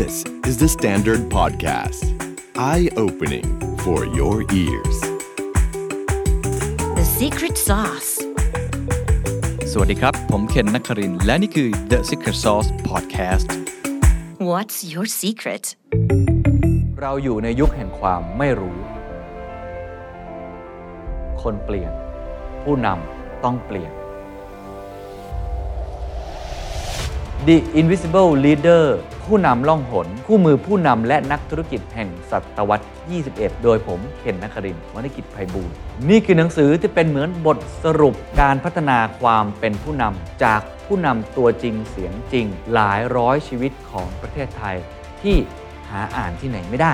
This is the Standard Podcast. Eye opening for your ears. The secret sauce. สวัสดีครับ ผมเคนนักครินทร์และนี่คือ The Secret Sauce Podcast What's your secret? เราอยู่ในยุคแห่งความไม่รู้ คนเปลี่ยน ผู้นำต้องเปลี่ยน The Invisible Leader ผู้นำล่องหน คู่มือผู้นำและนักธุรกิจแห่งศตวรรษ 21 โดยผมเคนนักครินวณิกิจไพบูลย์นี่คือหนังสือที่เป็นเหมือนบทสรุปการพัฒนาความเป็นผู้นำจากผู้นำตัวจริงเสียงจริง หลายร้อยชีวิตของประเทศไทย ที่หาอ่านที่ไหนไม่ได้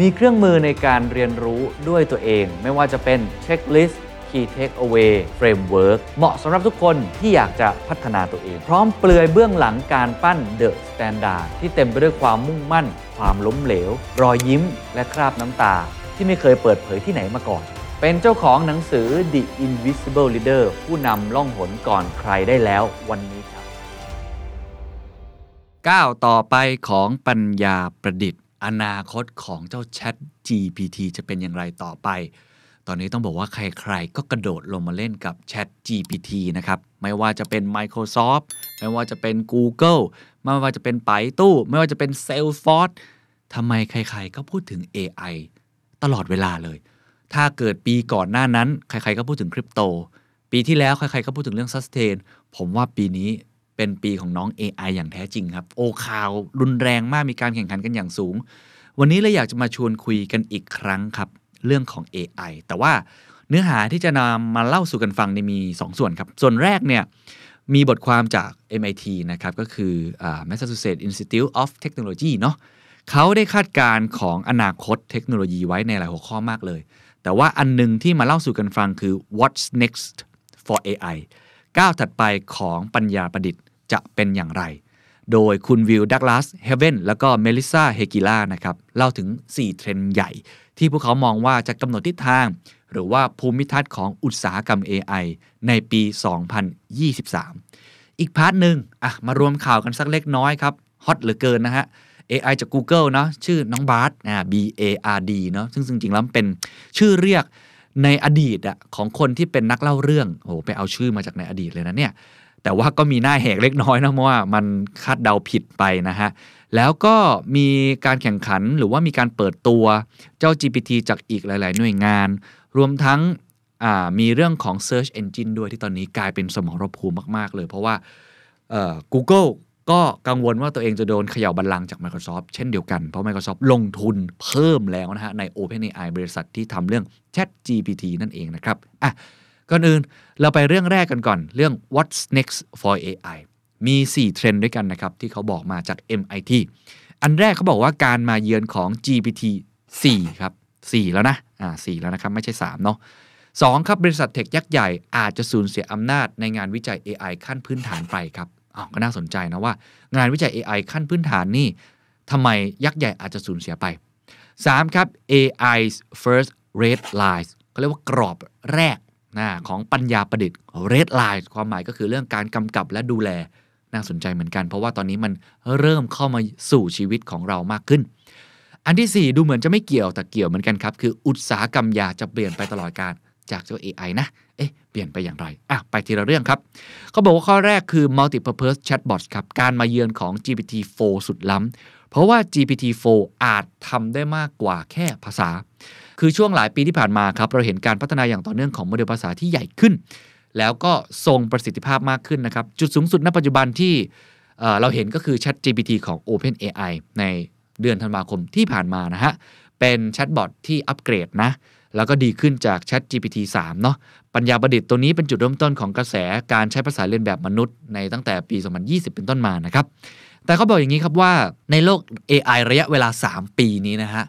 มีเครื่องมือในการเรียนรู้ด้วยตัวเอง ไม่ว่าจะเป็นเช็คลิสต์ Key Takeaway Framework เหมาะสำหรับทุกคนที่อยากจะพัฒนาตัวเอง พร้อมเปลือยเบื้องหลังการปั้น The Standard ที่เต็มไปด้วยความมุ่งมั่น ความล้มเหลว รอยยิ้ม และคราบน้ำตา ที่ไม่เคยเปิดเผยที่ไหนมาก่อน เป็นเจ้าของหนังสือ The Invisible Leader ผู้นำล่องหนก่อนใครได้แล้ววันนี้ครับก้าวต่อไปของปัญญาประดิษฐ์ อนาคตของเจ้า Chat GPT จะเป็นอย่างไรต่อไป ตอนนี้ต้องบอกว่าใครๆ ก็กระโดดลงมาเล่นกับ Chat GPT นะครับ ไม่ว่าจะเป็น Microsoft ไม่ว่าจะเป็น Google ไม่ว่าจะเป็นไปตู้ ไม่ว่าจะเป็น Salesforce ทำไมใครๆ ก็พูดถึง AI ตลอดเวลาเลย ถ้าเกิดปีก่อนหน้านั้น ใครๆ ก็พูดถึงคริปโต ปีที่แล้วใครๆ ก็พูดถึงเรื่อง sustain ผมว่าปีนี้เป็นปีของน้อง AI อย่างแท้จริงครับ โอข่าวรุนแรงมากมีการแข่งขันกันอย่างสูง วันนี้เลยอยากจะมาชวนคุยกันอีกครั้งครับ เรื่องของ AI แต่ว่าเนื้อหาที่จะนำมาเล่าสู่กันฟังเนี่ยมี 2 ส่วนครับ ส่วนแรกเนี่ยมีบทความจาก MIT นะครับ ก็คือ Massachusetts Institute of Technology เนาะเขาได้คาดการณ์ของอนาคตเทคโนโลยีไว้ในหลายหัวข้อมากเลย แต่ว่าอันหนึ่งที่มาเล่าสู่กันฟังคือ what's next for AI ก้าวถัดไปของปัญญาประดิษฐ์จะเป็นอย่างไร โดยคุณ Will Douglas Heaven แล้วก็ Melissa Heikkilä นะครับ เล่าถึง 4 เทรนด์ใหญ่ ที่พวกเขามองว่าจะกำหนดทิศทาง หรือว่าภูมิทัศน์ของอุตสาหกรรม AI ในปี 2023 อีก part หนึ่งอะมารวมข่าวกันสักเล็กน้อยครับ hot เหลือเกินนะฮะ AI จาก Google เนาะชื่อน้อง Bard อ่า B A R D เนาะซึ่งจริงๆแล้วเป็นชื่อเรียกในอดีตอะของคนที่เป็นนักเล่าเรื่องโอ้โหไปเอาชื่อมาจากในอดีตเลยนะเนี่ย แต่ว่าก็มีหน้าแหกเล็กน้อยนะเพราะว่ามันคาดเดาผิดไปนะฮะ แล้วก็มีการแข่งขันหรือว่ามีการเปิดตัวเจ้า GPT จากอีกหลาย ๆ หน่วยงาน รวมทั้งมีเรื่องของ Search Engine ด้วยที่ตอนนี้กลายเป็นสมรภูมิมาก ๆ เลย เพราะว่า Google ก็กังวลว่าตัวเองจะโดนเขย่าบัลลังก์จาก Microsoft เช่นเดียวกัน เพราะ Microsoft ลงทุนเพิ่มแล้วนะฮะใน OpenAI บริษัทที่ทำเรื่อง Chat GPT นั่นเองนะครับอะ ก่อนอื่นเราไปเรื่องแรกกันก่อน เรื่อง what's next for AI มี 4 เทรนด์ด้วยกันนะครับ ที่เขาบอกมาจาก MIT อันแรกเขาบอกว่าการมาเยือนของ GPT 4 ครับ 4 แล้วนะ อ่า 4 แล้วนะครับ ไม่ใช่ 3 เนาะสองครับ บริษัทเทคยักษ์ใหญ่อาจจะสูญเสียอำนาจในงานวิจัย AI ขั้นพื้นฐานไปครับอ้าวก็น่าสนใจนะว่า งานวิจัย AI ขั้นพื้นฐานนี่ทำไมยักษ์ใหญ่อาจจะสูญเสียไป 3. ครับ AI's first red lines เขาเรียกว่ากรอบแรก นะของปัญญาประดิษฐ์ red line ความหมายก็คือเรื่องการกำกับและดูแลน่าสนใจเหมือนกัน เพราะว่าตอนนี้มันเริ่มเข้ามาสู่ชีวิตของเรามากขึ้น อันที่ 4 ดูเหมือนจะไม่เกี่ยวแต่เกี่ยวเหมือนกันครับ คืออุตสาหกรรมยาจะเปลี่ยนไปตลอดการจากเจ้า AI นะ เอ๊ะ เปลี่ยนไปอย่างไรอะไปทีละเรื่องครับ เขาบอกว่าข้อแรกคือ multi-purpose chatbot ครับ การมาเยือนของ GPT-4 สุดล้ำ เพราะว่า GPT-4 อาจทำได้มากกว่าแค่ภาษา คือช่วงหลายปีที่ผ่านมาครับเราเห็นการพัฒนาอย่างต่อเนื่องของโมเดลภาษาที่ใหญ่ขึ้น แล้วก็ทรงประสิทธิภาพมากขึ้นนะครับ จุดสูงสุดณปัจจุบันที่เเราเห็นก็คือ Chat GPT ของ OpenAI ในเดือนธันวาคมที่ผ่านมานะฮะ เป็นแชทบอทที่อัปเกรดนะ แล้วก็ดีขึ้นจาก Chat GPT 3 เนาะ ปัญญาประดิษฐ์ตัวนี้เป็นจุดเริ่มต้นของกระแสการใช้ภาษาเรียนแบบมนุษย์ในตั้งแต่ปี 2020 เป็นต้นมานะครับ แต่เขาบอกอย่างนี้ครับว่าในโลก AI ระยะเวลา 3 ปีนี้นะฮะ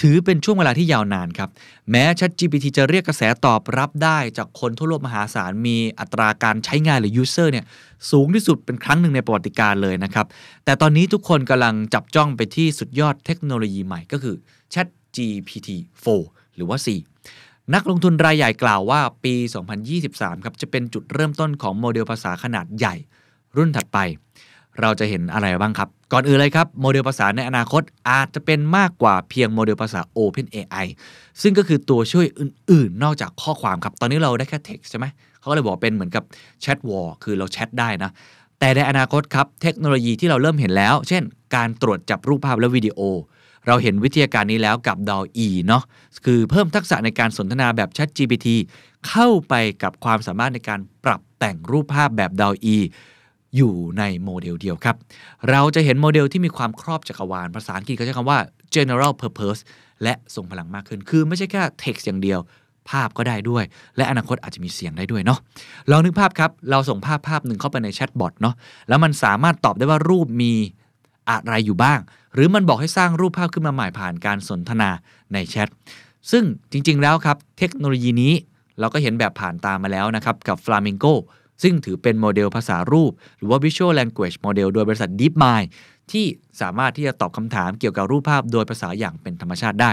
ถือเป็นช่วงเวลาที่ยาวนานครับ แม้ ChatGPT จะเรียกกระแสตอบรับได้จากคนทั่วโลกมหาศาล มีอัตราการใช้งานหรือ user เนี่ยสูงที่สุดเป็นครั้งหนึ่งในประวัติการเลยนะครับ แต่ตอนนี้ทุกคนกำลังจับจ้องไปที่สุดยอดเทคโนโลยีใหม่ก็คือ ChatGPT 4 หรือว่า 4 นักลงทุนรายใหญ่กล่าวว่าปี 2023 ครับจะเป็นจุดเริ่มต้นของโมเดลภาษาขนาดใหญ่ รุ่นถัดไป เราจะเห็นอะไรบ้างครับ ก่อนอื่นเลยครับ โมเดลภาษาในอนาคตอาจจะเป็นมากกว่าเพียงโมเดลภาษา OpenAI ซึ่งก็คือตัวช่วยอื่น ๆ นอกจากข้อความครับ ตอนนี้เราได้แค่ text ใช่ไหมเขาก็เลยบอกเป็นเหมือนกับแชทวอลคือเราแชทได้นะ แต่ในอนาคตครับ เทคโนโลยีที่เราเริ่มเห็นแล้ว เช่น การตรวจจับรูปภาพและวิดีโอ เราเห็นวิทยาการนี้แล้วกับ DALL-E เนาะคือเพิ่มทักษะในการสนทนาแบบ Chat GPT เข้าไปกับความสามารถในการปรับแต่งรูปภาพแบบ DALL-E อ อยู่ในโมเดลเดียวครับ เราจะเห็นโมเดลที่มีความครอบจักรวาล ภาษาอังกฤษเขาใช้คำว่า general purpose และทรงพลังมากขึ้น คือไม่ใช่แค่ text อย่างเดียว ภาพก็ได้ด้วย และอนาคตอาจจะมีเสียงได้ด้วยเนาะ ลองนึกภาพครับ เราส่งภาพภาพหนึ่งเข้าไปใน chatbot เนาะ แล้วมันสามารถตอบได้ว่ารูปมีอะไรอยู่บ้าง หรือมันบอกให้สร้างรูปภาพขึ้นมาใหม่ผ่านการสนทนาในแชท ซึ่งจริงๆ แล้วครับ เทคโนโลยีนี้เราก็เห็นแบบผ่านตามาแล้วนะครับกับ Flamingo ซึ่งถือเป็นโมเดลภาษารูป หรือว่า Visual Language Model โดยบริษัท DeepMind ที่สามารถที่จะตอบคำถามเกี่ยวกับรูปภาพโดยภาษาอย่างเป็นธรรมชาติได้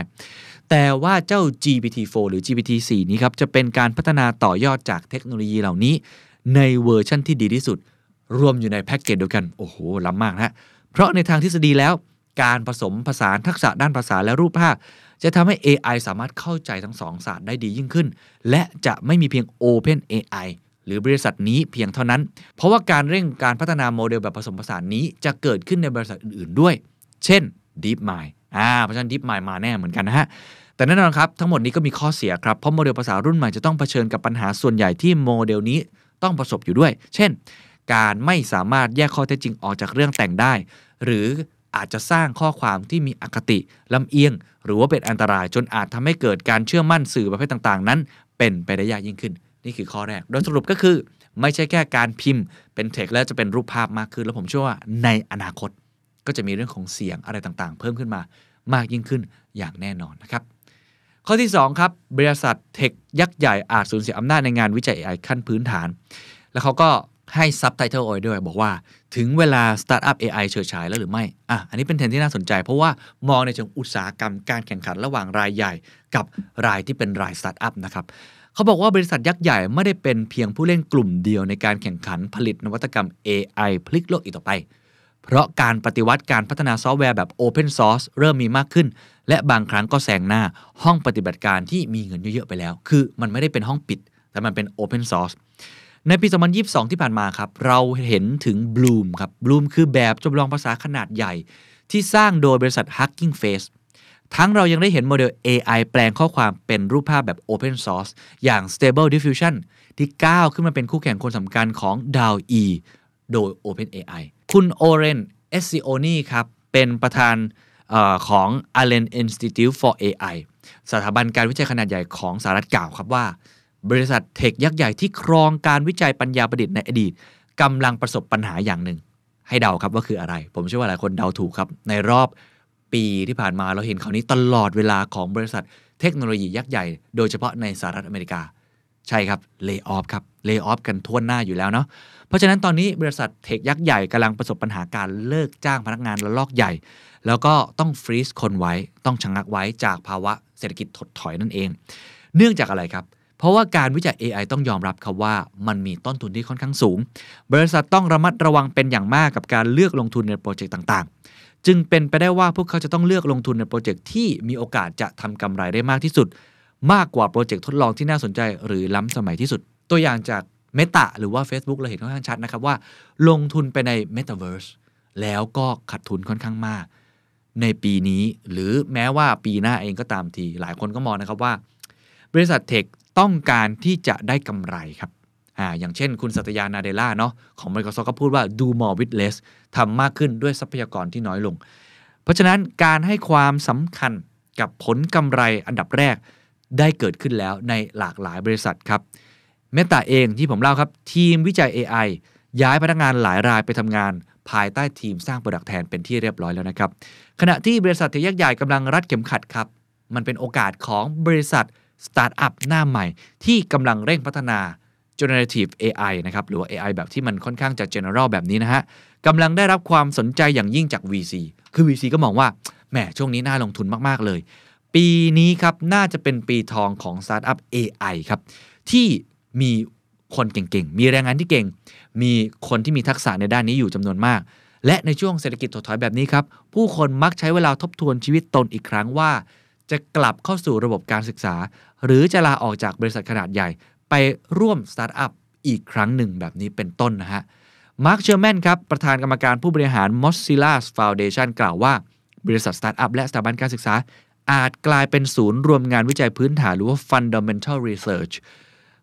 แต่ว่าเจ้า GPT-4 หรือ GPT-4 นี้ครับ จะเป็นการพัฒนาต่อยอดจากเทคโนโลยีเหล่านี้ ในเวอร์ชั่นที่ดีที่สุด รวมอยู่ในแพ็กเกจเดียวกัน โอ้โห ล้ำมากนะ เพราะในทางทฤษฎีแล้ว การผสมผสานทักษะด้านภาษาและรูปภาพ จะทำให้ AI สามารถเข้าใจทั้งสองศาสตร์ได้ดียิ่งขึ้น และจะไม่มีเพียง Open AI หรือบริษัทนี้เพียงเท่านั้น เพราะว่าการเร่งการพัฒนาโมเดลแบบผสมผสานนี้จะเกิดขึ้นในบริษัทอื่นๆด้วย เช่น DeepMind อ่าเพราะฉะนั้น DeepMind มาแน่เหมือนกันนะฮะแต่แน่นอนครับทั้งหมดนี้ก็มีข้อเสียครับ เพราะโมเดลภาษารุ่นใหม่จะต้องเผชิญกับปัญหาส่วนใหญ่ที่โมเดลนี้ต้องประสบอยู่ด้วย เช่น การไม่สามารถแยกข้อเท็จจริงออกจากเรื่องแต่งได้ หรืออาจจะสร้างข้อความที่มีอคติลำเอียง หรือว่าเป็นอันตรายจนอาจทำให้เกิดการเชื่อมั่นสื่อประเภทต่างๆ นั้น เป็นไปได้ยากยิ่งขึ้น นี่คือข้อแรก โดยสรุปก็คือ ไม่ใช่แค่การพิมพ์เป็นเทคแล้วจะเป็นรูปภาพมากขึ้น แล้วผมเชื่อว่าในอนาคตก็จะมีเรื่องของเสียงอะไรต่างๆ เพิ่มขึ้นมามากยิ่งขึ้นอย่างแน่นอนนะครับ ข้อที่ 2 ครับ บริษัท tech ยักษ์ใหญ่อาจสูญเสียอำนาจในงานวิจัย AI ขั้นพื้นฐาน แล้วเขาก็ให้ซับไตเติลเอาไว้ด้วยบอกว่าถึงเวลาสตาร์ทอัพ AI เฉิดฉายแล้วหรือไม่ อะ อันนี้เป็นเทรนด์ที่น่าสนใจ เพราะว่ามองในเชิงอุตสาหกรรมการแข่งขันระหว่างรายใหญ่ กับรายที่เป็นรายสตาร์ทอัพนะครับ เขาบอกว่าบริษัทยักษ์ใหญ่ไม่ได้เป็นเพียงผู้เล่นกลุ่มเดียวในการแข่งขันผลิตนวัตกรรม AI พลิกโลกอีกต่อไป เพราะการปฏิวัติการพัฒนาซอฟต์แวร์แบบ Open Source เริ่มมีมากขึ้น และบางครั้งก็แซงหน้าห้องปฏิบัติการที่มีเงินเยอะๆไปแล้ว คือมันไม่ได้เป็นห้องปิด แต่มันเป็น Open Source ในปี 2022 ที่ผ่านมาครับ เราเห็นถึง Bloom ครับ Bloom คือแบบจำลองภาษาขนาดใหญ่ ที่สร้างโดยบริษัท Hugging Face ทั้งเรายังได้เห็นโมเดล AI แปลงข้อความเป็นรูปภาพแบบ Open Source อย่าง Stable Diffusion ที่ก้าวขึ้นมาเป็นคู่แข่งคนสำคัญของ DALL-E โดย OpenAI คุณ Oren Etzioni ครับ เป็นประธานเออของ Allen Institute for AI สถาบันการวิจัยขนาดใหญ่ของสหรัฐกล่าวครับว่า บริษัท tech ยักษ์ใหญ่ที่ครองการวิจัยปัญญาประดิษฐ์ในอดีตกำลังประสบปัญหาอย่างหนึ่ง ให้เดาครับว่าคืออะไร ผมเชื่อว่าหลายคนเดาถูกครับ ในรอบ ปีที่ผ่านมาเราเห็นข่าวนี้ตลอดเวลาของบริษัทเทคโนโลยียักษ์ใหญ่ โดยเฉพาะในสหรัฐอเมริกา ใช่ครับ layoff ครับ layoff กันทั่วหน้าอยู่แล้วเนาะเพราะฉะนั้นตอนนี้บริษัท tech ยักษ์ใหญ่กำลังประสบปัญหาการเลิกจ้างพนักงานระลอกใหญ่ แล้วก็ต้อง freeze คนไว้ต้องชะงักไว้จากภาวะเศรษฐกิจถดถอยนั่นเอง เนื่องจากอะไรครับเพราะว่าการวิจัย AI ต้องยอมรับครับว่ามันมีต้นทุนที่ค่อนข้างสูง บริษัทต้องระมัดระวังเป็นอย่างมากกับการเลือกลงทุนในโปรเจกต์ต่าง จึงเป็นไปได้ว่าพวกเขาจะต้องเลือกลงทุนในโปรเจกต์ที่มีโอกาสจะทำกำไรได้มากที่สุด มากกว่าโปรเจกต์ทดลองที่น่าสนใจหรือล้ำสมัยที่สุด ตัวอย่างจาก Meta หรือว่า Facebook เราเห็นค่อนข้างชัดนะครับว่า ลงทุนไปใน Metaverse แล้วก็ขาดทุนค่อนข้างมาก ในปีนี้หรือแม้ว่าปีหน้าเองก็ตามที หลายคนก็มองนะครับว่า บริษัทเทคต้องการที่จะได้กำไรครับ อ่าอย่างเช่นคุณสัตยานาเดล่าเนาะของ Microsoft ก็พูดว่า do more with less ทำมากขึ้นด้วยทรัพยากรที่น้อยลง เพราะฉะนั้นการให้ความสำคัญกับผลกำไรอันดับแรกได้เกิดขึ้นแล้วในหลากหลายบริษัทครับ Meta เองที่ผมเล่าครับ ทีมวิจัย AI ย้ายพนักงานหลายรายไปทำงาน ภายใต้ทีมสร้าง product แทนเป็นที่เรียบร้อยแล้วนะครับ ขณะที่บริษัท tech ยักษ์ใหญ่กำลังรัดเข็มขัดครับ มันเป็นโอกาสของบริษัทสตาร์ทอัพหน้าใหม่ ที่กำลังเร่งพัฒนา generative AI นะครับหรือว่า AI แบบที่มันค่อนข้างจะ general แบบนี้นะฮะกำลังได้รับความสนใจอย่างยิ่งจาก VC คือ VC ก็มองว่าแหมช่วงนี้น่าลงทุนมาก ๆ เลย ปีนี้ครับ น่าจะเป็นปีทองของสตาร์ทอัพ AI ครับ ที่มีคนเก่ง ๆ มีแรงงานที่เก่ง มีคนที่มีทักษะในด้านนี้อยู่จำนวนมาก และในช่วงเศรษฐกิจถดถอยแบบนี้ครับ ผู้คนมักใช้เวลาทบทวนชีวิตตนอีกครั้งว่า จะกลับเข้าสู่ระบบการศึกษา หรือจะลาออกจากบริษัทขนาดใหญ่ ไปร่วมสตาร์ทอัพอีกครั้งหนึ่งแบบนี้เป็นต้นนะฮะมาร์คเซอร์แมนครับประธานกรรมการผู้บริหาร Mozilla Foundation กล่าวว่า บริษัทสตาร์ทอัพและสถาบันการศึกษา อาจกลายเป็นศูนย์รวมงานวิจัยพื้นฐานหรือว่า fundamental research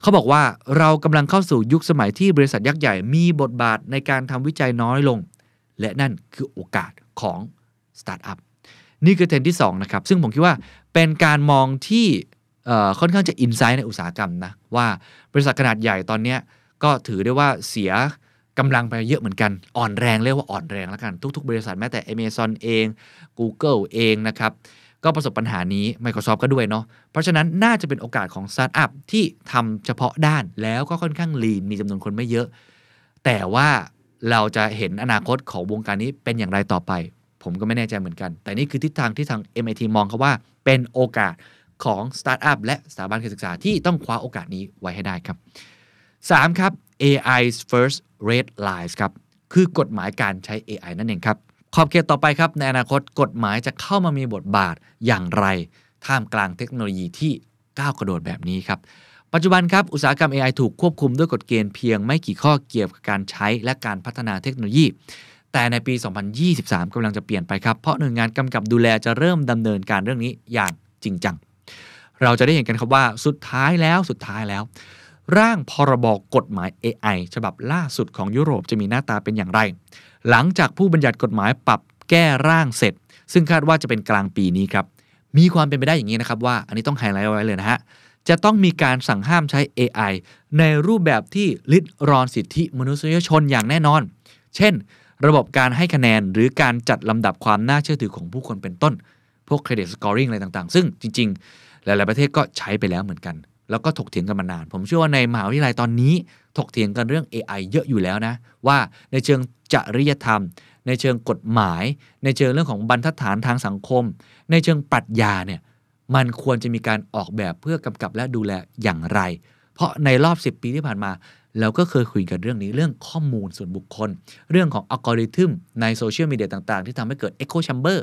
เขาบอกว่าเรากำลังเข้าสู่ยุคสมัยที่บริษัทยักษ์ใหญ่มีบทบาทในการทำวิจัยน้อยลง และนั่นคือโอกาสของสตาร์ทอัพนี่คือเทรนด์ที่2นะครับซึ่งผมคิดว่าเป็นการมองที่ ค่อนข้างจะ insight ในอุตสาหกรรมนะว่าบริษัทขนาดใหญ่ตอนนี้ก็ถือได้ว่าเสียกำลังไปเยอะเหมือนกัน อ่อนแรงเรียกว่าอ่อนแรงแล้วกัน ทุก ๆ บริษัทแม้แต่ Amazon เอง Google เองนะครับ ก็ประสบปัญหานี้ Microsoft ก็ด้วยเนาะเพราะฉะนั้นน่าจะเป็นโอกาสของสตาร์ทอัพที่ทำเฉพาะด้านแล้วก็ค่อนข้างลีนมีจำนวนคนไม่เยอะ แต่ว่าเราจะเห็นอนาคตของวงการนี้เป็นอย่างไรต่อไป ผมก็ไม่แน่ใจเหมือนกัน แต่นี่คือทิศทางที่ทาง MIT มองเขาว่าเป็นโอกาส ของสตาร์ทอัพและสถาบันการศึกษาที่ต้องคว้าโอกาสนี้ไว้ให้ได้ครับ 3. ครับ AI's first red lines ครับ คือกฎหมายการใช้ AI นั่นเองครับ ขอบเขตต่อไปครับ ในอนาคตกฎหมายจะเข้ามามีบทบาทอย่างไร ท่ามกลางเทคโนโลยีที่ก้าวกระโดดแบบนี้ครับ ปัจจุบันครับ อุตสาหกรรม AI ถูกควบคุมด้วยกฎเกณฑ์เพียงไม่กี่ข้อเกี่ยวกับการใช้และการพัฒนาเทคโนโลยี แต่ในปี 2023กำลังจะเปลี่ยนไปครับ เพราะหน่วยงานกำกับดูแลจะเริ่มดำเนินการเรื่องนี้อย่างจริงจัง เราจะได้เห็นกันครับว่าสุดท้ายแล้วสุดท้ายแล้ว ร่างพรบกฎหมาย AI ฉบับล่าสุดของยุโรปจะมีหน้าตาเป็นอย่างไร หลังจากผู้บัญญัติกฎหมายปรับแก้ร่างเสร็จ ซึ่งคาดว่าจะเป็นกลางปีนี้ครับมีความเป็นไปได้อย่างนี้นะครับว่าอันนี้ต้องไฮไลท์ไว้เลยนะฮะจะต้องมีการสั่งห้ามใช้ AI ในรูปแบบที่ลิดรอนสิทธิมนุษยชนอย่างแน่นอน เช่น ระบบการให้คะแนนหรือการจัดลำดับความน่าเชื่อถือของผู้คนเป็นต้น พวกเครดิตสกอร์ริงอะไรต่างๆ ซึ่งจริงๆ หลาย ๆ ประเทศก็ใช้ไปแล้วเหมือนกัน แล้วก็ถกเถียงกันมานาน ผมเชื่อว่าในมหาวิทยาลัยตอนนี้ ถกเถียงกันเรื่อง AI เยอะอยู่แล้วนะ ว่าในเชิงจริยธรรม ในเชิงกฎหมาย ในเชิงเรื่องของบรรทัดฐานทางสังคม ในเชิงปรัชญาเนี่ยมันควรจะมีการออกแบบเพื่อกำกับและดูแลอย่างไร เพราะในรอบ 10 ปีที่ผ่านมาเราก็เคยคุยกันเรื่องนี้เรื่องข้อมูลส่วนบุคคล เรื่องของอัลกอริทึมในโซเชียลมีเดียต่าง ๆ ที่ทำให้เกิด Echo Chamber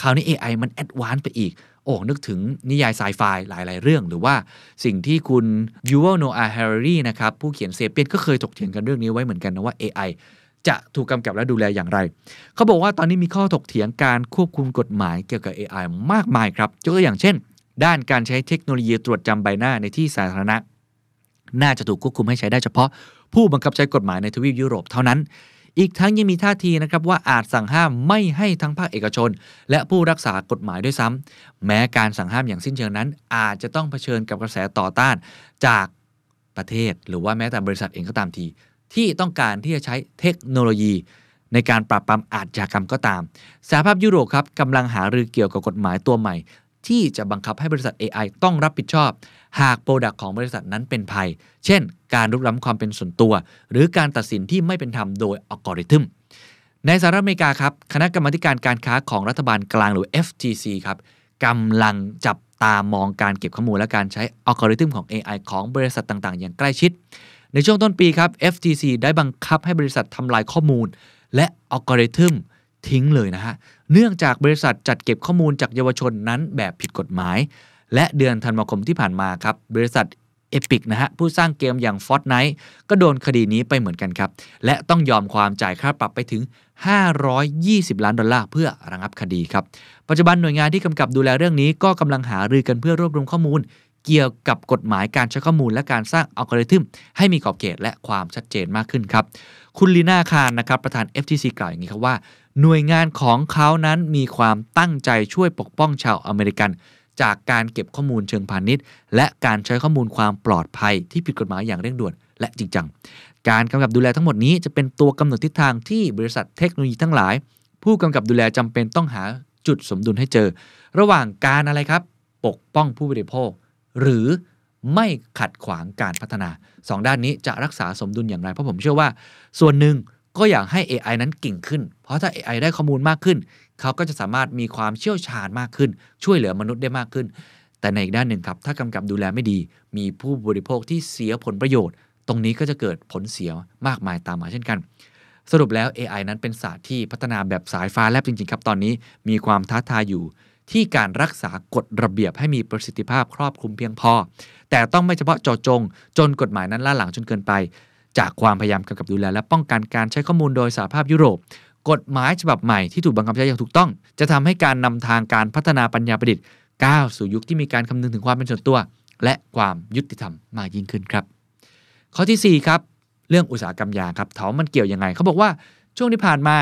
คราวนี้ AI มัน advance ไปอีก โอ้นึกถึงนิยายไซไฟหลาย ๆ เรื่อง หรือว่าสิ่งที่คุณยูว l โนอา h ฮ r รีนะครับผู้เขียน Sapiens ก็เคยถกเถียงกันเรื่องนี้ไว้เหมือนกันนะว่า AI จะถูกกำกับและดูแลอย่างไร เขาบอกว่าตอนนี้มีข้อถกเถียงการควบคุมกฎหมายเกี่ยวกับ AI มากมายครับยกตัวอย่างเช่น ด้านการใช้เทคโนโลยีตรวจจำใบหน้าในที่สาธารณะ น่าจะถูกควบคุมให้ใช้ได้เฉพาะผู้บังคับใช้กฎหมายในทวีปยุโรปเท่านั้น อีกทั้งยังมีท่าทีนะครับว่าอาจสั่งห้ามไม่ให้ทั้งภาคเอกชน และผู้รักษากฎหมายด้วยซ้ำแม้การสั่งห้ามอย่างสิ้นเชิงนั้น อาจจะต้องเผชิญกับกระแสต่อต้านจากประเทศ หรือว่าแม้แต่บริษัทเองก็ตามที ที่ต้องการที่จะใช้เทคโนโลยี ในการปราบปรามอาชญากรรมก็ตามสหภาพยุโรปครับกำลังหารือเกี่ยวกับกฎหมายตัวใหม่ ที่จะบังคับให้บริษัท AI ต้องรับผิดชอบ หาก product ของบริษัทนั้นเป็นภัย เช่น การรุกล้ำความเป็นส่วนตัว หรือการตัดสินที่ไม่เป็นธรรมโดยอัลกอริทึม ในสหรัฐอเมริกาครับ คณะกรรมการการค้าของรัฐบาลกลางหรือ FTC ครับกำลังจับตามองการเก็บข้อมูลและการใช้อัลกอริทึมของ AI ของบริษัทต่างๆ อย่างใกล้ชิด ในช่วงต้นปีครับ FTC ได้บังคับให้บริษัททำลายข้อมูล และอัลกอริทึมทิ้งเลยนะฮะ เนื่องจากบริษัทจัดเก็บข้อมูลจากเยาวชนนั้นแบบผิดกฎหมาย และเดือนธันวาคมที่ผ่านมาครับ บริษัท Epic นะฮะ ผู้สร้างเกมอย่าง Fortnite ก็โดนคดีนี้ไปเหมือนกันครับ และต้องยอมความจ่ายค่าปรับไปถึง 520 ล้านดอลลาร์เพื่อระงับคดีครับ ปัจจุบันหน่วยงานที่กำกับดูแลเรื่องนี้ก็กำลังหารือกันเพื่อรวบรวมข้อมูล เกี่ยวกับกฎหมายการใช้ข้อมูลและการสร้างอัลกอริทึมให้มีขอบเขตและความชัดเจนมากขึ้นครับ คุณลีน่าคารนะครับประธาน FTC กล่าวอย่างนี้ครับว่า หน่วยงานของเขานั้นมีความตั้งใจช่วยปกป้องชาวอเมริกัน จากการเก็บข้อมูลเชิงพาณิชย์ และการใช้ข้อมูลความปลอดภัยที่ผิดกฎหมายอย่างเร่งด่วนและจริงจัง การกำกับดูแลทั้งหมดนี้จะเป็นตัวกำหนดทิศทางที่บริษัทเทคโนโลยีทั้งหลาย ผู้กำกับดูแลจำเป็นต้องหาจุดสมดุลให้เจอ ระหว่างการอะไรครับ ปกป้องผู้บริโภค หรือไม่ขัดขวางการพัฒนา 2 ด้านนี้จะรักษาสมดุลอย่างไร เพราะผมเชื่อว่า ส่วนหนึ่งก็อยากให้ AI นั้นเก่งขึ้น เพราะถ้า AI ได้ข้อมูลมากขึ้น เขาก็จะสามารถมีความเชี่ยวชาญมากขึ้น ช่วยเหลือมนุษย์ได้มากขึ้น แต่ในอีกด้านหนึ่งครับ ถ้ากำกับดูแลไม่ดี มีผู้บริโภคที่เสียผลประโยชน์ ตรงนี้ก็จะเกิดผลเสียมากมายตามมาเช่นกัน สรุปแล้ว AI นั้นเป็นศาสตร์ที่พัฒนาแบบสายฟ้าแลบจริงๆครับตอนนี้มีความท้าทายอยู่ที่การรักษากฎระเบียบให้มีประสิทธิภาพครอบคลุมเพียงพอ แต่ต้องไม่เฉพาะเจาะจง จนกฎหมายนั้นล่าหลังจนเกินไป จากความพยายามกำกับดูแลและป้องกันการใช้ข้อมูลโดยสหภาพยุโรป กฎหมายฉบับใหม่ที่ถูกบังคับใช้อย่างถูกต้อง จะทำให้การนำทางการพัฒนาปัญญาประดิษฐ์ก้าวสู่ยุคที่มีการคำนึงถึงความเป็นส่วนตัว และความยุติธรรมมากยิ่งขึ้นครับ ข้อทีสี่4 ครับ เรื่องอุตสาหกรรมยาครับถามว่ามันเกี่ยวยังไงเขาบอกว่าช่วงที่ผ่านมา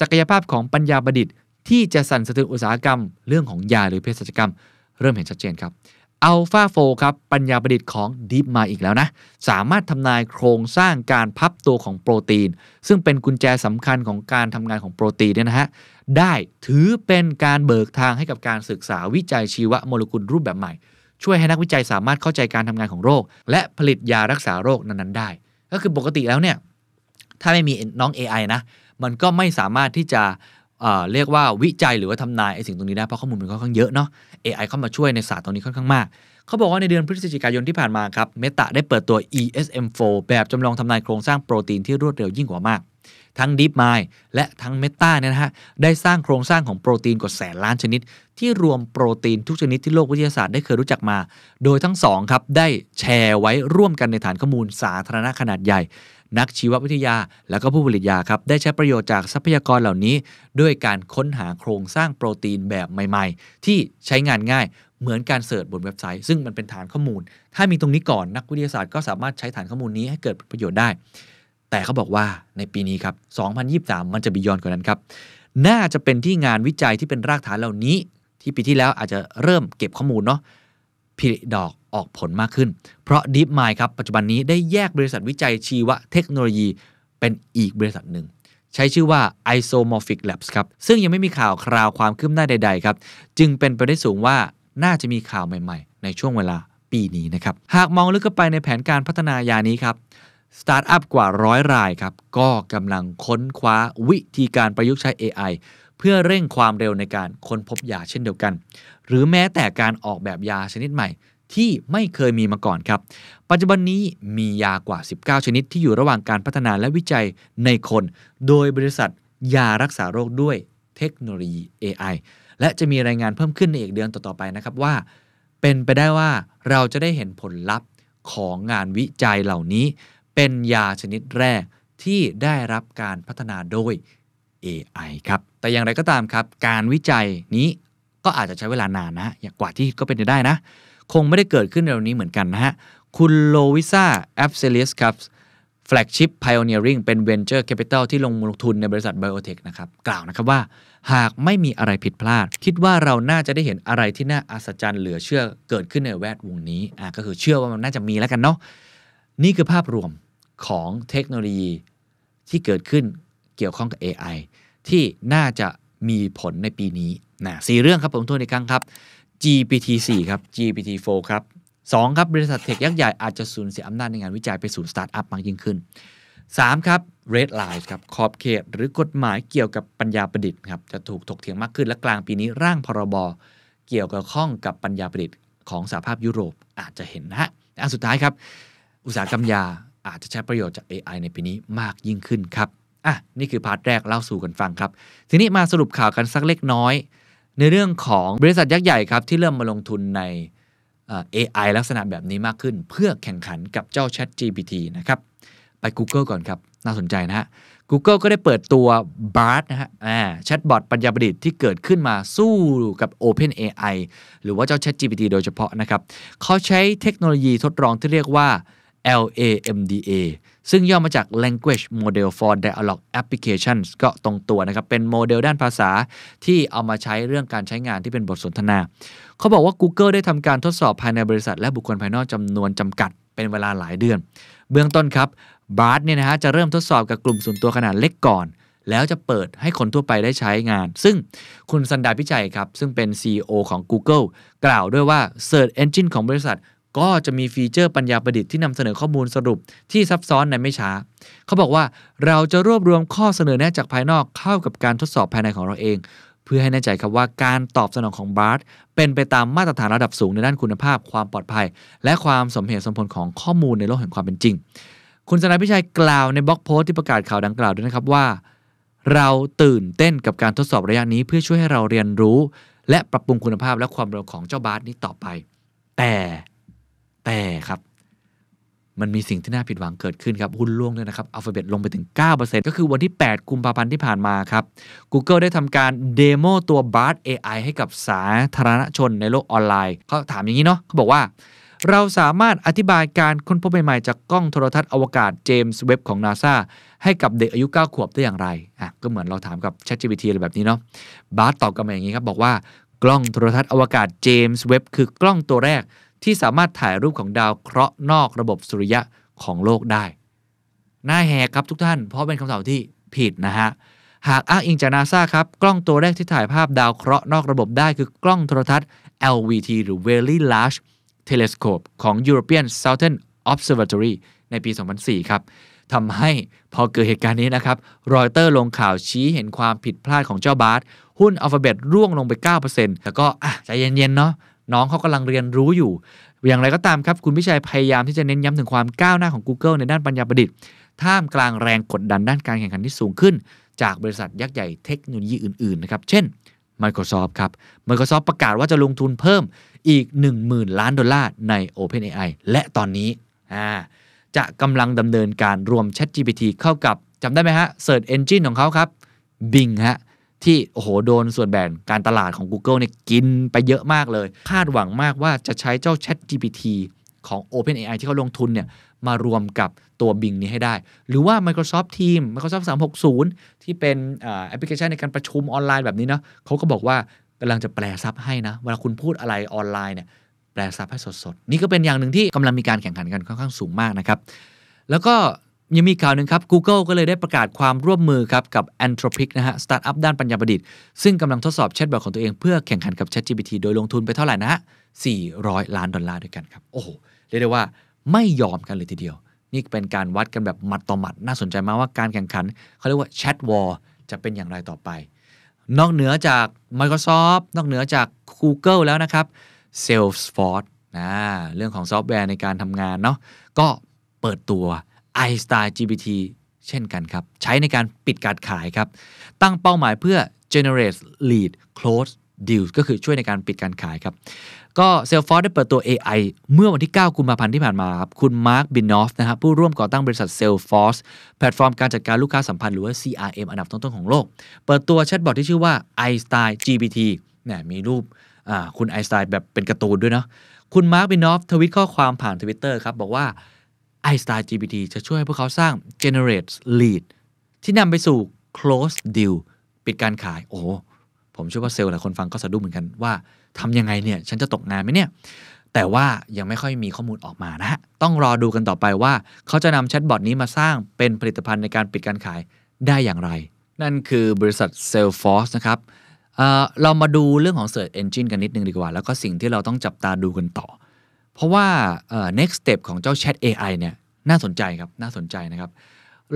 ศักยภาพของปัญญาประดิษฐ์ที่จะสั่นสะเทือนอุตสาหกรรม เรื่องของยาหรือเภสัชกรรม เริ่มเห็นชัดเจนครับ อัลฟาโฟครับปัญญาประดิษฐ์ของ Deep มาอีกแล้วนะ สามารถทำนายโครงสร้างการพับตัวของโปรตีน ซึ่งเป็นกุญแจสำคัญของการทำงานของโปรตีนเนี่ยนะฮะ ได้ถือเป็นการเบิกทางให้กับการศึกษาวิจัยชีวโมเลกุลรูปแบบใหม่ ช่วยให้นักวิจัยสามารถเข้าใจการทำงานของโรค และผลิตยารักษาโรคนั้นๆได้ ก็คือปกติแล้วเนี่ยถ้าไม่มีน้อง AI นะมันก็ไม่สามารถที่จะ เรียกว่าวิจัยหรือว่าทำนายไอ้สิ่งตรงนี้ได้เพราะข้อมูลมันค่อนข้างเยอะเนาะ AI เข้ามาช่วยในศาสตร์ตรงนี้ค่อนข้างมาก เขาบอกว่าในเดือนพฤศจิกายนที่ผ่านมาครับเมตาได้เปิดตัว ESM4 แบบจำลองทำนายโครงสร้างโปรตีนที่รวดเร็วยิ่งกว่ามาก ทั้ง DeepMind และทั้ง Meta เนี่ยนะฮะได้สร้างโครงสร้างของโปรตีนกว่าแสนล้านชนิด ที่รวมโปรตีนทุกชนิดที่โลกวิทยาศาสตร์ได้เคยรู้จักมา โดยทั้งสองครับได้แชร์ไว้ร่วมกันในฐานข้อมูลสาธารณะขนาดใหญ่ นักชีววิทยา และก็ผู้ผลิตยาครับได้ใช้ประโยชน์จากทรัพยากรเหล่านี้ ด้วยการค้นหาโครงสร้างโปรตีนแบบใหม่ ๆ ที่ใช้งานง่ายเหมือนการเสิร์ชบนเว็บไซต์ ซึ่งมันเป็นฐานข้อมูล ถ้ามีตรงนี้ก่อนนักวิทยาศาสตร์ก็สามารถใช้ฐานข้อมูลนี้ให้เกิดประโยชน์ได้ แต่เขาบอกว่าในปีนี้ครับ 2023 มันจะบียอนกว่านั้นครับ น่าจะเป็นที่งานวิจัยที่เป็นรากฐานเหล่านี้ ที่ปีที่แล้วอาจจะเริ่มเก็บข้อมูลเนาะผลิดอก ออกผลมากขึ้น เพราะ DeepMind ครับปัจจุบันนี้ได้แยกบริษัทวิจัยชีวเทคโนโลยีเป็นอีกบริษัทหนึ่ง ใช้ชื่อว่า Isomorphic Labs ครับ ซึ่งยังไม่มีข่าวคราวความคืบหน้าใด ๆ ครับ จึงเป็นไปได้สูงว่าน่าจะมีข่าวใหม่ๆ ในช่วงเวลาปีนี้นะครับ หากมองลึกเข้าไปในแผนการพัฒนายานี้ครับสตาร์ทอัพกว่าร้อยรายครับ ก็กำลังค้นคว้าวิธีการประยุกต์ใช้ AI เพื่อเร่งความเร็วในการค้นพบยาเช่นเดียวกัน หรือแม้แต่การออกแบบยาชนิดใหม่ ที่ไม่เคยมีมาก่อนครับ ปัจจุบันนี้มียากว่า 19 ชนิดที่อยู่ระหว่างการพัฒนาและวิจัยในคน โดยบริษัทยารักษาโรคด้วยเทคโนโลยี AI และจะมีรายงานเพิ่มขึ้นในอีกเดือนต่อๆไปนะครับว่า เป็นไปได้ว่าเราจะได้เห็นผลลัพธ์ของงานวิจัยเหล่านี้ เป็นยาชนิดแรกที่ได้รับการพัฒนาโดย AI ครับ แต่อย่างไรก็ตามครับ การวิจัยนี้ก็อาจจะใช้เวลานานนะ อย่างกว่าที่ก็เป็นไปได้นะ คงไม่ได้เกิดขึ้นเร็วนี้เหมือนกันนะฮะ คุณโลวิซาแอฟเซเลียสครับ flagship pioneering เป็น venture capital ที่ลงทุนในบริษัท biotech นะครับ กล่าวนะครับว่า หากไม่มีอะไรผิดพลาด คิดว่าเราน่าจะได้เห็นอะไรที่น่าอัศจรรย์เหลือเชื่อเกิดขึ้นในแวดวงนี้อะก็คือเชื่อว่ามันน่าจะมีแล้วกันเนาะนี่คือภาพรวมของเทคโนโลยีที่เกิดขึ้นเกี่ยวข้องกับ AI ที่น่าจะมีผลในปีนี้นะสี่เรื่องครับผมทวนอีกครั้งครับ GPT 4 ครับ GPT 4 ครับ2ครับบริษัท tech ยักษ์ใหญ่อาจจะสูญเสียอำนาจในงานวิจัยไปสู่สตาร์ทอัพมากยิ่งขึ้น 3 ครับ Red line ครับขอบเขต หรือกฎหมายเกี่ยวกับปัญญาประดิษฐ์ครับจะถูกถกเถียงมากขึ้นและกลางปีนี้ร่างพรบเกี่ยวกับข้องกับปัญญาประดิษฐ์ของสหภาพยุโรปอาจจะเห็นนะฮะอันสุดท้ายครับ อุตสาหกรรมยาอาจจะใช้ประโยชน์จาก AI ในปีนี้มากยิ่งขึ้นครับอะนี่คือพาร์ทแรกเล่าสู่กันฟังครับ ทีนี้มาสรุปข่าวกันสักเล็กน้อย ในเรื่องของบริษัทยักษ์ใหญ่ครับที่เริ่มมาลงทุนใน AI ลักษณะแบบนี้มากขึ้น เพื่อแข่งขันกับเจ้า Chat GPT นะครับ ไป Google ก่อนครับ น่าสนใจนะฮะ Google ก็ได้เปิดตัว Bard นะฮะแชทบอทปัญญาประดิษฐ์ที่เกิดขึ้นมาสู้กับ OpenAI หรือว่าเจ้า Chat GPT โดยเฉพาะนะครับเขาใช้เทคโนโลยีทดลองที่เรียกว่า LAMDA ซึ่งย่อมาจาก Language Model for Dialogue Applications ก็ตรงตัวนะครับ เป็นโมเดลด้านภาษาที่เอามาใช้เรื่องการใช้งานที่เป็นบทสนทนา เขาบอกว่า Google ได้ทำการทดสอบภายในบริษัท และบุคคลภายนอกจำนวนจำกัดเป็นเวลาหลายเดือน เบื้องต้นครับ Bard เนี่ยนะฮะจะเริ่มทดสอบกับกลุ่มส่วนตัวขนาดเล็กก่อนแล้วจะเปิดให้คนทั่วไปได้ใช้งาน ซึ่งคุณซันดาร์ พิชัยครับ ซึ่งเป็น CEO ของ Google กล่าวด้วยว่า Search Engine ของบริษัท ก็จะมีฟีเจอร์ปัญญาประดิษฐ์ที่นำเสนอข้อมูลสรุปที่ซับซ้อนในไม่ช้า เขาบอกว่าเราจะรวบรวมข้อเสนอแนะจากภายนอกเข้ากับการทดสอบภายในของเราเอง เพื่อให้แน่ใจครับว่าการตอบสนองของ Bard เป็นไปตามมาตรฐานระดับสูงในด้านคุณภาพ ความปลอดภัย และความสมเหตุสมผลของข้อมูลในโลกแห่งความเป็นจริง คุณสนายพิชัยกล่าวในบล็อกโพสต์ที่ประกาศข่าวดังกล่าวด้วยนะครับว่า เราตื่นเต้นกับการทดสอบระยะนี้ เพื่อช่วยให้เราเรียนรู้ และปรับปรุงคุณภาพและความเร็วของเจ้าบาสนี้ต่อไป แต่ แต่ครับ มันมีสิ่งที่น่าผิดหวังเกิดขึ้นครับหุ้นล่วงด้วยนะครับอัลฟาเบตลงไปถึง 9%ก็คือวันที่ 8 กุมภาพันธ์ที่ผ่านมาครับ Google ได้ทำการเดโมตัว Bard AI ให้กับสาธารณชนในโลกออนไลน์เขาถามอย่างนี้เนาะเขาบอกว่าเราสามารถอธิบายการค้นพบใหม่ๆจากกล้องโทรทัศน์อวกาศเจมส์เว็บของ NASA ให้กับเด็กอายุ 9 ขวบได้อย่างไร อะ ก็เหมือนเราถามกับ ChatGPT อะไรแบบนี้เนาะ บาร์ตอบกลับมาอย่างนี้ครับ บอกว่ากล้องโทรทัศน์อวกาศเจมส์เว็บคือกล้องตัวแรก ที่สามารถถ่ายรูปของดาวเคราะห์นอกระบบสุริยะของโลกได้น่าแหกครับทุกท่าน เพราะเป็นคำตอบที่ผิดนะฮะ หากอ้างอิงจากนาซาครับ กล้องตัวแรกที่ถ่ายภาพดาวเคราะห์นอกระบบได้คือกล้องโทรทัศน์ LVT หรือ Very Large Telescope ของ European Southern Observatory ในปี 2004 ครับทำให้พอเกิดเหตุการณ์นี้นะครับ รอยเตอร์ลงข่าวชี้เห็นความผิดพลาดของเจ้าบาสหุ้นอัลฟาเบตร่วงลงไป 9%แล้วก็อะใจเย็นๆเนาะ น้องเขากำลังเรียนรู้อยู่ อย่างไรก็ตามครับ คุณพิชัยพยายามที่จะเน้นย้ำถึงความก้าวหน้าของ Google ในด้านปัญญาประดิษฐ์ ท่ามกลางแรงกดดันด้านการแข่งขันที่สูงขึ้น จากบริษัทยักษ์ใหญ่เทคโนโลยีอื่นๆนะครับ เช่น Microsoft ครับ Microsoft ประกาศว่าจะลงทุนเพิ่มอีก 10,000 ล้านดอลลาร์ใน OpenAI และตอนนี้จะกำลังดำเนินการรวม ChatGPT เข้ากับจำได้ไหมฮะ Search Engine ของเขาครับ Bing ฮะ ที่โอ้โหโดนส่วนแบ่งการตลาดของ Google เนี่ยกินไปเยอะมากเลย คาดหวังมากว่าจะใช้เจ้า Chat GPT ของ OpenAI ที่เขาลงทุนเนี่ยมารวมกับตัว Bing นี้ให้ได้ หรือว่า Microsoft Teams Microsoft 360 ที่เป็นแอปพลิเคชันในการประชุมออนไลน์แบบนี้เนาะเขาก็บอกว่ากำลังจะแปลซับให้นะ เวลาคุณพูดอะไรออนไลน์เนี่ยแปลซับให้สดๆ นี่ก็เป็นอย่างหนึ่งที่กำลังมีการแข่งขันกันค่อนข้างสูงมากนะครับ แล้วก็ ยังมีข่าวหนึ่งครับ Google ก็เลยได้ประกาศความร่วมมือครับกับ Anthropic นะฮะ สตาร์ทอัพด้านปัญญาประดิษฐ์ ซึ่งกำลังทดสอบแชทบอทของตัวเองเพื่อแข่งขันกับ ChatGPT โดยลงทุนไปเท่าไหร่นะฮะ 400 ล้านดอลลาร์ด้วยกันครับ โอ้โห เรียกได้ว่าไม่ยอมกันเลยทีเดียว นี่เป็นการวัดกันแบบหมัดต่อหมัด น่าสนใจมากว่าการแข่งขันเขาเรียกว่า Chat War จะเป็นอย่างไรต่อไป นอกเหนือจาก Microsoft นอกเหนือจาก Google แล้วนะครับ Salesforce นะเรื่องของซอฟต์แวร์ในการทำงานเนาะก็เปิดตัว iStar GPT เช่นกันครับ ใช้ในการปิดการขายครับ ตั้งเป้าหมายเพื่อ generate lead close deals ก็คือช่วยในการปิดการขายครับ ก็ Salesforce ได้เปิดตัว AI เมื่อวันที่ 9 กุมภาพันธ์ที่ผ่านมาครับ คุณมาร์ค เบนิออฟนะครับผู้ร่วมก่อตั้งบริษัท Salesforce แพลตฟอร์มการจัดการลูกค้าสัมพันธ์หรือว่า CRM อันดับต้นๆของโลก เปิดตัวแชทบอทที่ชื่อว่า Einstein GPT เนี่ยมีรูปคุณ iStar แบบเป็นการ์ตูนด้วยเนาะคุณมาร์ค เบนิออฟทวิตข้อความผ่าน Twitter ครับ บอกว่า Einstein GPT จะช่วยให้พวกเขาสร้าง generate lead ที่นำไปสู่ close deal ปิดการขาย โอ้ผมเชื่อว่าเซลล์หลายคนฟังก็สะดุ้งเหมือนกันว่าทำยังไงเนี่ย ฉันจะตกงานไหมเนี่ย แต่ว่ายังไม่ค่อยมีข้อมูลออกมานะฮะ ต้องรอดูกันต่อไปว่า เขาจะนำแชทบอทนี้มาสร้างเป็นผลิตภัณฑ์ในการปิดการขายได้อย่างไร นั่นคือบริษัท Salesforce นะครับเเรามาดูเรื่องของ Search Engine กันนิดนึงดีกว่า แล้วก็สิ่งที่เราต้องจับตาดูกันต่อ เพราะว่า next step ของเจ้า Chat AI เนี่ยน่าสนใจครับน่าสนใจนะครับ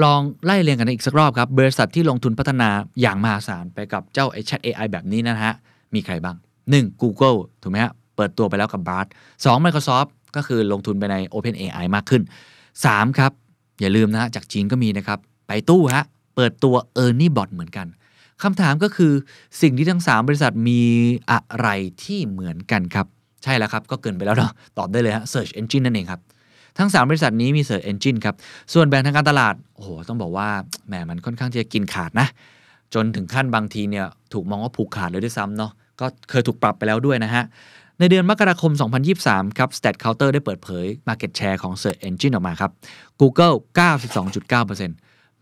ลองไล่เรียงกันอีกสักรอบครับ บริษัทที่ลงทุนพัฒนาอย่างมหาศาลไปกับเจ้าไอ Chat AI แบบนี้นะฮะ มีใครบ้าง 1. Google ถูกไหมฮะเปิดตัวไปแล้วกับ Bard 2. Microsoft ก็คือลงทุนไปใน Open AI มากขึ้น 3. ครับ อย่าลืมนะฮะจากจีนก็มีนะครับ ไปตู้ฮะเปิดตัว e a r n i e Bot เหมือนกันคำถามก็คือสิ่งที่ทั้ง 3 บริษัทมีอะไรที่เหมือนกันครับ ใช่แล้วครับ ก็เกินไปแล้วเนาะตอบได้เลยฮะ Search Engine นั่นเองครับ ทั้ง 3 บริษัทนี้มี Search Engine ครับ ส่วนแบ่งทางการตลาด โอ้โห ต้องบอกว่าแหมมันค่อนข้างที่จะกินขาดนะ จนถึงขั้นบางทีเนี่ยถูกมองว่าผูกขาดเลยด้วยซ้ำเนาะก็เคยถูกปรับไปแล้วด้วยนะฮะในเดือนมกราคม 2023 ครับ Stat Counter ได้เปิดเผย Market Share ของ Search Engine ออกมาครับ Google 92.9%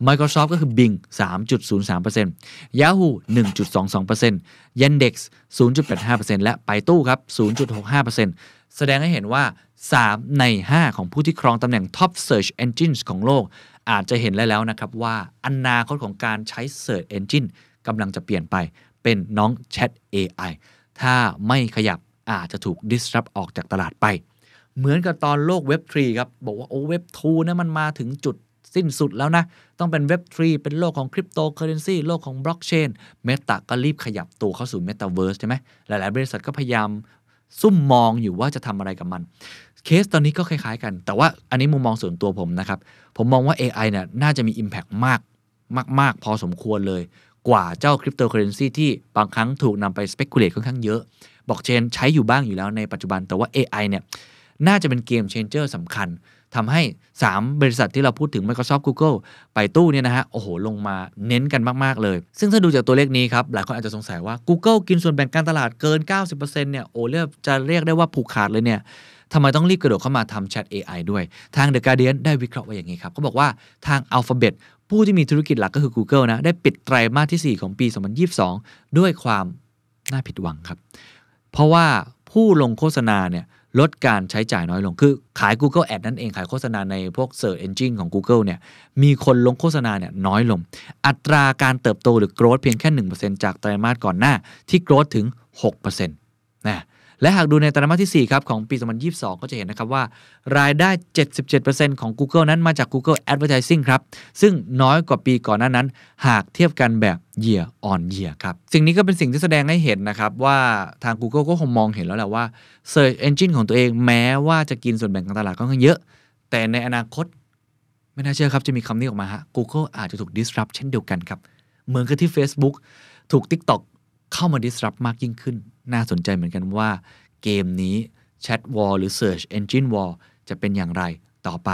Microsoft ก็คือ Bing 3.03% Yahoo 1.22% Yandex 0.85%และไปตู้ครับ 0.65%แสดงให้เห็นว่า 3 ใน 5 ของผู้ที่ครองตำแหน่ง Top Search Engines ของโลก อาจจะเห็นแล้วนะครับว่าอนาคตของการใช้ Search Engine กำลังจะเปลี่ยนไปเป็นน้อง Chat AI ถ้าไม่ขยับอาจจะถูก disrupt ออกจากตลาดไป เหมือนกับตอนโลกเว็บ3ครับ บอกว่าโอ้เว็บ2นะมันมาถึงจุด สิ้นสุดแล้วนะ ต้องเป็นเว็บ3เป็นโลกของคริปโตเคอเรนซีโลกของบล็อกเชน Meta ก็รีบขยับตัวเข้าสู่เมตาเวิร์สใช่ไหมหลาย ๆ บริษัทก็พยายามซุ่มมองอยู่ว่าจะทำอะไรกับมัน เคสตอนนี้ก็คล้ายๆกัน แต่ว่าอันนี้มุมมองส่วนตัวผมนะครับ ผมมองว่า AI เนี่ยน่าจะมี Impact มากมาก ๆ พอสมควรเลย กว่าเจ้าคริปโตเคอเรนซีที่บางครั้งถูกนำไป speculate ค่อนข้างเยอะบล็อกเชนใช้อยู่บ้างอยู่แล้วในปัจจุบันแต่ว่า AI เนี่ยน่าจะเป็นเกม changer สำคัญ ทำให้ 3 บริษัทที่เราพูดถึง Microsoft Google ไปตู้เนี่ยนะฮะ โอ้โห ลงมาเน้นกันมาก ๆ เลย ซึ่งถ้าดูจากตัวเลขนี้ครับ หลายคนอาจจะสงสัยว่า Google กินส่วนแบ่งการตลาดเกิน 90%เนี่ยโอ้เรียกจะเรียกได้ว่าผูกขาดเลยเนี่ยทำไมต้องรีบกระโดดเข้ามาทำ Chat AI ด้วย ทาง The Guardian ได้วิเคราะห์ไว้อย่างนี้ครับเขาบอกว่าทาง Alphabet ผู้ที่มีธุรกิจหลักก็คือ Google นะ ได้ปิดไตรมาสที่ 4 ของปี 2022 ด้วยความน่าผิดหวังครับ เพราะว่าผู้ลงโฆษณาเนี่ย ลดการใช้จ่ายน้อยลง คือขาย Google Ad นั่นเอง ขายโฆษณาในพวก Search Engine ของ Google เนี่ย มีคนลงโฆษณาเนี่ยน้อยลง อัตราการเติบโตหรือ growth เพียงแค่ 1%จากไตรมาสก่อนหน้าที่ growth ถึง 6%นะ และหากดูในไตรมาสที่ 4 ครับ ของปี 2022 ก็จะเห็นนะครับว่า รายได้ 77%ของ Google นั้นมาจาก Google Advertising ครับ ซึ่งน้อยกว่าปีก่อนหน้านั้น หากเทียบกันแบบ year on year ครับ สิ่งนี้ก็เป็นสิ่งที่แสดงให้เห็นนะครับ ว่าทาง Google ก็คงมองเห็นแล้วแหละว่า Search Engine ของตัวเองแม้ว่าจะกินส่วนแบ่งของตลาดก็ค่อนเยอะ แต่ในอนาคต ไม่น่าเชื่อครับจะมีคำนี้ออกมาฮะ Google อาจจะถูก disrupt เช่นเดียวกันครับเหมือนกับที่ Facebook ถูก TikTok เข้ามา disrupt มากยิ่งขึ้น น่าสนใจเหมือนกันว่าเกมนี้ Chat War หรือ Search Engine War จะเป็นอย่างไรต่อไป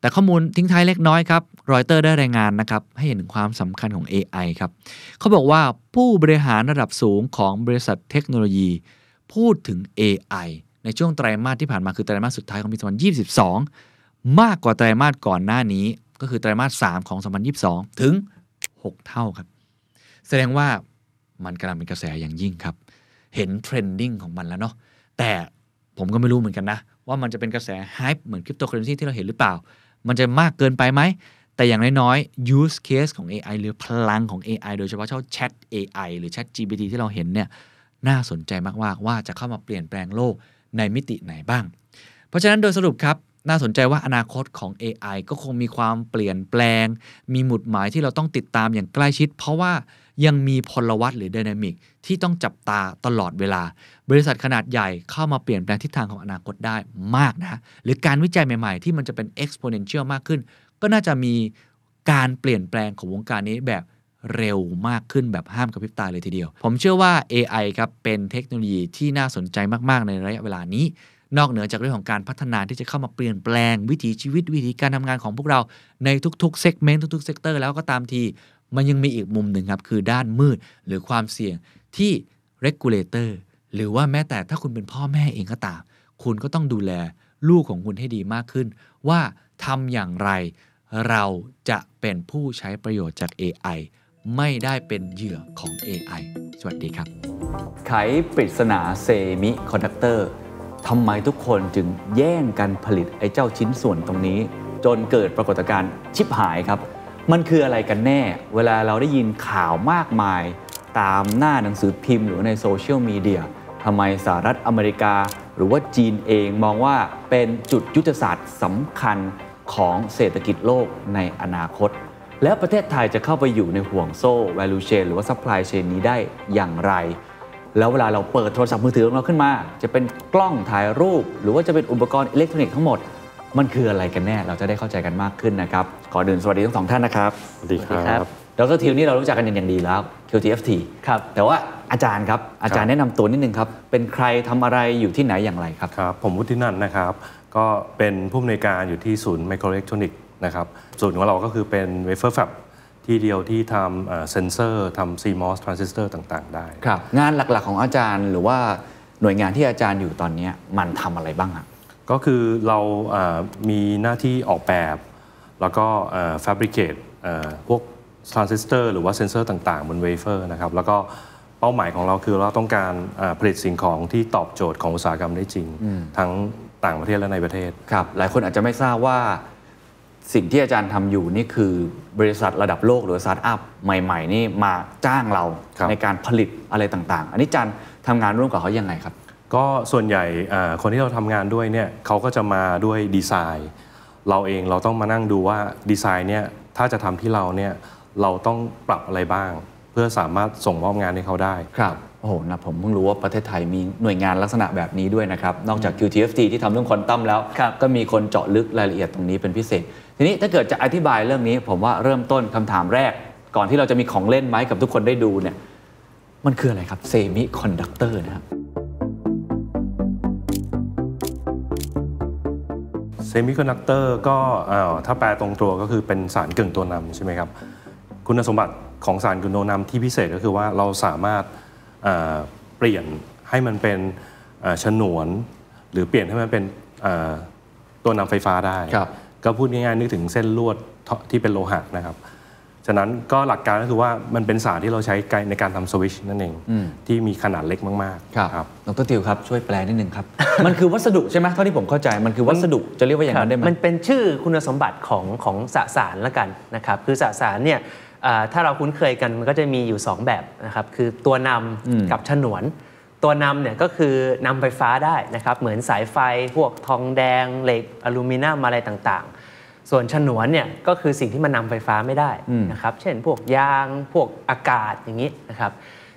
แต่ข้อมูลทิ้งท้ายเล็กน้อยครับรอยเตอร์ได้รายงานนะครับให้เห็นถึงความสำคัญของ AI ครับเขาบอกว่าผู้บริหารระดับสูงของบริษัทเทคโนโลยี พูดถึง AI ในช่วงไตรมาสที่ผ่านมาคือไตรมาสสุดท้ายของปี 2022 มากกว่าไตรมาสก่อนหน้านี้ ก็คือไตรมาส 3 ของ 2022 ถึง 6 เท่าครับ แสดงว่ามันกำลังเป็นกระแสอย่างยิ่งครับ เห็น trending ของมันแล้วเนาะแต่ผมก็ไม่รู้เหมือนกันนะ ว่ามันจะเป็นกระแส hype เหมือนคริปโตเคอเรนซีที่เราเห็นหรือเปล่า มันจะมากเกินไปไหม แต่อย่างน้อยๆ use case ของ AI หรือพลังของ AI โดยเฉพาะเจ้า Chat AI หรือ Chat GPT ที่เราเห็นเนี่ยน่าสนใจมากๆว่าจะเข้ามาเปลี่ยนแปลงโลกในมิติไหนบ้าง เพราะฉะนั้นโดยสรุปครับ น่าสนใจว่าอนาคตของ AI ก็คงมีความเปลี่ยนแปลง มีหมุดหมายที่เราต้องติดตามอย่างใกล้ชิด เพราะว่ายังมีพลวัตหรือ d y นามิก ที่ต้องจับตาตลอดเวลา บริษัทขนาดใหญ่เข้ามาเปลี่ยนแปลงทิศทางของอนาคตได้มากนะ หรือการวิจัยใหม่ๆ ที่มันจะเป็น exponential มากขึ้น ก็น่าจะมีการเปลี่ยนแปลงของวงการนี้แบบเร็วมากขึ้นแบบห้ามกระพริบตาเลยทีเดียว ผมเชื่อว่า AI ครับเป็นเทคโนโลยีที่น่าสนใจมากๆ ในระยะเวลานี้ นอกเหนือจากเรื่องของการพัฒนาที่จะเข้ามาเปลี่ยนแปลง วิถีชีวิตวิธีการทำงานของพวกเราในทุกๆ segment ทุกๆ sector แล้วก็ตามที มันยังมีอีกมุมหนึ่งครับ คือด้านมืดหรือความเสี่ยง ที่ regulator หรือว่าแม้แต่ถ้าคุณเป็นพ่อแม่เองก็ตาม คุณก็ต้องดูแลลูกของคุณให้ดีมากขึ้น ว่าทำอย่างไรเราจะเป็นผู้ใช้ประโยชน์จาก AI ไม่ได้เป็นเหยื่อของ AI สวัสดีครับ ไขปริศนาเซมิคอนดักเตอร์ทำไมทุกคนจึงแย่งกันผลิตไอ้เจ้าชิ้นส่วนตรงนี้ จนเกิดปรากฏการณ์ชิบหายครับ มันคืออะไรกันแน่ เวลาเราได้ยินข่าวมากมาย ตามหน้าหนังสือพิมพ์ หรือในโซเชียลมีเดียทำไมสหรัฐอเมริกา หรือว่าจีนเองมองว่าเป็นจุดยุทธศาสตร์สำคัญของเศรษฐกิจโลกในอนาคต แล้วประเทศไทยจะเข้าไปอยู่ในห่วงโซ่ value chain หรือว่า supply chain นี้ได้อย่างไร แล้วเวลาเราเปิดโทรศัพท์มือถือของเราขึ้นมา จะเป็นกล้องถ่ายรูป หรือว่าจะเป็นอุปกรณ์อิเล็กทรอนิกส์ทั้งหมด มันคืออะไรกันแน่ เราจะได้เข้าใจกันมากขึ้นนะครับ ขอเรียนสวัสดีทั้งสองท่านนะครับ สวัสดีครับ ดรทิวนี่เรารู้จักกันอย่างดีแล้ว QTFT ครับแต่ว่าอาจารย์ครับอาจารย์แนะนำตัวนิดนึงครับ เป็นใครทำอะไรอยู่ที่ไหนอย่างไรครับครับ ผมวุฒินันท์นะครับ ก็เป็นผู้อำนวยการอยู่ที่ศูนย์ไมโครอิเล็กทรอนิกส์นะครับศูนย์ของเราก็คือเป็น wafer fabที่เดียวที่ทำเซนเซอร์ทำ CMOS ทรานซิสเตอร์ต่าง ๆ ได้ครับงานหลักๆของอาจารย์หรือว่าหน่วยงานที่อาจารย์อยู่ตอนนี้มันทำอะไรบ้างอะก็คือเราเอ่อมีหน้าที่ออกแบบ แล้วก็ฟ a บริเคตพวก ทรานซิสเตอร์หรือว่าเซนเซอร์ต่างๆ บนเวเฟอร์นะครับ แล้วก็เป้าหมายของเราคือเราต้องการเอ่อผลิตสิ่งของที่ตอบโจทย์ของอุตสาหกรรมได้จริง ทั้งต่างประเทศและในประเทศครับหลายคนอาจจะไม่ทราบว่าสิ่งที่อาจารย์ทำอยู่นี่คือบริษัทระดับโลกหรือสตาร์ทอัพใหม่ ๆ นี่มาจ้างเราครับในการผลิตอะไรต่างๆ อันนี้อาจารย์ทำงานร่วมกับเขายังไงครับ ก็ส่วนใหญ่เอ่อคนที่เราทำงานด้วยเนี่ยเขาก็จะมาด้วยดีไซน์ เราเองเราต้องมานั่งดูว่าดีไซน์เนี่ยถ้าจะทำที่เราเนี่ย เราต้องปรับอะไรบ้าง เพื่อสามารถส่งมอบงานให้เขาได้ครับโอ้โหนะผมเพิ่งรู้ว่าประเทศไทยมีหน่วยงานลักษณะแบบนี้ด้วยนะครับ นอกจาก QTFT ที่ทำเรื่องควอนตัมแล้วครับก็มีคนเจาะลึกรายละเอียดตรงนี้เป็นพิเศษ ทีนี้ถ้าเกิดจะอธิบายเรื่องนี้ ผมว่าเริ่มต้นคำถามแรก ก่อนที่เราจะมีของเล่นใหม่มาให้กับทุกคนได้ดูเนี่ยมันคืออะไรครับเซมิคอนดักเตอร์นะครับเซมิคอนดักเตอร์ก็เอ่อถ้าแปลตรงตัวก็คือเป็นสารกึ่งตัวนำใช่ไหมครับ คุณสมบัติของสารกึ่งตัวนำที่พิเศษก็คือว่าเราสามารถเอ่อเปลี่ยนให้มันเป็นเอ่อฉนวน หรือเปลี่ยนให้มันเป็นเอ่อตัวนำไฟฟ้าได้ครับก็พูดง่ายๆนึกถึงเส้นลวดที่เป็นโลหะนะครับ ฉะนั้นก็หลักการก็คือว่ามันเป็นสารที่เราใช้ในการทำสวิตชนั่นเอง ที่มีขนาดเล็กมากๆ ครับดรติวครับ ช่วยแปลนิดนึงครับ มันคือวัสดุใช่ไหมเท่าที่ผมเข้าใจมันคือวัสดุจะเรียกว่าอย่างนั้นได้ไหมมันเป็นชื่อคุณสมบัติของของสสารละกันนะครับคือสสารเนี่ยอ่า ถ้าเราคุ้นเคยกันมันก็จะมีอยู่ 2 แบบนะครับคือตัวนำกับฉนวน ตัวนำเนี่ยก็คือนำไฟฟ้าได้นะครับเหมือนสายไฟพวกทองแดงเหล็กอลูมิเนียมอะไรต่างๆ ส่วนฉนวนเนี่ยก็คือสิ่งที่มันนำไฟฟ้าไม่ได้นะครับเช่นพวกยางพวกอากาศอย่างนี้นะครับ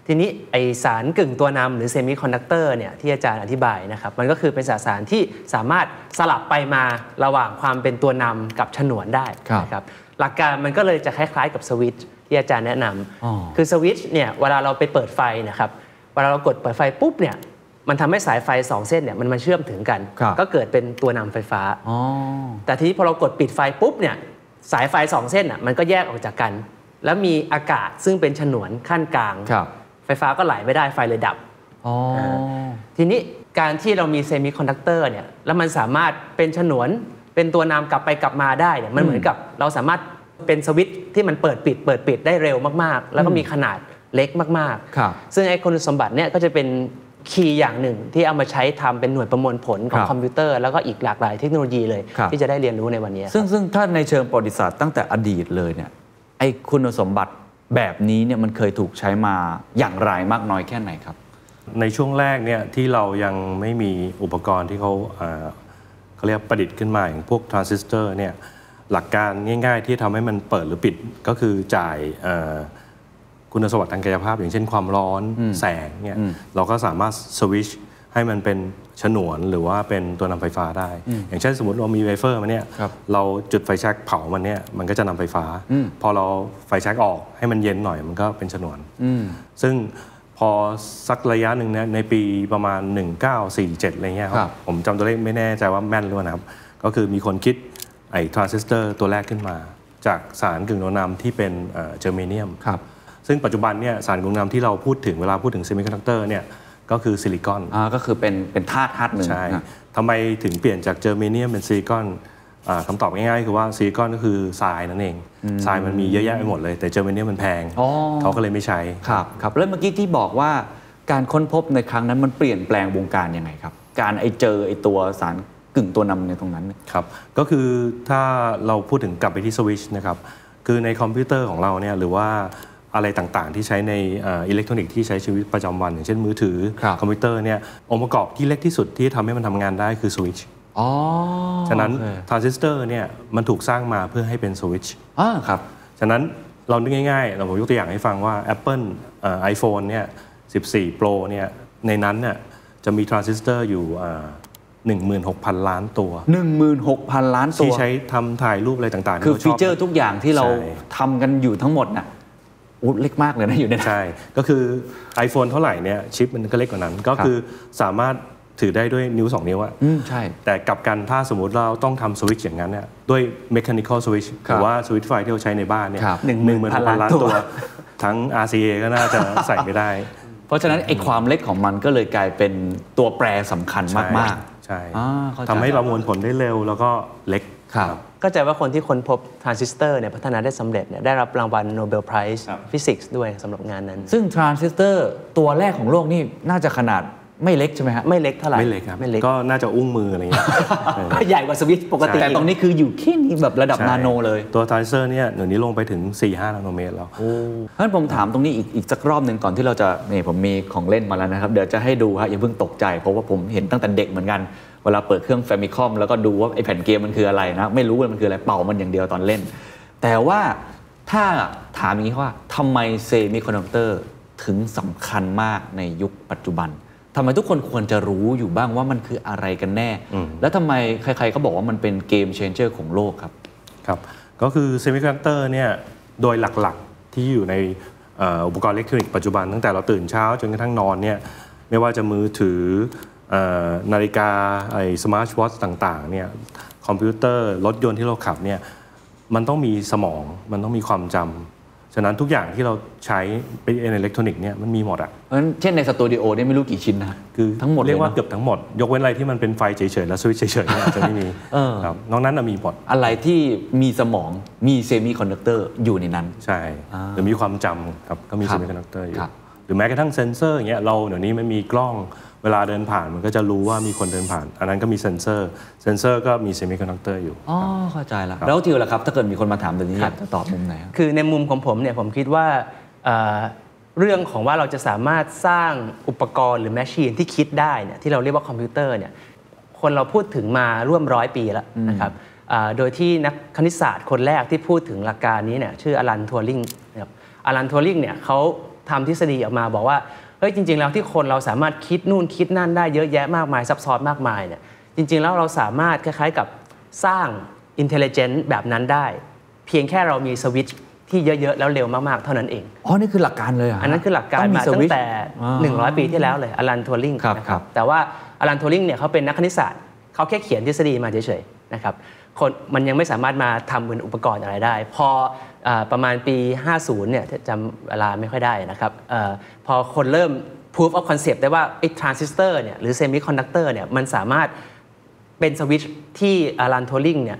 ทีนี้ไอสารกึ่งตัวนำหรือเซมิคอนดักเตอร์เนี่ยที่อาจารย์อธิบายนะครับมันก็คือเป็นสสารที่สามารถสลับไปมาระหว่างความเป็นตัวนำกับฉนวนได้ครับนะครับ หลักการมันก็เลยจะคล้ายๆกับสวิตช์ที่อาจารย์แนะนำอ๋อคือสวิตช์เนี่ยเวลาเราไปเปิดไฟนะครับเวลาเรากดเปิดไฟปุ๊บเนี่ยมันทำให้สายไฟสองเส้นเนี่ยมันมาเชื่อมถึงกันครับก็เกิดเป็นตัวนำไฟฟ้าอ๋อแต่ทีนี้พอเรากดปิดไฟปุ๊บเนี่ยสายไฟสองเส้นอะมันก็แยกออกจากกัน แล้วมีอากาศซึ่งเป็นฉนวนคั่นกลางครับไฟฟ้าก็ไหลไม่ได้ไฟเลยดับอ๋อทีนี้การที่เรามีเซมิคอนดักเตอร์เนี่ยแล้วมันสามารถเป็นฉนวน เป็นตัวนำกลับไปกลับมาได้เนี่ยมันเหมือนกับเราสามารถเป็นสวิตช์ที่มันเปิดปิด เปิดปิดได้เร็วมากๆ แล้วก็มีขนาดเล็กมากครับซึ่งไอ้คุณสมบัติเนี่ยก็จะเป็นคีย์อย่างหนึ่งที่เอามาใช้ทำเป็นหน่วยประมวลผลของครับคอมพิวเตอร์ แล้วก็อีกหลากหลายเทคโนโลยีเลยครับที่จะได้เรียนรู้ในวันนี้ซึ่งซึ่งถ้าในเชิงประวัติศาสตร์ตั้งแต่อดีตเลยเนี่ยไอ้คุณสมบัติแบบนี้เนี่ยมันเคยถูกใช้มาอย่างไรมากน้อยแค่ไหนครับ ในช่วงแรกเนี่ยที่เรายังไม่มีอุปกรณ์ที่เขา เอ่อเขาเรียกประดิษฐ์ขึ้นมาอย่างพวกทรานซิสเตอร์เนี่ยหลักการง่าย ๆ ที่ทำให้มันเปิดหรือปิดก็คือจ่ายเอ่อคุณสมบัติทางกายภาพ อย่างเช่นความร้อนแสงเนี่ยเราก็สามารถสวิชให้มันเป็นฉนวนหรือว่าเป็นตัวนำไฟฟ้าได้ อย่างเช่นสมมติเรามีเวเฟอร์มาเนี่ยครับเราจุดไฟแช็กเผามันเนี่ยมันก็จะนำไฟฟ้า พอเราไฟแช็กออกให้มันเย็นหน่อยมันก็เป็นฉนวนซึ่งพ อสักระยะหนึ่งเนี่ยในปีประมาณ 1947อะไรเงี้ยคครัรับบผมจำตัวเลขไม่แน่ใจว่าแม่นหรือเปล่านะครับก็คือมีคนคิดไอ้ทรานซิสเตอร์ตัวแรกขึ้นมา จากสารกึ่งตัวนำที่เป็นเอ่อเจอร์เมเนียมครับซึ่งปัจจุบันเนี่ยสารกึ่งตัวนำที่เราพูดถึงเวลาพูดถึงเซมิคอนดักเตอร์เนี่ยก็คือซิลิคอนอ่าก็คือเป็นเป็นธาตุธาตุหนึ่งใช่นะทำไมถึงเปลี่ยนจากเจอร์เมเนียมเป็นซิลิคอนอ่า คำตอบง่ายๆคือว่าซิลิคอนก็คือทรายนั่นเองทรายมันมีเยอะแยะไปหมดเลย แต่เจอร์เมเนียมมันแพงอ๋อเขาก็เลยไม่ใช้ครับครับแล้วเมื่อกี้ที่บอกว่าการค้นพบในครั้งนั้นมันเปลี่ยนแปลงวงการยังไงครับ การไอเจอไอตัวสารกึ่งตัวนำในตรงนั้นเนี่ยครับก็คือถ้าเราพูดถึงกลับไปที่สวิตช์นะครับคือในคอมพิวเตอร์ของเราเนี่ยหรือว่าอะไรต่างๆ ที่ใช้ในเอ่ออิเล็กทรอนิกส์ที่ใช้ชีวิตประจำวัน อย่างเช่นมือถือครับคอมพิวเตอร์เนี่ยองค์ประกอบที่เล็กที่สุดที่ทำให้มันทำงานได้คือสวิตช์อ๋อ ฉะนั้นโอเคทรานซิสเตอร์เนี่ยมันถูกสร้างมาเพื่อให้เป็นสวิตช์อ่าครับฉะนั้นเรานึกง่ายๆ เราผมยกตัวอย่างให้ฟังว่า Apple iPhone เนี่ย14 Pro เนี่ยในนั้นเนี่ยจะมีทรานซิสเตอร์อยู่หนึ่งหมื่นหกพันล้านตัว 16,000 ล้านตัว ที่ใช้ทำถ่ายรูปอะไรต่างๆ คือที่ชาชฟีเจอร์ทุกอย่างที่เราใช่ทำกันอยู่ทั้งหมดน่ะอู้เล็กมากเลยนะอยู่ในนั้นใช่ ก็คือ iPhone เท่าไหร่เนี่ยชิปมันก็เล็กกว่านั้น ก็คือสามารถ ถือได้ด้วยนิ้ว 2 นิ้วอะอืมใช่ แต่กลับกันถ้าสมมติเราต้องทำสวิตช์อย่างนั้นเนี่ยด้วย mechanical switch ครับหรือว่าสวิตช์ไฟที่เราใช้ในบ้านเนี่ยครับ หนึ่งหมื่นพันล้าน16,000ตัว ทั้ง RCA ก็น่าจะใส่ไม่ได้ เพราะฉะนั้นไอ้ความเล็กของมันก็เลยกลายเป็นตัวแปรสำคัญมาก ใช่อ่าเข้าใจ ทำให้ประมวลผลได้เร็วแล้วก็เล็ก ๆ ครับ ก็ใจว่าคนที่ค้นพบทรานซิสเตอร์เนี่ยพัฒนาได้สำเร็จเนี่ยได้รับรางวัลโนเบล prize ฟิสิกส์ด้วยสำหรับงานนั้น ซึ่งทรานซิสเตอร์ตัวแรกของโลกนี่น่าจะขนาด ไม่เล็กใช่ไหมฮะไม่เล็กเท่าไหร่ไม่เล็กครับไม่เล็กก็น่าจะอุ้งมืออะไรเงี้ยเอเออใหญ่กว่าสวิตช์ปกติแต่ตรงนี้คืออยู่แค่นี้แบบระดับใช่นาโนเลยตัวทรานซิสเตอร์เนี่ยเดี๋ยวนี้ลงไปถึง 4-5 นาโนเมตรแล้วเพราะฉะนั้นผมถามตรงนี้อีกอีกสักรอบหนึ่งก่อนที่เราจะนี่ผมมีของเล่นมาแล้วนะครับ เดี๋ยวจะให้ดูฮะอย่าเพิ่งตกใจ เพราะว่าผมเห็นตั้งแต่เด็กเหมือนกันเวลาเปิดเครื่องแฟมิคอมแล้วก็ดูว่าไอ้แผ่นเกมมันคืออะไรนะไม่รู้ว่ามันคืออะไรเป่ามันอย่างเดียวตอนเล่น แต่ว่าถ้าถามอย่างนี้ว่าทำไมเซมิคอนดักเตอร์ถึงสำคัญมากในยุคปัจจุบัน ทำไมทุกคนควรจะรู้อยู่บ้างว่ามันคืออะไรกันแน่ แล้วทำไมใครๆก็บอกว่ามันเป็น game changer ของโลกครับ ครับ ก็คือเซมิคอนดักเตอร์เนี่ยโดยหลักๆที่อยู่ในเอ่ออุปกรณ์อิเล็กทรอนิกส์ปัจจุบันตั้งแต่เราตื่นเช้าจนกระทั่งนอนเนี่ยไม่ว่าจะมือถือเออนาฬิกาไอ้ smart watch ต่างๆเนี่ยคอมพิวเตอร์รถยนต์ที่เราขับเนี่ยมันต้องมีสมองมันต้องมีความจำ ฉะนั้นทุกอย่างที่เราใช้เป็นอิเล็กทรอนิกส์เนี่ยมันมีหมดอะเพราะฉะนั้นเช่นในสตูดิโอเนี่ยไม่รู้กี่ชิ้นนะคือทั้งหมดเรียกว่าลนะเกือบทั้งหมด ยกเว้นอะไรที่มันเป็นไฟเฉยๆ แล้วสวิตช์เฉยๆเนี่ยอาจจะไม่มีเออครับนอกนั้นน่ะมีหมดอะไรที่มีสมองมีเซมิคอนดักเตอร์อยู่ในนั้น ใช่อ่าหรือมีความจำครับก็มีครัเซบมิคอนดักเตอร์อยู่ครับหรือแม้กระทั่งเซนเซอร์อย่างเงี้ยเราเดี๋ยวนี้มันมีกล้อง เวลาเดินผ่านมันก็จะรู้ว่ามีคนเดินผ่าน อันนั้นก็มีเซนเซอร์ เซนเซอร์ก็มีเซมิคอนดักเตอร์อยู่ อ๋อ เข้าใจแล้วแล้วทิวล่ะครับ ถ้าเกิดมีคนมาถามแบบนี้อยากจะตอบมุมไหนครับคือในมุมของผมเนี่ยผมคิดว่าเอ่อเรื่องของว่าเราจะสามารถสร้างอุปกรณ์หรือ machine ที่คิดได้เนี่ยที่เราเรียกว่าคอมพิวเตอร์เนี่ยคนเราพูดถึงมาร่วมร้อยปีแล้วนะครับอ่าโดยที่นักคณิตศาสตร์คนแรกที่พูดถึงหลักการนี้เนี่ยชื่อ Alan Turing นะครับอลันทัวริงเนี่ยเขาทำทฤษฎีออกมาบอกว่าเฮ้ยจริง ๆ แล้วที่คนเราสามารถคิดนู่นคิดนั่นได้เยอะแยะมากมายซับซ้อนมากมายเนี่ยจริง ๆ แล้วเราสามารถคล้ายๆกับสร้างอินเทลเจนต์แบบนั้นได้ เพียงแค่เรามีสวิตช์ที่เยอะๆ แล้วเร็วมากๆ เท่านั้นเอง อ๋อ นี่คือหลักการเลยเหรอันนั้นคือหลักการต้มาสตั้วิงชแต่อ่า100 ปีที่แล้วเลยอลันทัวริงครับนะครับ แต่ว่าอลันทัวริงเนี่ยเขาเป็นนักคณิตศาสตร์ เขาแค่เขียนทฤษฎีมาเฉยๆ นะครับ คนมันยังไม่สามารถมาทำเป็นอุปกรณ์อะไรได้ พออา ประมาณปี 50 เนี่ยจำเวลาไม่ค่อยได้นะครับอ่อพอคนเริ่ม proof of concept ได้ว่าไอ้ทรานซิสเตอร์เนี่ยหรือเซมิคอนดักเตอร์เนี่ยมันสามารถเป็นสวิตช์ที่ Alan Turing เนี่ย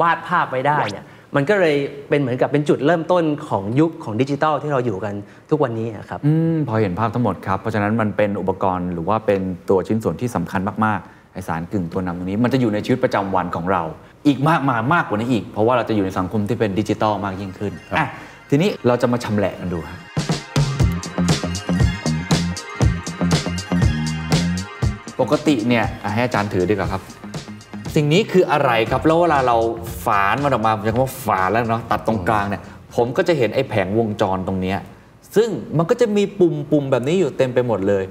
วาดภาพไว้ได้เนี่ยมันก็เลยเป็นเหมือนกับเป็นจุดเริ่มต้นของยุคของดิจิทัลที่เราอยู่กันทุกวันนี้ครับอืมพอเห็นภาพทั้งหมดครับ เพราะฉะนั้นมันเป็นอุปกรณ์หรือว่าเป็นตัวชิ้นส่วนที่สำคัญมากๆไอ้สารกึ่งตัวนำตรงนี้ มันจะอยู่ในชีวิตประจำวันของเรา อีกมากมายมากกว่านี้อีก เพราะว่าเราจะอยู่ในสังคมที่เป็นดิจิตอลมากยิ่งขึ้นอะทีนี้เราจะมาชำแหละกันดูครับปกติเนี่ยอะให้อาจารย์ถือดีกว่าครับ สิ่งนี้คืออะไรครับ แล้วเวลาเราฝานมันออกมาผมจะคำว่าฝานแล้วเนาะตัดตรงกลางเนี่ยผมก็จะเห็นไอ้แผงวงจรตรงเนี้ยซึ่งมันก็จะมีปุ่มปุ่มแบบนี้อยู่เต็มไปหมดเลย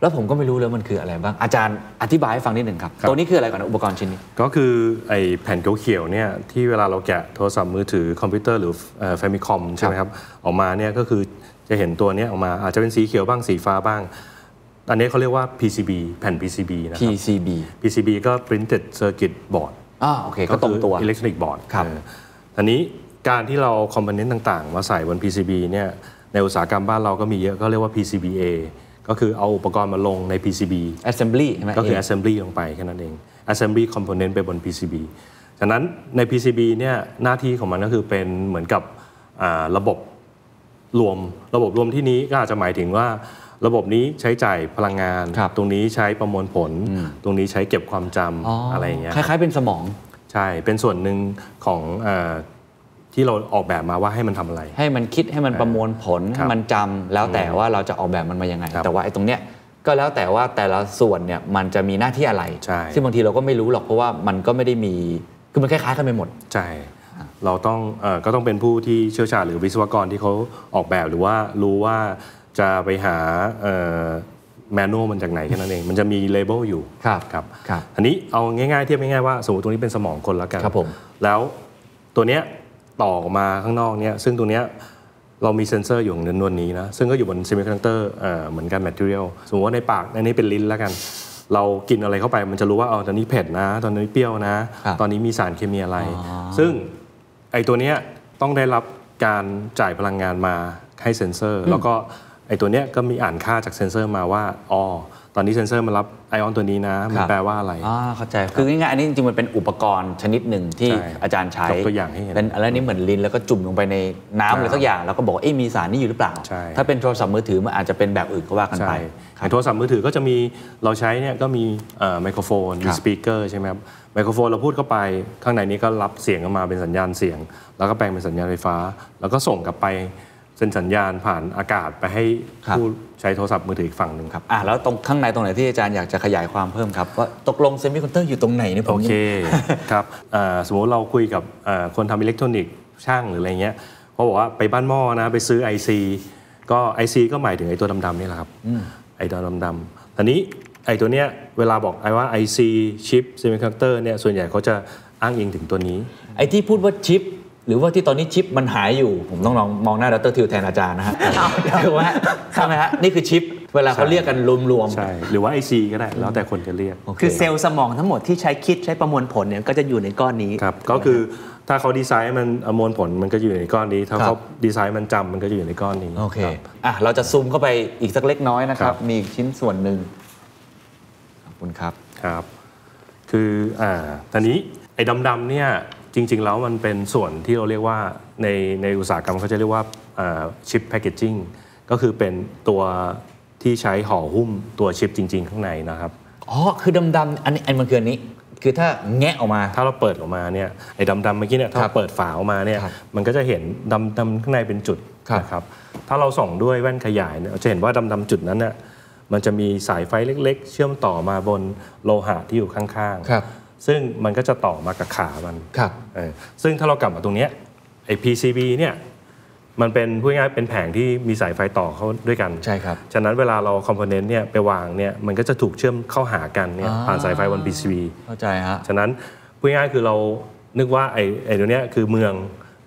แล้วผมก็ไม่รู้เลยมันคืออะไรบ้าง อาจารย์อธิบายให้ฟังนิดหนึ่งครับครับตัวนี้คืออะไรก่อนนะอุปกรณ์ชิ้นนี้ ก็คือไอ้แผ่นเขียวๆเนี่ยที่เวลาเราแกะโทรศัพท์มือถือคอมพิวเตอร์หรือแฟมิคอมใช่ไหมครับออกมาเนี่ยก็คือจะเห็นตัวเนี้ยออกมาอาจจะเป็นสีเขียวบ้างสีฟ้าบ้าง อันนี้เขาเรียกว่า PCB แผ่น PCB นะครับ PCB PCB ก็ Printed Circuit Board อ่าโอเคก็ตรงตัวอิเล็กทรอนิกส์บอร์ดครับอันนี้การที่เรา component ต่างๆ มาใส่บน PCB เนี่ยในอุตสาหกรรมบ้านเราก็มีเยอะก็เรียกว่า PCBA ก็คือเอาอุปกรณ์มาลงใน PCB assembly ใช่ไหมก็คือเ assembly ลงไปแค่นั้นเอง assembly component ไปบน PCB ฉะนั้นใน PCB เนี่ยหน้าที่ของมันก็คือเป็นเหมือนกับอ่าระบบรวมระบบรวมที่นี้ก็อาจจะหมายถึงว่าระบบนี้ใช้จ่ายพลังงานครับตรงนี้ใช้ประมวลผล ตรงนี้ใช้เก็บความจำอ๋อออะไรอย่างเงี้ยคล้ายๆเป็นสมอง ใช่ เป็นส่วนหนึ่งของอา ที่เราออกแบบมาว่าให้มันทำอะไร ให้มันคิดให้มันประมวลผลครัให้บมันจำแล้วแต่ว่าเราจะออกแบบมันมายังไงครับแต่ว่าไอ้ตรงเนี้ยก็แล้วแต่ว่าแต่ละส่วนเนี่ยมันจะมีหน้าที่อะไรใช่ซึ่งบางทีเราก็ไม่รู้หรอกเพราะว่ามันก็ไม่ได้มีคือมันคล้ายๆกันไปหมดใช่เราต้องเออก็ต้องเป็นผู้ที่เชี่ยวชาญหรือวิศวกรที่เขาออกแบบหรือว่ารู้ว่าจะไปหาแมนนวลมันจากไหนแค่นั้นเอง มันจะมีเลเบลอยู่ครับครับครับอันนี้เอาง่ายๆเทียบง่ายๆว่าสมมติตรงนี้เป็นสมองคนแล้วกันครับผมแล้วตัวเนี้ย ต่อออกมาข้างนอกเนี่ยซึ่งตัวเนี้ยเรามีเซ็นเซอร์อยู่ในนวลนี้นะ ซึ่งก็อยู่บน semiconductor เอ่อเหมือนกัน material สมมติว่าในปากอันนี้เป็นลิ้นแล้วกัน เรากินอะไรเข้าไปมันจะรู้ว่าอ๋อตอนนี้เผ็ดนะ ตอนนี้เปรี้ยวนะครับตอนนี้มีสารเคมีอะไรอ๋อซึ่งไอ้ตัวเนี้ยต้องได้รับการจ่ายพลังงานมาให้เซ็นเซอร์ แล้วก็ไอ้ตัวเนี้ยก็มีอ่านค่าจากเซ็นเซอร์มาว่าอ๋อต อนนี้เซ็นเซอร์มันรับไอออนตัวนี้นะ มันแปลว่าอะไรอ่าเข้าใจ คือง่ายๆอันนี้จริงๆมันเป็นอุปกรณ์ชนิดหนึ่งที่ใช่อาจารย์ใช้ยกตัวอย่างให้เห็นเป็นอะไรนี้เหมือนลิ้นแล้วก็จุ่มลงไปในน้ำอะไรสักอย่าง แล้วก็บอกว่าเอ๊ะมีสารนี่อยู่หรือเปล่าใช่ถ้าเป็นโทรศัพท์มือถือมันอาจจะเป็นแบบอื่นก็ว่ากันไปใช่ครับในโทรศัพท์มือถือก็จะมีเราใช้เนี่ยก็มีไมโครโฟนครับมี speaker ใช่ไหมครับไมโครโฟนเราพูดเข้าไปข้างในนี้ก็รับเสียงออกมาเป็นสัญญาณเสียง แล้วก็แปลงเป็นสัญญาณไฟฟ้า แล้วก็ส่งกลับไป เส้นสัญญาณผ่านอากาศไปให้ครับผู้ใช้โทรศัพท์มือถืออีกฝั่งหนึ่งครับอะแล้วตรงข้างในตรงไหนที่อาจารย์อยากจะขยายความเพิ่มครับ ว่าตกลงเซมิคอนดักเตอร์อยู่ตรงไหนเนี่ยผมยังโอเคครับอ่าสมมติเราคุยกับอ่าคนทำอิเล็กทรอนิกส์ช่างหรืออะไรเงี้ยราะบอกว่าไปบ้านหม้อนะไปซื้อ IC ก็ IC ก็หมายถึงไอ้ตัวดำๆนี่แหละครับไอ้ตัวดำๆทีนี้ไอ้ตัวเนี้ยเวลาบอกไอ้ว่า IC ชิป semiconductor เนี่ยส่วนใหญ่เขาจะอ้างอิงถึงตัวนี้ ไอ้ที่พูดว่าชิป หรือว่าที่ตอนนี้ชิปมันหายอยู่ ผมต้องลองมองหน้าดรทิวแทนอาจารย์นะฮะถูกไหมฮะใช่ไหมฮะนี่คือชิปเวลาเขาเรียกกันรวมๆใช่หรือว่า IC ก็ได้ แล้วแต่คนจะเรียกโอเคคือเซลล์สมองทั้งหมดที่ใช้คิดใช้ประมวลผลเนี่ยก็จะอยู่ในก้อนนี้ครับก็คือถ้าเขาดีไซน์มันอมวลผลมันก็อยู่ในก้อนนี้ ถ้าครับเขาดีไซน์มันจำมันก็จะอยู่ในก้อนนี้โอเครับอะเราจะซูมเข้าไปอีกสักเล็กน้อยนะครัครับบมีอีกชิ้นส่วนหนึ่งขอบคุณครับครับ คืออ่าตอนนี้ไอ้ดำๆเนี่ย จริง ๆ แล้วมันเป็นส่วนที่เราเรียกว่าในในอุตสาหกรรมเขาจะเรียกว่าชิปแพคเกจจิ้งก็คือเป็นตัวที่ใช้ห่อหุ้มตัวชิปจริง ๆ ข้างในนะครับ อ๋อ คือดำๆอันนี้อันมันคืออันนี้ คือถ้าแงะออกมา ถ้าเราเปิดออกมาเนี่ยไอ้ดำๆเมื่อกี้เนี่ยถ้าครัเราบเปิดฝาออกมาเนี่ยครับมันก็จะเห็นดำๆข้างในเป็นจุดครับนะครับถ้าเราส่องด้วยแว่นขยายเนี่ยเราจะเห็นว่าดำๆจุดนั้นเนี่ยมันจะมีสายไฟเล็ก ๆ เชื่อมต่อมาบนโลหะที่อยู่ข้างๆครับ ซึ่งมันก็จะต่อมากับขามันครับเออซึ่งถ้าเรากลับมาตรงเนี้ยไอ้ PCB เนี่ยมันเป็นพูดง่ายๆเป็นแผงที่มีสายไฟต่อเข้าด้วยกันใช่ครับฉะนั้นเวลาเราคอมโพเนนต์เนี่ยไปวางเนี่ยมันก็จะถูกเชื่อมเข้าหากันเนี่ยอ่าผ่านสายไฟบน PCB เข้าใจฮะฉะนั้นพูดง่ายๆคือเรานึกว่าไอ้ไอ้ตัวเนี้ยคือเมือง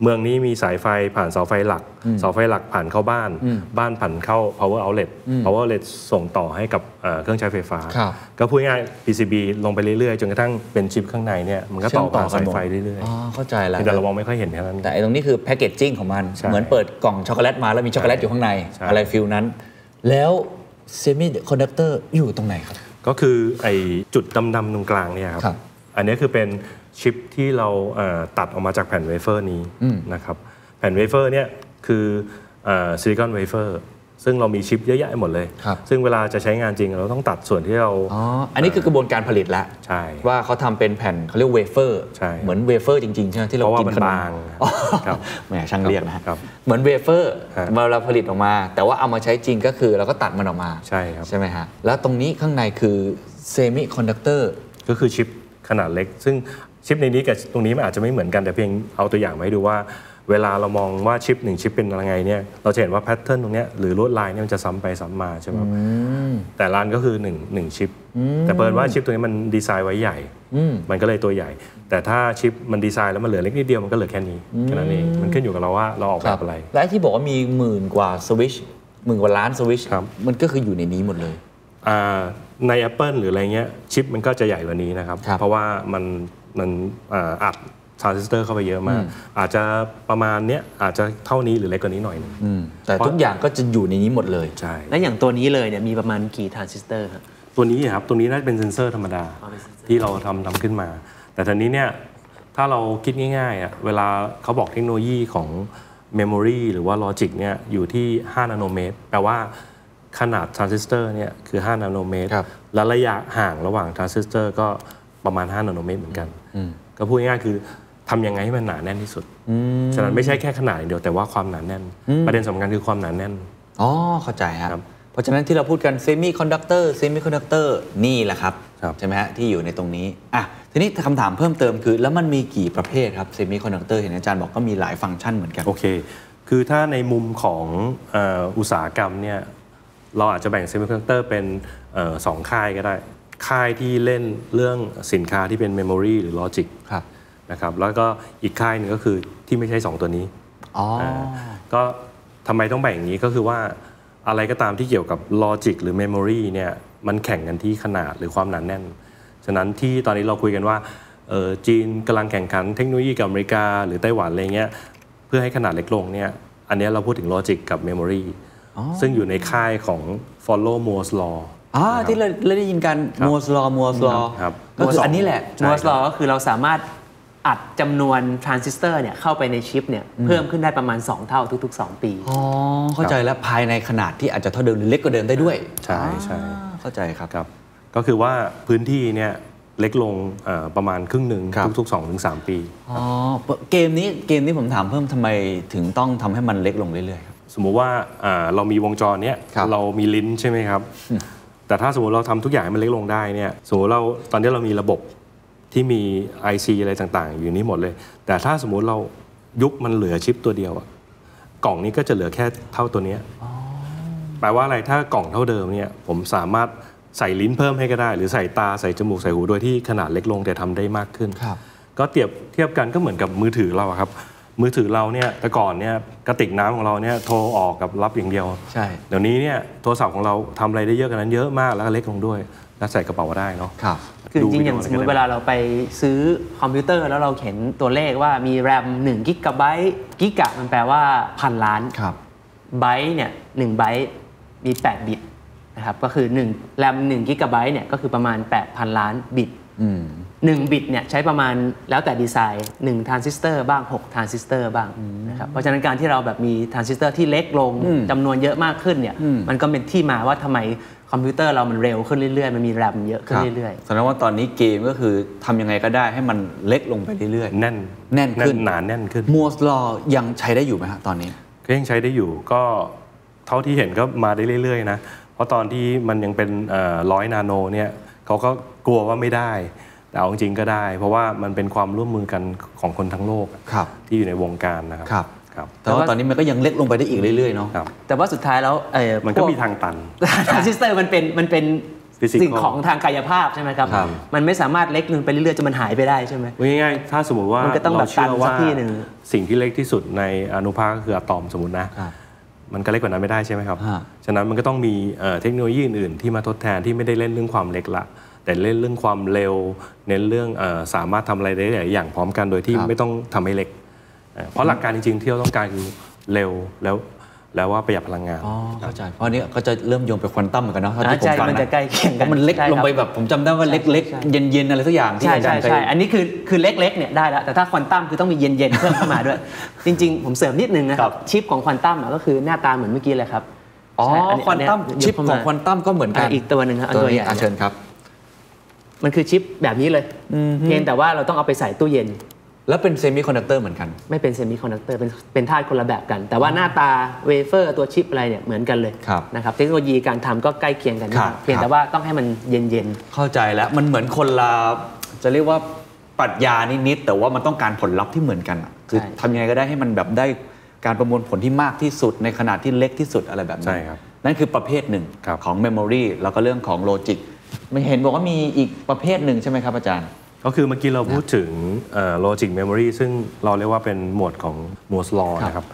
เมืองนี้มีสายไฟผ่านเสาไฟหลัก เสาไฟหลักผ่านเข้าบ้าน บ้านผ่านเข้า power outlet power outlet ส่งต่อให้กับเอ่อเครื่องใช้ไฟฟ้าครับก็พูดง่ายๆ PCB ลงไปเรื่อยๆ จนกระทั่งเป็นชิปข้างในเนี่ยมันก็ต่อผ่านสายไฟเรื่อยอ๋อเข้าใจๆแล้วแต่เรามองไม่ค่อยเห็นแค่นั้นแต่ไอ้ตรงนี้คือแพคเกจจิ้งของมันใช่เหมือนเปิดกล่องช็อกโกแลตมาแล้วมีช็อกโกแลตอยู่ข้างในใช่อะไร feel นั้น แล้วเซมิคอนดักเตอร์อยู่ตรงไหนครับก็คือไอ้จุดดำๆตรงกลางเนี่ยครับครับอันนี้คือเป็น ชิปที่เราเอ่อตัดออกมาจากแผ่นเวเฟอร์นี้นะครับแผ่นเวเฟอร์เนี่ยคือ silicon wafer ซึ่งเรามีชิปเยอะแยะหมดเลยครับซึ่งเวลาจะใช้งานจริงเราต้องตัดส่วนที่เราอ๋ออันนี้คือกระบวนการผลิตแล้วใช่ ว่าเขาทำเป็นแผ่นเขาเรียกเวเฟอร์ใช่เหมือนเวเฟอร์จริงๆใช่ไหมที่เราเพราะว่ากินมันขนมบางอ๋อครับแหมช่างเรียกนะฮะครับเหมือนเวเฟอร์ฮะเวลาผลิตออกมา แต่ว่าเอามาใช้จริงก็คือเราก็ตัดมันออกมาใช่ครับใช่ไหมฮะแล้วตรงนี้ข้างในคือเซมิคอนดักเตอร์ก็คือชิปขนาดเล็ก ซึ่ง ชิปในนี้กับตรงนี้มันอาจจะไม่เหมือนกันแต่เพียงเอาตัวอย่างมาให้ดูว่า เวลาเรามองว่าชิปหนึ่งชิปเป็นยังไงเนี่ยเราจะเห็นว่า pattern ตรงเนี้ยหรือลวดลายเนี่ยมันจะซ้ำไปซ้ำมาใช่ไหมครับแต่ละอันก็คือหนึ่งหนึ่งชิป แต่เผอิญว่าชิปตัวนี้มันดีไซน์ไว้ใหญ่ มันก็เลยตัวใหญ่ แต่ถ้าชิปมันดีไซน์แล้วมันเหลือเล็กนิดเดียวมันก็เหลือแค่นี้แค่นั้นเองมันขึ้นอยู่กับเราว่าเราออกแบบอะไร และไอ้ที่บอกว่ามีหมื่นกว่าสวิตช์หมื่นกว่าล้านสวิตช์ครับมันก็คืออยู่ในนี้หมดเลยอ่าใน Apple หรืออะไรเงี้ยชิปมันก็จะใหญ่กว่านี้นะครับครับเพราะว่ามัน มันอ่าอัดทรานซิสเตอร์เข้าไปเยอะมาก อาจจะประมาณเนี้ยอาจจะเท่านี้หรือเล็กกว่านี้หน่อยหนึงอืมแต่ทุกอย่างก็จะอยู่ในนี้หมดเลยใช่และอย่างตัวนี้เลยเนี่ยมีประมาณกี่ทรานซิสเตอร์ครับตัวนี้ครับตัวนี้น่าจะเป็นเซนเซอร์ธรรมดาอ๋อเป็นเซ็นเซอร์ที่เราทำทำขึ้นมา แต่ทีนี้เนี่ยถ้าเราคิดง่ายๆอะเวลาเขาบอกเทคโนโลยีของ memory หรือว่า logic เนี่ยอยู่ที่ 5 นาโนเมตร แปลว่าขนาดทรานซิสเตอร์เนี่ยคือ 5 นาโนเมตรครับและระยะห่างระหว่างทรานซิสเตอร์ก็ ประมาณ 5 นาโนเมตรเหมือนกัน ก็พูดง่ายๆคือทำยังไงให้มันหนาแน่นที่สุด ฉะนั้นไม่ใช่แค่ขนาดอย่างเดียวแต่ว่าความหนาแน่น ประเด็นสำคัญคือความหนาแน่น อ๋อ เข้าใจฮะครับ เพราะฉะนั้นที่เราพูดกันเซมิคอนดักเตอร์เซมิคอนดักเตอร์นี่แหละครับครับ ใช่ไหมฮะที่อยู่ในตรงนี้ อะ ทีนี้คำถามเพิ่มเติมคือ แล้วมันมีกี่ประเภทครับเซมิคอนดักเตอร์เห็นอาจารย์บอกก็มีหลายฟังก์ชันเหมือนกัน โอเค คือถ้าในมุมของเอ่ออุตสาหกรรมเนี่ยเราอาจจะแบ่งเซมิคอนดักเตอร์เป็นเอ่อสองค่ายก็ได้ ค่ายที่เล่นเรื่องสินค้าที่เป็น memory หรือ logic ครับนะครับแล้วก็อีกค่ายหนึงก็คือที่ไม่ใช่ 2 ตัวนี้อ๋ออาก็ทำไมต้องแบ่งอย่างนี้ก็คือว่าอะไรก็ตามที่เกี่ยวกับ logic หรือ memory เนี่ยมันแข่งกันที่ขนาดหรือความหนาแน่น ฉะนั้นที่ตอนนี้เราคุยกันว่าเอ่อจีนกำลังแข่งขันเทคโนโลยีกับอเมริกา หรือไต้หวันอะไรเงี้ยเพื่อให้ขนาดเล็กลงเนี่ยอันเนี้ยเราพูดถึง logic กับ memory ซึ่งอยู่ในค่ายของ follow Moore's law อ่าที่เราเราได้ยินกันครับ Moore's law Moore's law ครับก็คืออันนี้แหละใช่ Moore's law ก็คือเราสามารถอัดจำนวนทรานซิสเตอร์เนี่ยเข้าไปในชิปเนี่ยเพิ่มขึ้นได้ประมาณ 2 เท่าทุก ๆ 2 ปี อ๋อ เข้าใจแล้วภายในขนาดที่อาจจะเท่าเดิมหรือเล็กกว่าเดิมได้ด้วย ใช่ใช่อ่าเข้าใจครับครับ ก็คือว่าพื้นที่เนี่ยเล็กลงเอ่อประมาณครึ่งหนึ่งครับทุกๆ2-3ถึง3ปีอ๋อเกมนี้เกมนี้ผมถามเพิ่มทำไมถึงต้องทำให้มันเล็กลงเรื่อยๆครับสมมุติว่าอ่าเรามีวงจรเนี้ยครับเรามีลิ้นใช่ไหมครับ แต่ถ้าสมมติเราทำทุกอย่างให้มันเล็กลงได้เนี่ยสมมติเราตอนนี้เรามีระบบที่มี IC อะไรต่างๆ อยู่นี้หมดเลย แต่ถ้าสมมุติเรายุคมันเหลือชิปตัวเดียวอะกล่องนี้ก็จะเหลือแค่เท่าตัวเนี้ยแปลว่าอะไรถ้ากล่องเท่าเดิมเนี่ยผมสามารถใส่ลิ้นเพิ่มให้ก็ได้ หรือใส่ตาใส่จมูกใส่หูโดยที่ขนาดเล็กลงแต่ทำได้มากขึ้นครับก็เทียบเทียบกันก็เหมือนกับมือถือเราอะครับ มือถือเราเนี่ยแต่ก่อนเนี่ยกระติกน้ำของเราเนี่ยโทรออกกับรับอย่างเดียว ใช่ เดี๋ยวนี้เนี่ยโทรศัพท์ของเราทำอะไรได้เยอะกันนั้นเยอะมากแล้วก็เล็กลงด้วย แล้วใส่กระเป๋าได้เนาะครับคือจริงๆดูวิดีโออย่างสมมอะไรก็ติได้เวลาเราไปซื้อคอมพิวเตอร์แล้วเราเห็นตัวเลขว่ามีแรม1กิกะไบต์กิกะมันแปลว่าพันล้านครับไบต์เนี่ยหนึ่งไบต์มี 8 บิตนะครับก็คือ1แรม1กิกะไบต์เนี่ยก็คือประมาณ 8,000 ล้านบิตอืม 1บิตเนี่ยใช้ประมาณแล้วแต่ดีไซน์1ทรานซิสเตอร์บ้าง6ทรานซิสเตอร์บ้างนะครับเพราะฉะนั้นการที่เราแบบมีทรานซิสเตอร์ที่เล็กลงจำนวนเยอะมากขึ้นเนี่ยมันก็เป็นที่มาว่าทำไมคอมพิวเตอร์เรามันเร็วขึ้นเรื่อยๆ มันมีแรมเยอะขึ้นเรื่อยแสดงว่าตอนนี้เกมก็คือทำยังไงก็ได้ให้มันเล็กลงไปเรื่อยแน่นแน่นขึ้นหนาแน่นขึ้นๆ Moore's law ยังใช้ได้อยู่ไหมฮะตอนนี้ก็ยังใช้ได้อยู่ก็เท่าที่เห็นก็มาได้เรื่อยๆนะเพราะตอนที่มันยังเป็นร้อยนาโนเนี่ยเขาก็กลัวว่าไม่ได้ แต่เอาจริงๆก็ได้ เพราะว่ามันเป็นความร่วมมือกันของคนทั้งโลกอะครับที่อยู่ในวงการนะครับครับครับแต่ว่าตอนนี้มันก็ยังเล็กลงไปได้อีกเรื่อยๆเนาะครับๆแต่ว่าสุดท้ายแล้วเอ่อมันก็พวมีทางตันทรานซิสเตอร์มันเป็นมันเป็น Physical สิ่งของทางกายภาพใช่ไหมครับครับ มันไม่สามารถเล็กลงไปเรื่อยๆจนมันหายไปได้ใช่ไหมง่ายๆถ้าสมมติว่ามนก็ต้องแบบเราเชื่อตันสักว่าที่หนึ่งสิ่งที่เล็กที่สุดในอนุภาคก็คืออะตอมสมมตินะครับมันก็เล็กกว่านั้นไม่ได้ใช่ไหมครับฮะฉะนั้นมันก็ต้องมีเอ่อเทคโนโลยีอื่นๆที่มาทดแทนที่ไม่ได้เล่นเรื่องความเล็กละ แต่เล่นเรื่องความเร็ว เน้นเรื่องเออสามารถทำอะไรได้หลายอย่างพร้อมกันโดยที่ครับไม่ต้องทำให้เล็กเอ่อเพราะหลักการจริงๆที่เราต้องการคือเร็วแล้วแล้วว่าประหยัดพลังงาน อ๋อ เข้าใจ เพราะอันนี้ก็จะเริ่มโยงไปควอนตัมเหมือนกันเนาะเท่าที่ผมใช่ฟังมันนะจะใกล้เคียงเพกันราะมันเล็กใช่ลงไปครับแบบผมจำได้ว่าเล็กใช่ๆเย็นๆ อะไรสักอย่างที่ใช่อาจารใช่ย์เคยใช่อันนี้คือคือเล็กๆ เนี่ยได้แล้ว แต่ถ้าควอนตัมคือต้องมีเย็นๆ เพิ่มเข้ามาด้วย จริง ๆ ผมเสริมนิดนึงนะคครัรับบชิปของควอนตัมอะก็คือหน้าตาเหมือนเมื่อกี้เลยครับ อ๋อใช่นนี้ควอนตัมอันเนี้ยชิปยกขเข้าองมาควอนตัมก็เหมือนกันอะอีกตัวหนึ่งครับอันตัวตัวนี้ใหญ่อะเชิญครับ มันคือชิปแบบนี้เลยเพียงแต่ว่าเราต้องเอาไปใส่ตู้เย็น แล้วเป็นเซมิคอนดักเตอร์เหมือนกัน ไม่เป็นเซมิคอนดักเตอร์เป็นเป็นธาตุคนละแบบกัน แต่ว่าหน้าตาเวเฟอร์ตัวชิปอะไรเนี่ยเหมือนกันเลยครับนะครับเทคโนโลยีการทำก็ใกล้เคียงกันครับเพียงครับแต่ว่าต้องให้มันเย็นเข้าใจแล้วมันเหมือนคนละจะเรียกว่าปรัชญานิดๆแต่ว่ามันต้องการผลลัพธ์ที่เหมือนกันอะคือทำยังไงก็ได้ให้มันแบบได้การประมวลผลที่มากที่สุดในขนาดที่เล็กที่สุดอะไรแบบนั้นใช่ครับนั่นคือประเภทหนึ่งครับของ Memory แล้วก็เรื่องของ logic ไม่เห็นบอกว่ามีอีกประเภทหนึ่งใช่ไหมครับอาจารย์ ก็คือเมื่อกี้เราพูดถึง logic memory ซึ่งเราเรียกว่าเป็นหมวดของ Moore's law ครับนะครับ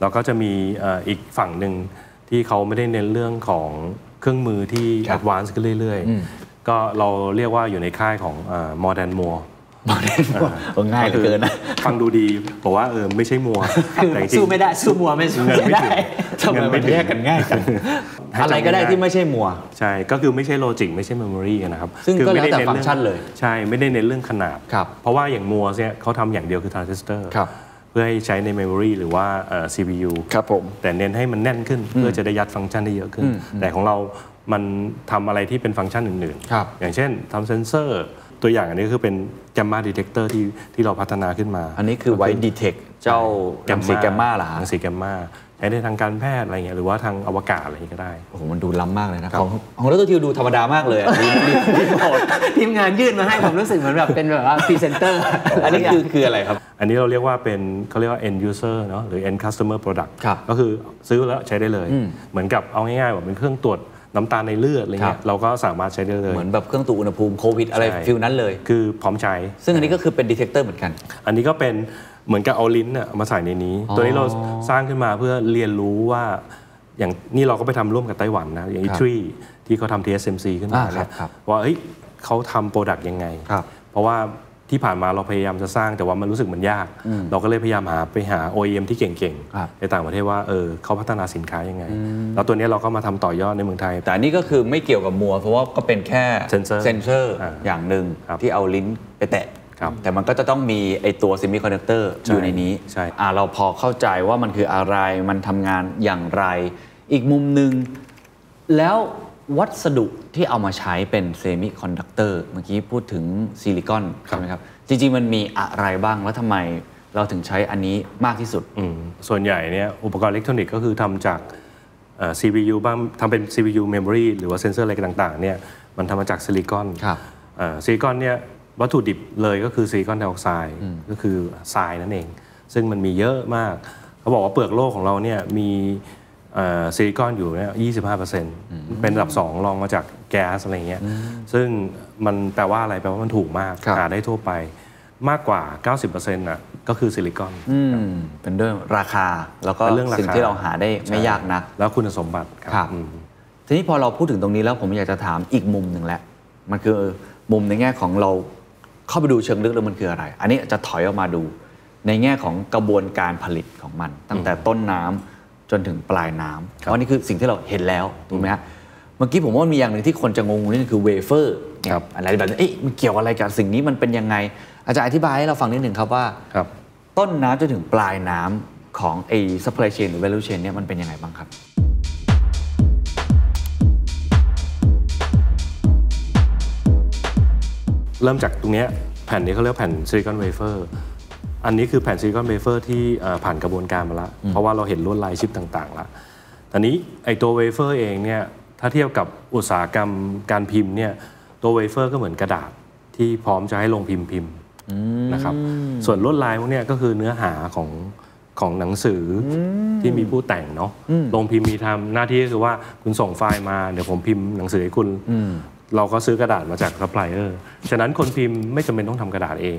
แล้วก็จะมีเอ่ออีกฝั่งหนึ่งที่เขาไม่ได้เน้นเรื่องของเครื่องมือที่ครั advanced ขึ้นเรื่อยอืมๆก็เราเรียกว่าอยู่ในค่ายของ มอร์แดนมัวบอกได้ว่าเออง่ายเหลือเกินนะฟังดูดีบอกว่าเออไม่ใช่มัวๆคือแต่จริงสู้ไม่ได้สู้มัวไม่สู้เงินไม่ไม่ถึได้งทำไมมันแยกกันง่ายจังให้จำอะไรก็ได้ง่ายที่ไม่ใช่มัว ใช่ก็คือไม่ใช่โลจิกไม่ใช่เมมโมรีนะครับซึ่งคือก็ไม่ได้แล้วแต่น้ฟังก์ชันเลย ใช่ไม่ได้เน้นเรื่องขนาดครับเพราะว่าอย่างมัวเนี่ยเขาทำอย่างเดียวคือทรานซิสเตอร์ครับเพื่อให้ใช้ในเมมโมรีหรือว่าเอ่อ CPU ครับผมแต่เน้นให้มันแน่นขึ้น เพื่อจะได้ยัดฟังก์ชันได้เยอะขึ้นอืมแต่ของเรามันทำอะไรที่เป็นฟังก์ชันอื่นครับอย่างเช่นทำเซนเซอร์ ตัวอย่างอันนี้คือเป็น Gamma Detector ที่ที่เราพัฒนาขึ้นมา อันนี้คือไว้ detect เจ้าแกมสีแกมมาเหรอฮะรังสีแกมมาใช้ในทางการแพทย์อะไรเงี้ยหรือว่าทางอวกาศอะไรอย่างเงี้ยก็ได้โอ้โหมันดูล้ำมากเลยนะของของเราตัวทิวดูธรรมดามากเลยอะรีรีรีโมททีมงานยื่นมาให้ผมรู้สึกเหมือนแบบเป็นแบบว่าพรีเซนเตอร์อันนี้คือคืออะไรครับ อันนี้เราเรียกว่าเป็นเขาเรียกว่า end user เนอะหรือ end customer product ครับก็คือซื้อแล้วใช้ได้เลยอืมเหมือนกับเอาง่ายๆแบบเป็นเครื่องตรวจ น้ำตาลในเลือดอะไรเงี้รัยบเราก็สามารถใช้ได้เลย เหมือนแบบเครื่องตรวจอุณหภูมิโควิดอะไรใช่ feel นั้นเลย คือพร้อมใช้ ซึ่งอันนี้ก็คือเป็น detector เหมือนกัน อันนี้ก็เป็นเหมือนกับเอาลิ้นน่ะมาใส่ในนี้อ๋อตัวนี้เราสร้างขึ้นมาเพื่อเรียนรู้ว่าอย่างนี่เราก็ไปทำร่วมกับไต้หวันนะอย่าง ITRI ที่เขาทำ TSMC ขึ้นมาอ่าครัเนี่บยครับว่าเฮ้ยเขาทำ product ยังไงครับเพราะว่า ที่ผ่านมาเราพยายามจะสร้างแต่ว่ามันรู้สึกมันยากอืมเราก็เลยพยายามหาไปหา OEM ที่เก่งครับๆในต่างประเทศว่าเออเขาพัฒนาสินค้ายังไง แล้วตัวเนี้ยเราก็มาทำต่อยอดในเมืองไทย แต่อันนี้ก็คือไม่เกี่ยวกับ Moore เพราะว่าก็เป็นแค่เซ็นเซอร์เซนเซอร์อ่าอย่างหนึ่งครับที่เอาลิ้นไปแตะครับแต่มันก็จะต้องมีไอตัว semiconductor ใช่อยู่ในนี้ใช่อ่าเราพอเข้าใจว่ามันคืออะไรมันทำงานอย่างไร อีกมุมหนึ่งแล้ว วัสดุที่เอามาใช้เป็น semiconductor เมื่อกี้พูดถึงซิลิคอนใช่ไหมครับ จริง ๆ มันมีอะไรบ้างแล้วทำไมเราถึงใช้อันนี้มากที่สุดอืมส่วนใหญ่เนี่ยอุปกรณ์อิเล็กทรอนิกส์ก็คือทำจากเอ่อ CPU บ้างทำเป็น CPU memory หรือว่าเซนเซอร์อะไรต่างๆเนี่ยมันทำมาจากซิลิคอนครับเอ่อซิลิคอนเนี่ยวัตถุดิบเลยก็คือซิลิคอนไดออกไซด์ก็คือทรายนั่นเอง ซึ่งมันมีเยอะมาก เขาเขาบอกว่าเปลือกโลกของเราเนี่ยมีเอ่อ ซิลิคอนอยู่เนี่ย25%เป็นระดับ2รองมาจากแก๊สอะไรเงี้ย ซึ่งมันแปลว่าอะไร แปลว่ามันถูกมากครับหาได้ทั่วไป มากกว่า 90%น่ะ ก็คือซิลิคอนอืมเป็นเรื่องราคา แล้วก็เป็นเรื่องราคาสิ่งที่เราหาได้ไม่ใช่ยากนัก แล้วคุณสมบัติครับครับอืมทีนี้พอเราพูดถึงตรงนี้แล้วผมอยากจะถามอีกมุมหนึ่งแหละ มันคือมุมในแง่ของเราเข้าไปดูเชิงลึกแล้วมันคืออะไร อันนี้จะถอยออกมาดู ในแง่ของกระบวนการผลิตของมัน ตั้งแต่ต้นน้ำ จนถึงปลายน้ำเพราะนี่คือสิ่งที่เราเห็นแล้วถูกไหมฮะเมื่อกี้ผมว่ามันมีอย่างหนึ่งที่คนจะงงนี่คือเวเฟอร์ครับอะไรแบบนี้เอ๊ะมันเกี่ยวอะไรกับสิ่งนี้มันเป็นยังไง อาจารย์อธิบายให้เราฟังนิดหนึ่งครับว่าครับต้นน้ำจนถึงปลายน้ำของไอ้ supply chain หรือ value chain เนี่ยมันเป็นยังไงบ้างครับเริ่มจากตรงเนี้ยแผ่นนี้เขาเรียกแผ่น silicon wafer อันนี้คือแผ่น silicon wafer ที่เอ่อผ่านกระบวนการมาแล้ว เพราะว่าเราเห็นลวดลายชิปต่างๆแล้วตอนนี้ไอตัวเวเฟอร์เองเนี่ยถ้าเทียบกับอุตสาหกรรมการพิมพ์เนี่ยตัวเวเฟอร์ก็เหมือนกระดาษที่พร้อมจะให้ลงพิมพ์พิมพ์นะครับส่วนลวดลายพวกเนี้ยก็คือเนื้อหาของของหนังสือที่มีผู้แต่งเนาะลงพิมพ์มีทำหน้าที่ก็คือว่าคุณส่งไฟล์มาเดี๋ยวผมพิมพ์หนังสือให้คุณ เราก็ซื้อกระดาษมาจากซัพพลายเออร์ ฉะนั้นคนพิมพ์ไม่จำเป็นต้องทำกระดาษเอง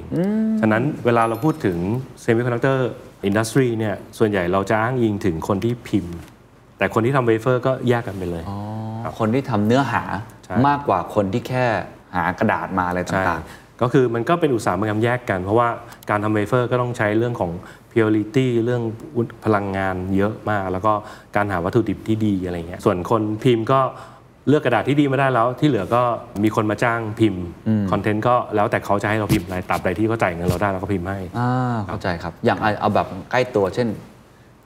ฉะนั้นเวลาเราพูดถึง Semiconductor Industry เนี่ย ส่วนใหญ่เราจะอ้างอิงถึงคนที่พิมพ์ แต่คนที่ทำเวเฟอร์ก็แยกกันไปเลยครับคนที่ทำเนื้อหาใช่มากกว่าคนที่แค่หากระดาษมาอะไรใช่ต่างก็คือมันก็เป็นอุตสาหกรรมแยกกัน เพราะว่าการทำเวเฟอร์ก็ต้องใช้เรื่องของ purity เรื่องพลังงานเยอะมาก แล้วก็การหาวัตถุดิบที่ดีอะไรเงี้ย ส่วนคนพิมพ์ก็ เลือกกระดาษที่ดีมาได้แล้ว ที่เหลือก็มีคนมาจ้างพิมพ์ content ก็แล้วแต่เขาจะให้เราพิมพ์อะไรตราบใดที่เขาจ่ายเงินเราได้เราก็พิมพ์ให้ๆอ่าเข้าใจครับ อย่างเอาเอาแบบใกล้ตัวเช่น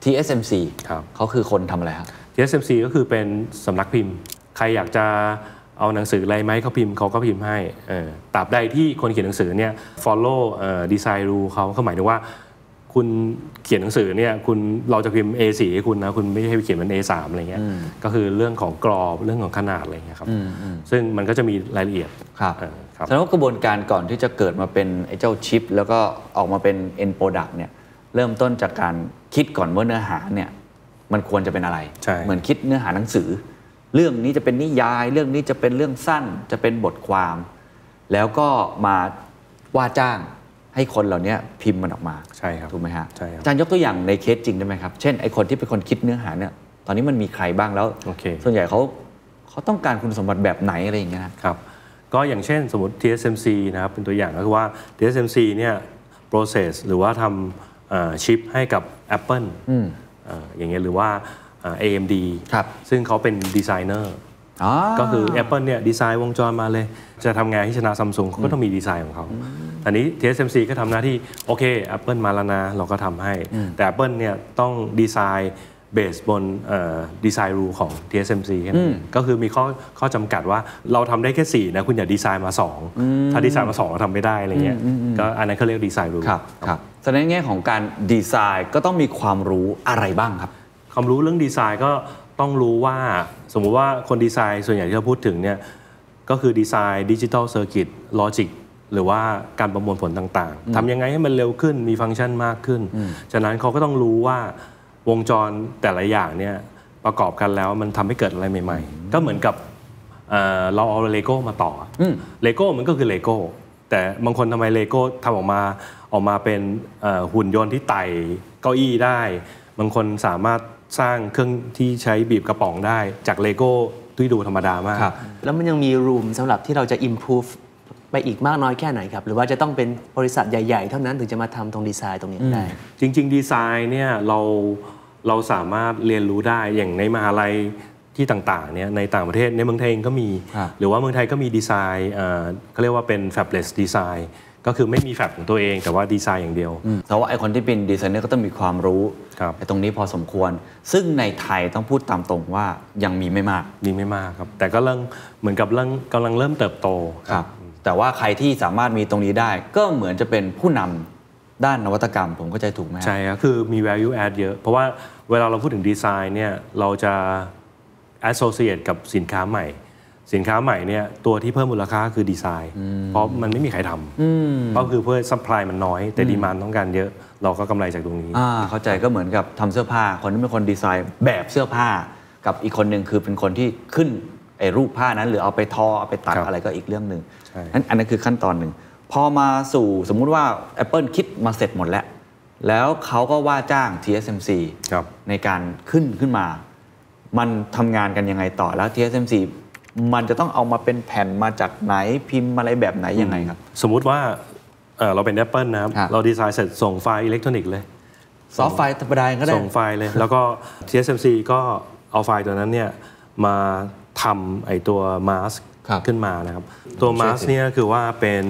TSMC ครับเขาคือคนทำอะไรครับ TSMC ก็คือเป็นสำนักพิมพ์ ใครอยากจะเอาหนังสืออะไรไหมาให้เขาพิมพ์เขาก็พิมพ์ให้เออตราบใดที่คนเขียนหนังสือเนี่ย follow เอ่อ design rule เขาเขาหมายถึงว่า คุณเขียนหนังสือเนี่ยคุณเราจะพิมพ์ A4 ให้คุณนะคุณไม่ใช่ไปเขียนเป็น A3 อะไรเงี้ยก็คือเรื่องของกรอบเรื่องของขนาดอะไรเงี้ยครับซึ่งมันก็จะมีรายละเอียดครับเออครับแสดงว่ากระบวนการก่อนที่จะเกิดมาเป็นไอ้เจ้าชิป แล้วก็ออกมาเป็น end product เนี่ยเริ่มต้นจากการคิดก่อนว่าเนื้อหาเนี่ยมันควรจะเป็นอะไรใช่เหมือนคิดเนื้อหาหนังสือ เรื่องนี้จะเป็นนิยาย เรื่องนี้จะเป็นเรื่องสั้นจะเป็นบทความ แล้วก็มาว่าจ้าง ให้คนเหล่านี้พิมพ์มันออกมาใช่ครับถูกไหมฮะใช่ครับอาจารย์ยกตัวอย่างในเคสจริงได้ไหมครับ เช่นไอคนที่เป็นคนคิดเนื้อหาเนี่ยตอนนี้มันมีใครบ้างแล้วโอเคส่วนใหญ่เขาเขาต้องการคุณสมบัติแบบไหนอะไรอย่างเงี้ยนะครับก็อย่างเช่นสมมติ TSMC นะครับเป็นตัวอย่างก็คือว่า TSMC เนี่ย process หรือว่าทำเอ่อชิปให้กับ Apple เอ่ออย่างเงี้ยหรือว่าเอ่อ AMD ครับซึ่งเขาเป็นดีไซเนอร์อ๋อ ก็คือ Apple เนี่ยดีไซน์วงจรมาเลย จะทำงานที่ชนะซัมซุงเขาก็ต้องมีดีไซน์ของเขาอันนี้ TSMC ก็ทำหน้าที่ โอเค Apple มาแล้วนะเราก็ทำให้ แต่ Apple เนี่ยต้องดีไซน์ based บน design rule ของ TSMC แค่นั้นเองก็คือมีข้อข้อจำกัดว่าเราทำได้แค่ 4 นะ คุณอย่าดีไซน์มา 2 ถ้าดีไซน์มา2เราทำไม่ได้อะไรเงี้ยก็อันนั้นเขาเรียก design rule ครับครับแสดงในแง่ของการดีไซน์ก็ต้องมีความรู้อะไรบ้างครับ ความรู้เรื่องดีไซน์ก็ ต้องรู้ว่าสมมุติว่าคนดีไซน์ส่วนใหญ่ที่เราพูดถึงเนี่ยก็คือดีไซน์ digital circuit logic หรือว่าการประมวลผลต่างๆทำยังไงให้มันเร็วขึ้นมีฟังก์ชันมากขึ้น ฉะนั้นเขาก็ต้องรู้ว่าวงจรแต่ละอย่างเนี่ยประกอบกันแล้วมันทำให้เกิดอะไรใหม่ ๆ ก็เหมือนกับเอ่อเราเอาเลโก้มาต่อเลโก้มันก็คือเลโก้แต่บางคนทำไมเลโก้ทำออกมาออกมาเป็นเอ่อหุ่นยนต์ที่ไต่เก้าอี้ได้ บางคนสามารถ สร้างเครื่องที่ใช้บีบกระป๋องได้จากเลโก้ที่ดูธรรมดามากครับแล้วมันยังมี room สำหรับที่เราจะ improve ไปอีกมากน้อยแค่ไหนครับ หรือว่าจะต้องเป็นบริษัทใหญ่ ๆ เท่านั้นถึงจะมาทำตรงดีไซน์ตรงนี้ได้ จริง ๆ ดีไซน์เนี่ยเราเราสามารถเรียนรู้ได้อย่างในมหาลัยที่ต่างๆเนี่ยในต่างประเทศในเมืองไทยเองก็มีครับหรือว่าเมืองไทยก็มีดีไซน์เอ่อเขาเรียกว่าเป็น fabless design ก็คือไม่มีแฟบของตัวเองแต่ว่าดีไซน์อย่างเดียวแต่ว่าไอคนที่เป็นดีไซเนอร์ก็ต้องมีความรู้ครับไอตรงนี้พอสมควร ซึ่งในไทยต้องพูดตามตรงว่ายังมีไม่มากมีไม่มากครับ แต่ก็เริ่มเหมือนกับเริ่มกำลังเริ่มเติบโตแต่ว่าใครที่สามารถมีตรงนี้ได้ ก็เหมือนจะเป็นผู้นำด้านนวัตกรรม ผมเข้าใจถูกไหมใช่ครับคือมี value add เยอะ เพราะว่าเวลาเราพูดถึงดีไซน์เนี่ยเราจะ associate กับสินค้าใหม่ สินค้าใหม่เนี่ยตัวที่เพิ่มมูลค่าคือดีไซน์ เพราะมันไม่มีใครทำก็คือเพื่อ supply มันน้อย แต่ demand ต้องการเยอะเราก็กำไรจากตรงนี้อ่าเข้าใจก็เหมือนกับทำเสื้อผ้า คนที่เป็นคนดีไซน์แบบเสื้อผ้า กับอีกคนหนึ่งคือเป็นคนที่ขึ้นไอ้รูปผ้านั้น หรือเอาไปทอเอาไปตัดครับอะไรก็อีกเรื่องหนึ่งใช่นั้นอันนั้นคือขั้นตอนหนึ่งพอมาสู่สมมุติว่า Apple คิดมาเสร็จหมดแล้ว แล้วเขาก็ว่าจ้าง TSMC ครับในการขึ้นขึ้นมา มันทำงานกันยังไงต่อแล้ว TSMC มันจะต้องเอามาเป็นแผ่นมาจากไหนพิมพ์อะไรแบบไหนยังไงครับ สมมุติว่าเอ่อเราเป็น Apple นะครับครับ เราดีไซน์เสร็จส่งไฟล์อิเล็กทรอนิกส์เลยsoft file ธรรมดาก็ได้ ส่งไฟล์เลย แล้วก็ TSMC ก็เอาไฟล์ตัวนั้นเนี่ยมาทำไอตัวมาสครับขึ้นมานะครับ ตัวมาสเนี่ยคือว่าเป็น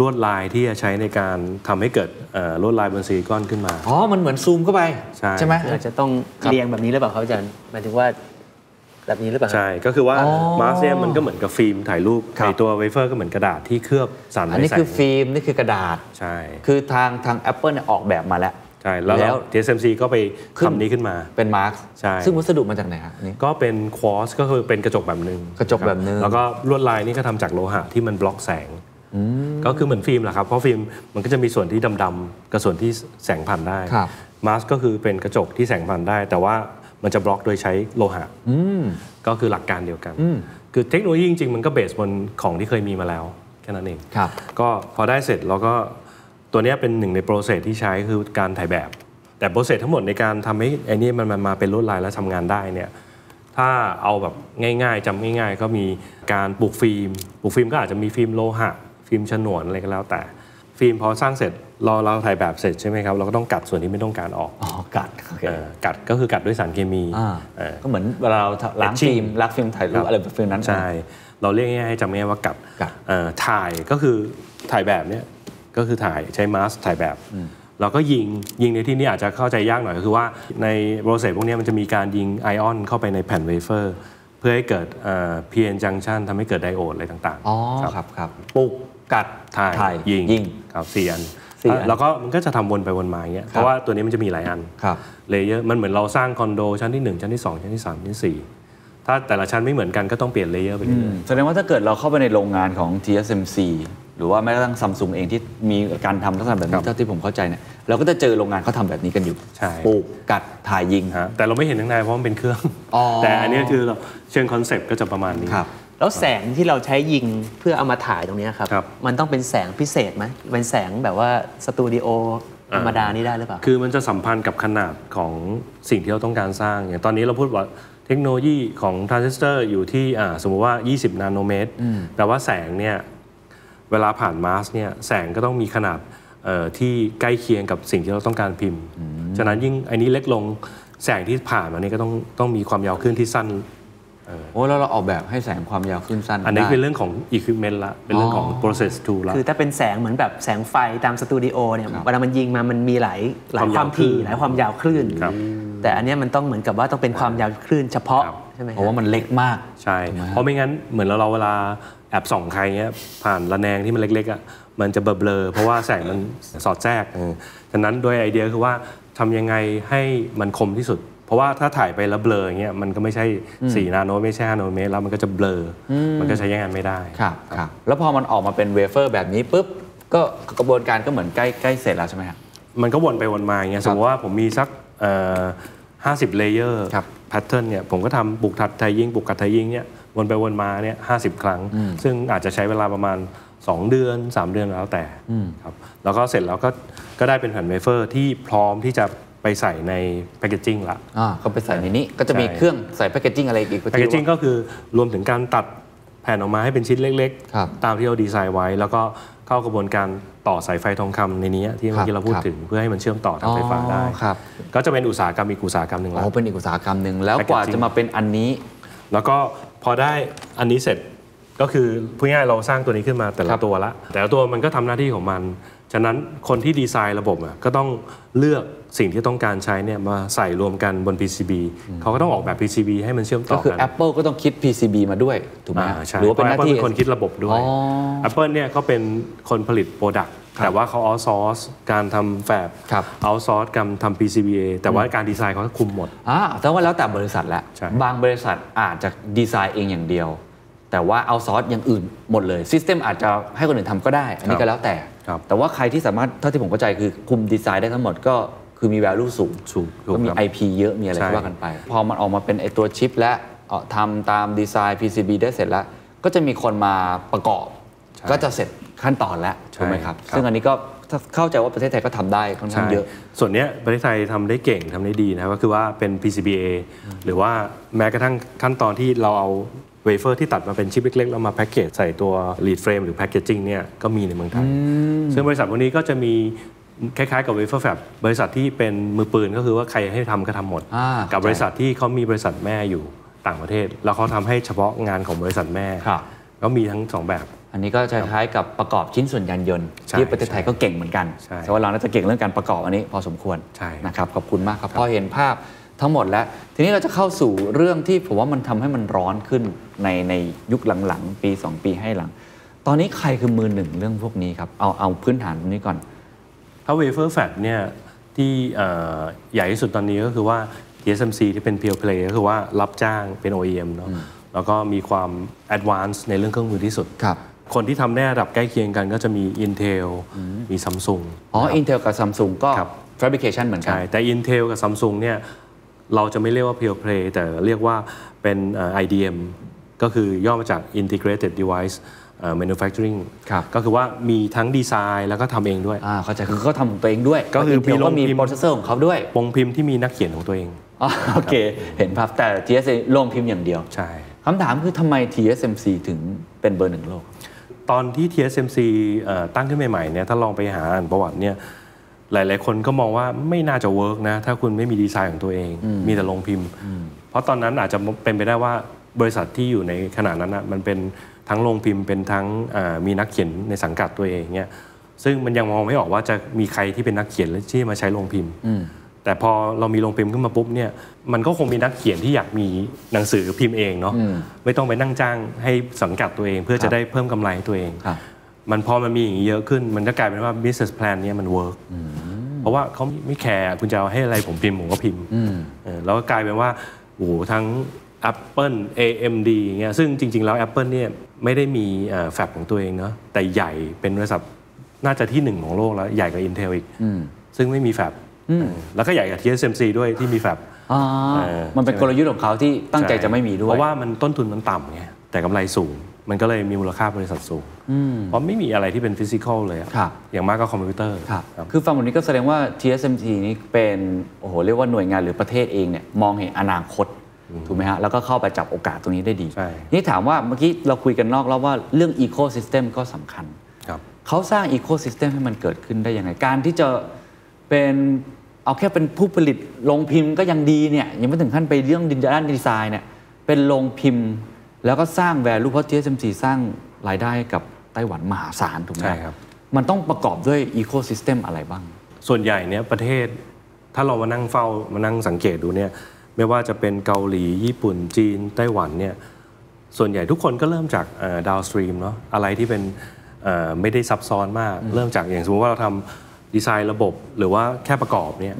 ลวดลายที่จะใช้ในการทำให้เกิดเอ่อลวดลายบนซิลิคอนขึ้นมา อ๋อ มันเหมือนซูมเข้าไป ใช่ไหมอาจจะต้องครับเรียงแบบนี้หรือเปล่าครับอาจารย์หมายถึงว่า แบบนี้หรือเปล่าครับใช่ ก็คือว่าอ๋อมาสเนี่ยมันก็เหมือนกับฟิล์มถ่ายรูปครับไอตัวเวเฟอร์ก็เหมือนกระดาษที่เคลือบสารอันไม้นี้แสงคือฟิล์ม นี่คือกระดาษ ใช่ คือทางทาง Apple เนี่ยออกแบบมาแล้วใช่ แล้วแล้ว TSMC ก็ไปขึ้นทำนี้ขึ้นมาเป็นมาร์กใช่ซึ่งวัสดุมาจากไหนฮะอันนี่ก็เป็นควอสก็คือเป็นกระจกแบบหนึ่งกระจกแบบหนึ่งแล้วก็ลวดลายนี่ก็ทำจากโลหะที่มันบล็อกแสงก็คือเหมือนฟิล์มแหละครับ เพราะฟิล์มมันก็จะมีส่วนที่ดำๆกับส่วนที่แสงผ่านได้ครับมาสก็คือเป็นกระจกที่แสงผ่านได้ แต่ว่า มันจะบล็อกโดยใช้โลหะก็คือหลักการเดียวกัน คือเทคโนโลยีจริงๆ มันก็ based บนของที่เคยมีมาแล้วแค่นั้นเองครับก็พอได้เสร็จเราก็ตัวเนี้ยเป็นหนึ่งใน process ที่ใช้คือการถ่ายแบบ แต่ process ทั้งหมดในการทำให้ไอ้นี่มันมันมาเป็นลวดลายและทำงานได้เนี่ยถ้าเอาแบบง่ายๆจำง่าย ๆ ก็มีการปลูกฟิล์มปลูกฟิล์มก็อาจจะมีฟิล์มโลหะ ฟิล์มฉนวนอะไรก็แล้วแต่ ฟิล์มพอสร้างเสร็จเราเราถ่ายแบบเสร็จใช่ไหมครับเราก็ต้องกัดส่วนที่ไม่ต้องการออกอ๋อกัดโอเคเอ่อกัดก็คือกัดด้วยสารเคมีอ่าเอ่อก็เหมือนเวลาเราล้าง Etching ฟิล์มล้างฟิล์มถ่ายรูปอะไรแบบฟิล์มนั้นใช่เราเรียกง่ายๆให้จำง่ายๆว่ากัดกัดเอ่อถ่ายก็คือถ่ายแบบเนี้ยก็คือถ่ายใช้มาสถ่ายแบบเราก็ยิงยิงในที่นี้อาจจะเข้าใจยากหน่อยก็คือว่าใน process พวกเนี้ยมันจะมีการยิงไอออนเข้าไปในแผ่นเวเฟอร์ เพื่อให้เกิดเอ่อ PN junction ทำให้เกิดไดโอดอะไรต่างๆอ๋อครับครับปลูก กัดถ่ายถ่ายยิงยิงครับสี่อันสี่อัน แล้วก็มันก็จะทำวนไปวนมาอย่างเงี้ยเพราะว่าตัวนี้มันจะมีหลายอันครับlayer มันเหมือนเราสร้างคอนโดชั้นที่ 1 ชั้นที่ 2 ชั้นที่ 3 ชั้นที่ 4 ถ้าแต่ละชั้นไม่เหมือนกันก็ต้องเปลี่ยน layer ไปเรื่อยแสดงว่าถ้าเกิดเราเข้าไปในโรงงานของ TSMC หรือว่าแม้กระทั่งซัมซุงเองที่มีการทำลักษณะแบบนี้ครับเท่าที่ผมเข้าใจเนี่ยเราก็จะเจอโรงงานเขาทำแบบนี้กันอยู่ใช่ปลูกกัดถ่ายยิงๆฮะแต่เราไม่เห็นข้างในเพราะมันเป็นเครื่องอ๋อแต่อันนี้คือเราเชิง concept ก็จะประมาณนี้ครับ แล้วแสงที่เราใช้ยิงเพื่อเอามาถ่ายตรงเนี้ยครับครับ มันต้องเป็นแสงพิเศษไหมเป็นแสงแบบว่าสตูดิโอธรรมดานี่ได้หรือเปล่า คือมันจะสัมพันธ์กับขนาดของสิ่งที่เราต้องการสร้าง อย่างตอนนี้เราพูดว่าเทคโนโลยีของทรานซิสเตอร์อยู่ที่อ่าสมมุติว่า 20 นาโนเมตรแปลว่าแสงเนี่ยเวลาผ่านมาสเนี่ยแสงก็ต้องมีขนาดเอ่อที่ใกล้เคียงกับสิ่งที่เราต้องการพิมพ์ ฉะนั้นยิ่งอันนี้เล็กลงแสงที่ผ่านมานี่ก็ต้องต้องมีความยาวคลื่นที่สั้น โอ้แล้วเราออกแบบให้แสงความยาวคลื่นสั้น อันนี้ได้เป็นเรื่องของ equipment ละ เป็นเรื่องของอ๋อ process tool ละ คือถ้าเป็นแสงเหมือนแบบแสงไฟตามสตูดิโอเนี่ยครับเวลามันยิงมามันมีหลายหลายความาวควายมถี่คลื่นหลายความยาวคลื่นครับแต่อันเนี้ยมันต้องเหมือนกับว่าต้องเป็นความยาวคลื่นเฉพาะครับใช่ไหมเพราะว่ามันเล็กมาก ใช่ถูกไหมฮะเพราะไม่งั้นเหมือนเราเราเวลาแอบส่องใครเงี้ยผ่านระแนงที่มันเล็กๆอะมันจะเบลอๆเพราะว่าแสงมันสอดแทรกเออฉะนั้นโดยไอเดียคือว่าทำยังไงให้มันคมที่สุด เพราะว่าถ้าถ่ายไปแล้วเบลออย่างเงี้ยมันก็ไม่ใช่ 4 นาโนไม่ใช่5นาโนเมตรแล้วมันก็จะเบลออมันก็ใช้งานไม่ได้ครับครับแล้วพอมันออกมาเป็นเวเฟอร์แบบนี้ปุ๊บก็กระบวนการก็เหมือนใกล้ใกล้เสร็จแล้วใช่ไหมครับมันก็วนไปวนมาอย่างเงี้ยครับมมติว่าผมมีสักห้าสิบ layer ครับ pattern เนี่ยผมก็ทำปลูกกัดถ่ายยิงปลูกกัดถ่ายยิงเนี่ยวนไปวนมาเนี่ยห้าสิบครั้ง ซึ่งอาจจะใช้เวลาประมาณ 2 เดือน 3 เดือนแล้วแต่ครับแล้วก็เสร็จแล้วก็ก็ได้เป็นแผ่นเวเฟอร์ที่พร้อมที่จะ ไปใส่ในแพคเกจจิ้งละอ่าก็ไปใส่ในนี้ก็จะมีใช่เครื่องใส่แพคเกจจิ้งอะไรอีกแพคเกจจิ้งก็คือรวมถึงการตัดแผ่นออกมาให้เป็นชิ้นเล็กครับตามที่เราดีไซน์ไว้ แล้วก็เข้ากระบวนการต่อสายไฟทองคำในนี้ที่เมื่อกี้เราพูดครับถึงเพื่อให้มันเชื่อมต่อทางไฟฟ้าได้อ๋อครับก็จะเป็นอุตสาหกรรมอีกอุตสาหกรรมหนึ่งอ๋ละอเป็นอีกอุตสาหกรรมหนึ่งแล้วกว่า Packaging จะมาเป็นอันนี้ แล้วก็พอได้อันนี้เสร็จก็คือพูดง่ายๆเราสร้างตัวนี้ขึ้นมาแต่คละรับตัวละแต่ละตัวมันก็ทำหน้าที่ของมัน ฉะนั้นคนที่ดีไซน์ระบบอะก็ต้องเลือกสิ่งที่ต้องการใช้เนี่ยมาใส่รวมกันบน PCB เขาก็ต้องออกแบบ PCB ให้มันเชื่อมต่ก็อคือกัน Apple ก็ต้องคิด PCB มาด้วย ถูกไหมอ่าฮะใช่หรือว่าเป็นหน้าที่พระ Apple เป็นคนคิดระบบด้วยอ๋อ Apple เนี่ยเขาเป็นคนผลิต product แต่ว่าเขา outsource การทำ fab ครับ outsource การทำ PCBA แต่ว่าการดีไซน์เขาคุมหมดอ่าแต่ว่าแล้วแต่บริษัทแหละใช่บางบริษัทอาจจะดีไซน์เองอย่างเดียว แต่ว่า outsource อย่างอื่นหมดเลยซิสเต็มอาจจะให้คนอื่นทำก็ได้ อันนี้ก็แล้วแต่ครับแต่ว่าใครที่สามารถเท่าที่ผมเข้าใจคือคุมดีไซน์ได้ทั้งหมดก็คือมี value สูงสูงถูกก็มีครับ IP เยอะมีอะไรใช่ก็ว่ากันไป พอมันออกมาเป็นไอตัวชิป และเอ่อทำตามดีไซน์ PCB ได้เสร็จแล้ว ก็จะมีคนมาประกอบ ก็จะเสร็จขั้นตอนแล้วถูกไหมครับครับซึ่งอันนี้ก็ถ้าเข้าใจว่าประเทศไทยก็ทำได้ค่อนข้างเยอะ ส่วนเนี้ยประเทศไทยทำได้เก่งทำได้ดีนะครับก็คือว่าเป็น PCBA หรือว่าแม้กระทั่งขั้นตอนที่เราเอา เวเฟอร์ที่ตัดมาเป็นชิปเล็กๆ แล้วมาแพ็กเกจใส่ตัว lead frame หรือ packaging เนี่ยก็มีในเมืองไทย ซึ่งบริษัทพวกนี้ก็จะมีคล้ายๆกับ wafer fab บริษัทที่เป็นมือปืนก็คือว่าใครให้ทำก็ทำหมดอ่ากับเข้าใจบริษัทที่เขามีบริษัทแม่อยู่ต่างประเทศ แล้วเขาทำให้เฉพาะงานของบริษัทแม่ครับก็มีทั้งสองแบบ อันนี้ก็จะคล้ายกับประกอบชิ้นส่วนยานยนต์ใช่ที่ประเทศไทยก็เก่งเหมือนกันใช่แต่ว่าเราน่าจะเก่งเรื่องการประกอบอันนี้พอสมควรใช่นะครับขอบคุณมากครับพอเห็นภาพ ทั้งหมดแล้ว ทีนี้เราจะเข้าสู่เรื่องที่ผมว่ามันทำให้มันร้อนขึ้นในในยุคหลังๆ ปี 2 ปีให้หลัง ตอนนี้ใครคือมือหนึ่งเรื่องพวกนี้ครับ เอาเอาพื้นฐานตรงนี้ก่อนถ้า wafer fab เนี่ยที่เอ่อใหญ่ที่สุดตอนนี้ก็คือว่า TSMC ที่เป็น pure play ก็คือว่ารับจ้างเป็น OEM เนาะแล้วก็มีความ advance ในเรื่องเครื่องมือที่สุดครับคนที่ทำได้ระดับใกล้เคียงกันก็จะมี Intel มี Samsung อ๋อ Intel กับ Samsung ก็ครับ fabrication เหมือนกัน ใช่ แต่ Intel กับ Samsung เนี่ย เราจะไม่เรียกว่า pure play แต่เรียกว่าเป็นเอ่อ IDM ก็คือย่อมาจาก Integrated Device เอ่อ Manufacturing ครับก็คือว่ามีทั้งดีไซน์แล้วก็ทำเองด้วยอ่าเข้าใจคือเขาทำของตัวเองด้วย ก็คือเพราะ Intel มีโรงก็มีพิมพ์ processor ของเขาด้วยโรงพิมพ์ที่มีนักเขียนของตัวเองอ๋อโอเค เห็นภาพแต่ TSMC โรงพิมพ์อย่างเดียว ใช่คำถามคือทำไม TSMC ถึงเป็นเบอร์หนึ่งโลก ตอนที่ TSMC เอ่อตั้งขึ้นใหม่ๆเนี่ยถ้าลองไปหาอ่านประวัติเนี่ย หลาย ๆ คนก็มองว่าไม่น่าจะ work นะ ถ้าคุณไม่มีดีไซน์ของตัวเอง มีแต่โรงพิมพ์ เพราะตอนนั้นอาจจะเป็นไปได้ว่าบริษัทที่อยู่ในขณะนั้นนะมันเป็นทั้งโรงพิมพ์เป็นทั้งอ่ามีนักเขียนในสังกัดตัวเองเนี่ยซึ่งมันยังมองไม่ออกว่าจะมีใครที่เป็นนักเขียนและที่มาใช้โรงพิมพ์แต่พอเรามีโรงพิมพ์ขึ้นมาปุ๊บเนี่ยมันก็คงมีนักเขียนที่อยากมีหนังสือพิมพ์เองเนาะไม่ต้องไปนั่งจ้างให้สังกัดตัวเอง เพื่อครัจะบได้เพิ่มกำไรให้ตัวเองครับ มันพอมันมีอย่างนี้เยอะขึ้น มันก็กลายเป็นว่า business plan เนี้ยมัน work เพราะว่าเขาไม่แคร์คุณจะเอาให้อะไรผมพิมพ์ผมก็พิมพ์เออแล้วก็กลายเป็นว่าโอ้โหทั้ง Apple AMD เงี้ยซึ่งจริง ๆ แล้ว Apple เนี่ยไม่ได้มีแฟบของตัวเองเนาะแต่ใหญ่เป็นบริษัทน่าจะที่หนึ่งของโลกแล้ว ใหญ่กว่า Intel อีก ซึ่งไม่มีแฟบเออแล้วก็ใหญ่กว่า TSMC ด้วยที่มีแฟบอ่าเออมันเป็นกลยุทธ์ของเขาที่ตั้งใจจะไม่มีด้วย เพราะว่ามันต้นทุนมันต่ำไงแต่กำไรสูง มันก็เลยมีมูลค่าบริษัทสูง เพราะไม่มีอะไรที่เป็นฟิสิกอลเลยอะครับอย่างมากก็คอมพิวเตอร์ครับครับคือฟังแบบนี้ก็แสดงว่า TSMC นี่เป็นโอ้โหเรียกว่าหน่วยงานหรือประเทศเองเนี่ยมองเห็นอนาคตถูกไหมฮะ แล้วก็เข้าไปจับโอกาสตรงนี้ได้ดีใช่นี่ถามว่าเมื่อกี้เราคุยกันนอกแล้วว่าเรื่อง Ecosystem ก็สำคัญครับเขาสร้าง Ecosystem ให้มันเกิดขึ้นได้ยังไง การที่จะเป็นเอาแค่เป็นผู้ผลิตโรงพิมพ์ก็ยังดีเนี่ยยังไม่ถึงขั้นไปเรื่องดินด้านดีไซน์เนี่ยเป็นโรงพิมพ์ แล้วก็สร้าง value เพราะ TSMC สร้างรายได้ให้กับไต้หวันมหาศาลถูกไหมใช่ครับ มันต้องประกอบด้วย Ecosystem อะไรบ้าง ส่วนใหญ่เนี่ยประเทศถ้าเรามานั่งเฝ้ามานั่งสังเกตดูเนี่ยไม่ว่าจะเป็นเกาหลี ญี่ปุ่นจีน ไต้หวันเนี่ยส่วนใหญ่ทุกคนก็เริ่มจาก downstream เนาะอะไรที่เป็นเอ่อไม่ได้ซับซ้อนมาก เริ่มจากอย่างสมมติว่าเราทำดีไซน์ระบบหรือว่าแค่ประกอบเนี่ย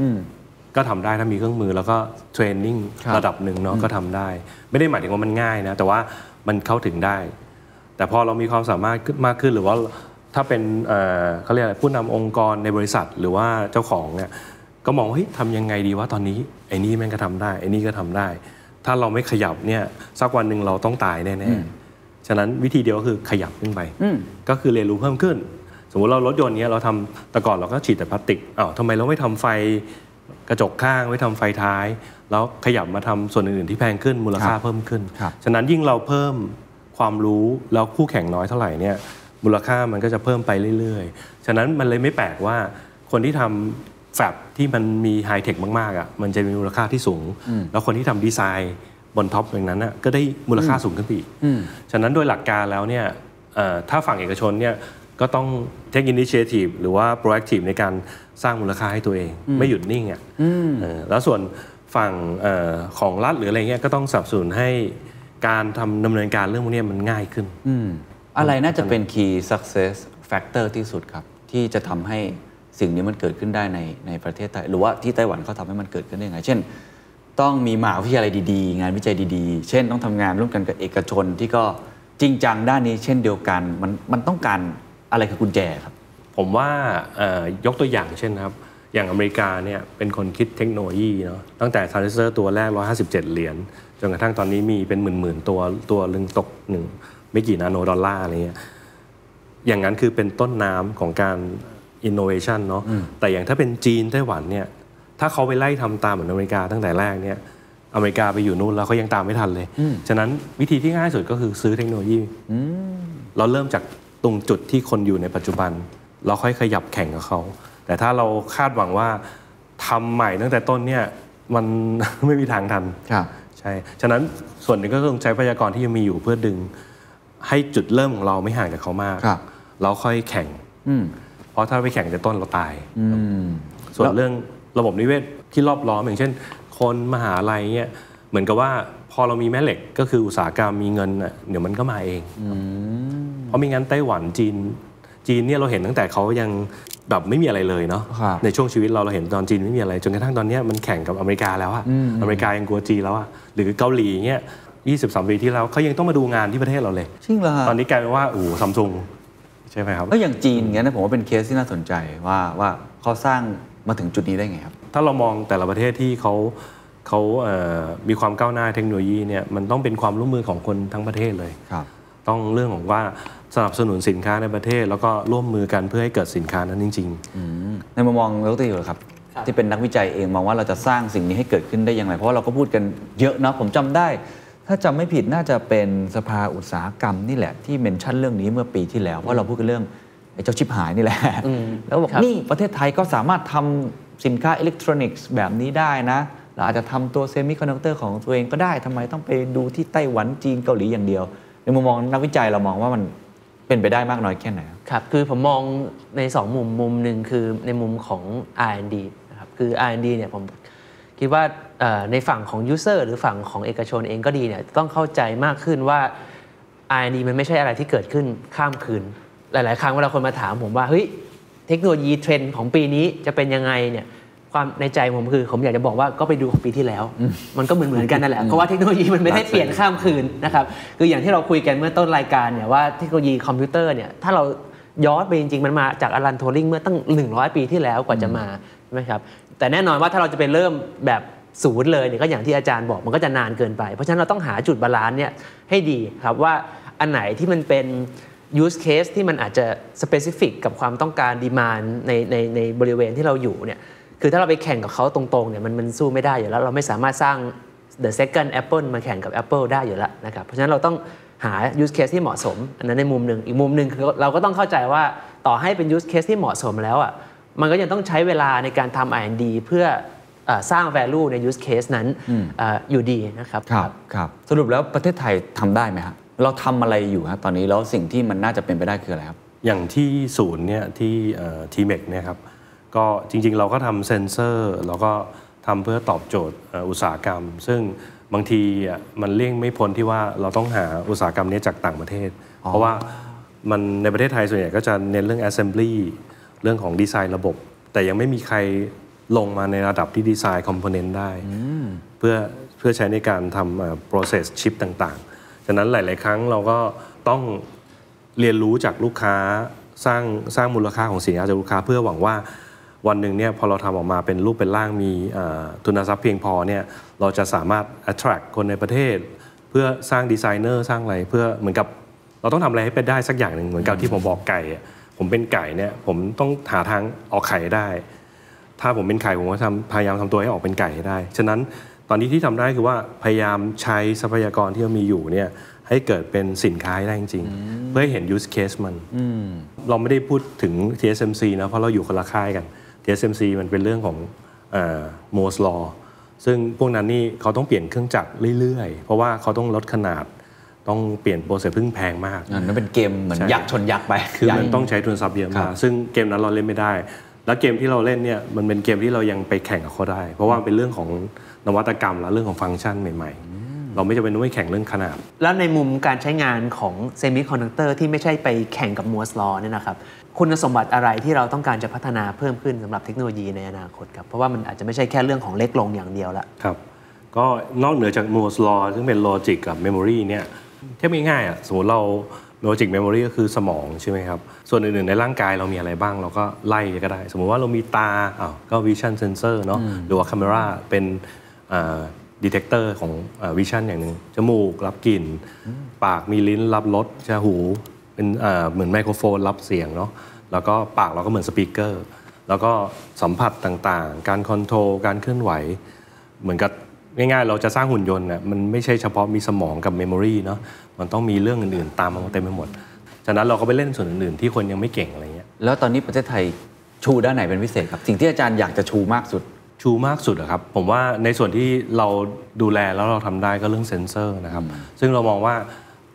ก็ทำได้ถ้ามีเครื่องมือแล้วก็ training ครับระดับหนึ่งเนาะก็ทำได้ ไม่ได้หมายถึงว่ามันง่ายนะ แต่ว่ามันเข้าถึงได้ แต่พอเรามีความสามารถขึ้นมากขึ้นหรือว่าถ้าเป็นเอ่อเขาเรียกอะไรผู้นำองค์กรในบริษัทหรือว่าเจ้าของเนี่ยก็มองว่าเฮ้ยทำยังไงดีว่าตอนนี้ไอ้นี่แม่งก็ทำได้ไอ้นี่ก็ทำได้ ถ้าเราไม่ขยับเนี่ยสักวันหนึ่งเราต้องตายแน่ๆฉะนั้นวิธีเดียวก็คือขยับขึ้นไปก็คือเรียนรู้เพิ่มขึ้น สมมุติเรารถยนต์เนี้ยเราทำแต่ก่อนเราก็ฉีดแต่พลาสติกอ้าวทำไมเราไม่ทำไฟ กระจกข้างไม่ทำไฟท้าย แล้วขยับมาทำส่วนอื่น ๆ ที่แพงขึ้นมูลค่าครับเพิ่มขึ้นครับฉะนั้นยิ่งเราเพิ่มความรู้แล้วคู่แข่งน้อยเท่าไหร่เนี่ยมูลค่ามันก็จะเพิ่มไปเรื่อย ๆ ฉะนั้นมันเลยไม่แปลกว่าคนที่ทำ fab ที่มันมี high-tech มากๆอะมันจะมีมูลค่าที่สูง แล้วคนที่ทำดีไซน์บน top อย่างนั้นอะก็ได้มูลค่าสูงขึ้นไปอีกฉะนั้นโดยหลักการแล้วเนี่ยเอ่อถ้าฝั่งเอกชนเนี่ย ก็ต้อง take initiative หรือว่า proactive ในการสร้างมูลค่าให้ตัวเอง ไม่หยุดนิ่งอะเออแล้วส่วนฝั่งเออของรัฐหรืออะไรเงี้ยก็ต้องสนับสนุนให้การทำดำเนินการเรื่องพวกเนี้ยมันง่ายขึ้นอืมอะไรน่าจะเป็น key success factor ที่สุดครับ ที่จะทำให้สิ่งนี้มันเกิดขึ้นได้ในในประเทศไทย หรือว่าที่ไต้หวันเขาทำให้มันเกิดขึ้นได้ยังไง เช่น ต้องมีมหาวิทยาลัยดีๆ งานวิจัยดีๆ เช่นต้องทำงานร่วมกันกับเอกชนที่ก็จริงจังด้านนี้เช่นเดียวกัน มันมันต้องการ อะไรคือกุญแจครับ ผมว่าเอ่อยกตัวอย่างเช่นนะครับอย่างอเมริกาเนี่ยเป็นคนคิดเทคโนโลยีเนาะตั้งแต่ทรานซิสเตอร์ตัวแรก 157 เหรียญจนกระทั่งตอนนี้มีเป็นหมื่นๆตัวตัวลึงตกหนึ่งไม่กี่นาโนดอลลาร์อะไรเงี้ยอย่างนั้นคือเป็นต้นน้ำของการอินโนเวชันเนาะแต่อย่างถ้าเป็นจีนไต้หวันเนี่ยถ้าเขาไปไล่ทำตามเหมือนอเมริกาตั้งแต่แรกเนี่ยอเมริกาไปอยู่นู่นแล้วเขายังตามไม่ทันเลย ฉะนั้นวิธีที่ง่ายสุดก็คือซื้อเทคโนโลยีเราเริ่มจาก ตรงจุดที่คนอยู่ในปัจจุบัน เราค่อยขยับแข่งกับเขา แต่ถ้าเราคาดหวังว่าทำใหม่ตั้งแต่ต้นเนี่ยมันไม่มีทางทันครับใช่ ฉะนั้นส่วนหนึ่งก็ต้องใช้พยากรณ์ที่ยังมีอยู่เพื่อดึง ให้จุดเริ่มของเราไม่ห่างจากเขามากครับเราค่อยแข่งอืมเพราะถ้าไปแข่งแต่ต้นเราตายอืมส่วนเรื่องระบบนิเวศที่รอบล้อมอย่างเช่น คนมหาลัยเนี่ยเหมือนกับว่า พอเรามีแม่เหล็กก็คืออุตสาหกรรมมีเงินน่ะเดี๋ยวมันก็มาเองเพราะไม่งั้นไต้หวันจีน จีนเนี่ยเราเห็นตั้งแต่เขายังแบบไม่มีอะไรเลยเนาะครับในช่วงชีวิตเราเราเห็นตอนจีนไม่มีอะไรจนกระทั่งตอนเนี้ยมันแข่งกับอเมริกาแล้วอะอเมริกายังกลัวจีนแล้วอะหรือเกาหลีเนี่ยยี่สิบสามปีที่แล้วเขายังต้องมาดูงานที่ประเทศเราเลยจริงเหรอฮะตอนนี้กลายเป็นว่าโอ้ซัมซุงใช่ไหมครับก็อย่างจีนเงี้ยนะผมว่าเป็นเคสที่น่าสนใจว่าว่าเขาสร้างมาถึงจุดนี้ได้ไงครับถ้าเรามองแต่ละประเทศที่เขา เขาเอ่อมีความก้าวหน้าเทคโนโลยีเนี่ยมันต้องเป็นความร่วมมือของคนทั้งประเทศเลยครับต้องเรื่องของว่าสนับสนุนสินค้าในประเทศ แล้วก็ร่วมมือกันเพื่อให้เกิดสินค้านั้นจริงในมุมมองดรอยู่ครับ ที่เป็นนักวิจัยเองมองว่าเราจะสร้างสิ่งนี้ให้เกิดขึ้นได้อย่างไรเพราะว่าเราก็พูดกันเยอะเนาะผมจำได้ ถ้าจำไม่ผิดน่าจะเป็นสภาอุตสาหกรรมนี่แหละที่ mention เรื่องนี้เมื่อปีที่แล้วเพราะเราพูดกันเรื่องไอ้เจ้าชิปหายนี่แหละแล้วบอกครับนี่ประเทศไทยก็สามารถทำสินค้าอิเล็กทรอนิกส์แบบนี้ได้นะ เราอาจจะทำตัว semiconductor ของตัวเองก็ได้ทำไมต้องไปดูที่ไต้หวันจีนเกาหลีอย่างเดียว ในมุมมองนักวิจัยเรามองว่ามันเป็นไปได้มากน้อยแค่ไหนครับ คือผมมองใน 2 มุมมุมหนึ่งคือในมุมของ R&D นะครับคือ R&D เนี่ยผมคิดว่าในฝั่งของ User หรือฝั่งของเอกชนเองก็ดีเนี่ยต้องเข้าใจมากขึ้นว่า R&D มันไม่ใช่อะไรที่เกิดขึ้นข้ามคืน หลาย ๆ ครั้งเวลาคนมาถามผมว่าเฮ้ยเทคโนโลยีเทรนด์ของปีนี้จะเป็นยังไงเนี่ย ความในใจผมคือ ผมอยากจะบอกว่าก็ไปดูของปีที่แล้ว มันก็เหมือนเหมือนๆกันนั่นแหละเพราะว่าเทคโนโลยีมันไม่ได้เปลี่ยนข้ามคืนนะครับคืออย่างที่เราคุยกันเมื่อต้นรายการเนี่ยว่าเทคโนโลยีคอมพิวเตอร์เนี่ยถ้าเราย้อนไปจริงๆ มันมาจากอลันทัวริงเมื่อตั้ง 100 ปีที่แล้วกว่าจะมาใช่ไหมครับแต่แน่นอนว่าถ้าเราจะไปเริ่มแบบศูนย์เลยเนี่ยก็อย่างที่อาจารย์บอกมันก็จะนานเกินไป เพราะฉะนั้นเราต้องหาจุด balance เนี่ยให้ดีครับว่าอันไหนที่มันเป็น use case ที่มันอาจจะ specific กับความต้องการ demand ในในในบริเวณที่เราอยู่เนี่ย คือถ้าเราไปแข่งกับเขาตรงๆเนี่ยมันมันสู้ไม่ได้อยู่แล้ว เราไม่สามารถสร้าง the second Apple มาแข่งกับ Apple ได้อยู่แล้วนะครับเพราะฉะนั้นเราต้องหา use case ที่เหมาะสม อันนั้นในมุมหนึ่งอีกมุมหนึ่งคือเราก็ต้องเข้าใจว่าต่อให้เป็น use case ที่เหมาะสมแล้วอะมันก็ยังต้องใช้เวลาในการทำ R&D เพื่อเอ่อสร้าง value ใน use case นั้นเอ่ออยู่ดีนะครับครับครับสรุปแล้วประเทศไทยทำได้ไหมครับเราทำอะไรอยู่ครับตอนนี้แล้วสิ่งที่มันน่าจะเป็นไปได้คืออะไรครับๆอย่างที่ศูนย์เนี่ยที่ TMEC เนี่ยครับ ก็จริงๆ เราก็ทำเซ็นเซอร์แล้วก็ทำเพื่อตอบโจทย์เอ่ออุตสาหกรรม ซึ่งบางทีอะมันเลี่ยงไม่พ้นที่ว่าเราต้องหาอุตสาหกรรมนี้จากต่างประเทศ เพราะว่ามันในประเทศไทยส่วนใหญ่ก็จะเน้นเรื่อง assembly เรื่องของดีไซน์ระบบ แต่ยังไม่มีใครลงมาในระดับที่ดีไซน์ component ได้ เพื่อเพื่อใช้ในการทำเอ่อ process chip ต่างๆฉะนั้นหลาย ๆ ครั้งเราก็ต้องเรียนรู้จากลูกค้าสร้างสร้างมูลค่าของสินค้าจากลูกค้าเพื่อหวังว่า วันหนึ่งเนี่ยพอเราทำออกมาเป็นรูปเป็นร่างมีเอ่อทุนทรัพย์เพียงพอเนี่ยเราจะสามารถ attract คนในประเทศ เพื่อสร้างดีไซเนอร์สร้างอะไรเพื่อเหมือนกับเราต้องทำอะไรให้เป็นได้สักอย่างหนึ่งเหมือนกับที่ผมบอกไก่อะผมเป็นไก่เนี่ยผมต้องหาทางออกไข่ให้ได้ ถ้าผมเป็นไข่ผมก็ทำพยายามทำตัวให้ออกเป็นไก่ให้ได้ ฉะนั้นตอนนี้ที่ทำได้คือว่าพยายามใช้ทรัพยากรที่เรามีอยู่เนี่ยให้เกิดเป็นสินค้าให้ได้จริงๆ เพื่อให้เห็น use case มัน เราไม่ได้พูดถึง TSMC นะเพราะเราอยู่คนละค่ายกัน TSMC มันเป็นเรื่องของโมสลอซึ่งพวกนั้นนี่เขาต้องเปลี่ยนเครื่องจักรเรื่อยๆ เพราะว่าเขาต้องลดขนาดต้องเปลี่ยนโปรเซสพึ่งแพงมากอันนั้นเป็นเกมเหมือนใช่ยักษ์ชนยักษ์ไป คือใหญ่มันต้องใช้ทุนทรัพย์เยอะครัมากบซึ่งเกมนั้นเราเล่นไม่ได้ แล้วเกมที่เราเล่นเนี่ยมันเป็นเกมที่เรายังไปแข่งกับเขาได้ เพราะว่ามันเป็นเรื่องของนวัตกรรมและเรื่องของฟังก์ชันใหม่ๆ เราไม่จำเป็นต้องไปแข่งเรื่องขนาด แล้วในมุมการใช้งานของเซมิคอนดักเตอร์ที่ไม่ใช่ไปแข่งกับ Moore's Law เนี่ยนะครับ คุณสมบัติอะไรที่เราต้องการจะพัฒนาเพิ่มขึ้นสำหรับเทคโนโลยีในอนาคตครับเพราะว่ามันอาจจะไม่ใช่แค่เรื่องของเล็กลงอย่างเดียวละครับก็นอกเหนือจาก Moore's Law ซึ่งเป็น Logic กับ Memory เนี่ยเทียบง่ายๆอะสมมติเรา logic memory ก็คือสมองใช่ไหมครับ ส่วนอื่นๆในร่างกายเรามีอะไรบ้างเราก็ไล่ก็ได้ สมมุติว่าเรามีตาอ้าวก็ vision sensor เนาะหรือว่า camera เป็นอ่า detector ของอ่า vision อย่างหนึ่งจมูกรับกลิ่น ปากมีลิ้นรับรส หู เป็นอ่าเหมือนไมโครโฟนรับเสียงเนาะแล้วก็ปากเราก็เหมือน speaker แล้วก็สัมผัสต่างๆ การ control การเคลื่อนไหว เหมือนกับง่ายๆ เราจะสร้างหุ่นยนต์น่ะมันไม่ใช่เฉพาะมีสมองกับ memory เนาะมันต้องมีเรื่องอื่นๆ ตามมาเต็มไปหมดฉะนั้นเราก็ไปเล่นส่วนอื่นๆ ที่คนยังไม่เก่งอะไรเงี้ยแล้วตอนนี้ประเทศไทยชูด้านไหนเป็นพิเศษครับ สิ่งที่อาจารย์อยากจะชูมากสุด ชูมากสุดอะครับ ผมว่าในส่วนที่เราดูแลแล้วเราทำได้ก็เรื่องเซ็นเซอร์นะครับ ซึ่งเรามองว่า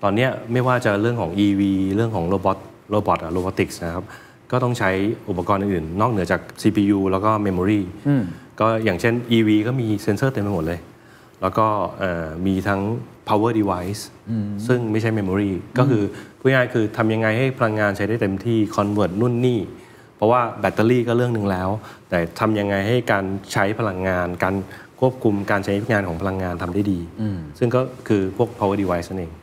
ตอนเนี้ยไม่ว่าจะเรื่องของ EV เรื่องของ robot robot อะ robotics นะครับ ก็ต้องใช้อุปกรณ์อื่นๆนอกเหนือจาก CPU แล้วก็ Memory ก็อย่างเช่น EV ก็มีเซ็นเซอร์เต็มไปหมดเลย แล้วก็เอ่อมีทั้ง power device ซึ่งไม่ใช่ memory ก็คือพูดง่ายๆคือทำยังไงให้พลังงานใช้ได้เต็มที่ convert นู่นนี่ เพราะว่าแบตเตอรี่ก็เรื่องหนึ่งแล้ว แต่ทำยังไงให้การใช้พลังงานการ ควบคุมการใช้งานของพลังงานทำได้ดี ซึ่งก็คือพวก power device นั่นเอง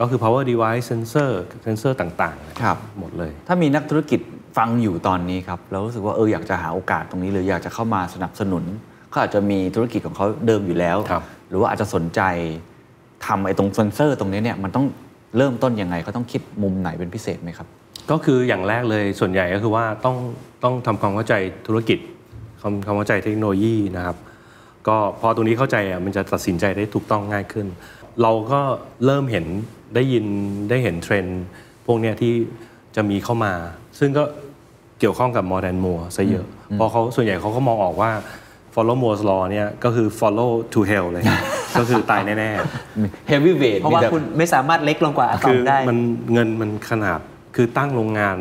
ก็คือ power device sensor sensor ต่างๆครับหมดเลย ถ้ามีนักธุรกิจฟังอยู่ตอนนี้ครับแล้วรู้สึกว่าเอออยากจะหาโอกาสตรงนี้หรืออยากจะเข้ามาสนับสนุนเขาอาจจะมีธุรกิจของเขาเดิมอยู่แล้วครับหรือว่าอาจจะสนใจทำไอ้ตรงเซนเซอร์ตรงนี้เนี่ยมันต้องเริ่มต้นยังไงเขาต้องคิดมุมไหนเป็นพิเศษไหมครับ ก็คืออย่างแรกเลยส่วนใหญ่ก็คือว่าต้องต้องทำความเข้าใจธุรกิจความความเข้าใจเทคโนโลยีนะครับ ก็พอตรงนี้เข้าใจอะมันจะตัดสินใจได้ถูกต้องง่ายขึ้น เราก็เริ่มเห็นได้ยินได้เห็นเทรนด์พวกเนี้ยที่จะมีเข้ามา ซึ่งก็เกี่ยวข้องกับ more than more ซะเยอะเพราะเขาส่วนใหญ่เขาก็มองออกว่า follow Moore's law เนี่ยก็คือ follow to hell เลย ก็คือตายแน่ๆ heavy weight เพราะว่าคุณไม่สามารถเล็กลงกว่าอะตอคือมได้มันเงินมันขนาดคือตั้งโรงงาน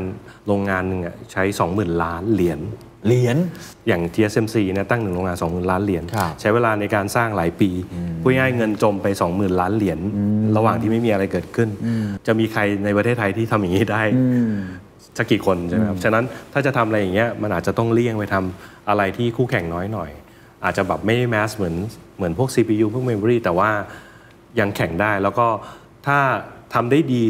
โรงงานหนึ่งอะใช้ 20,000 ล้านเหรียญ เหรียญอย่าง TSMC เนี่ยตั้งหนึ่งโรงงาน20,000 ล้านเหรียญครับใช้เวลาในการสร้างหลายปีพูดง่ายๆเงินจมไป 20,000 ล้านเหรียญระหว่างที่ไม่มีอะไรเกิดขึ้น จะมีใครในประเทศไทยที่ทำอย่างนี้ได้สักกี่คนใช่ไหมครับฉะนั้นถ้าจะทำอะไรอย่างเงี้ยมันอาจจะต้องเลี่ยงไปทำอะไรที่คู่แข่งน้อยหน่อย อาจจะแบบไม่ได้แมสเหมือนเหมือนพวก CPU พวก Memory แต่ว่ายังแข่งได้แล้วก็ถ้าทำได้ดี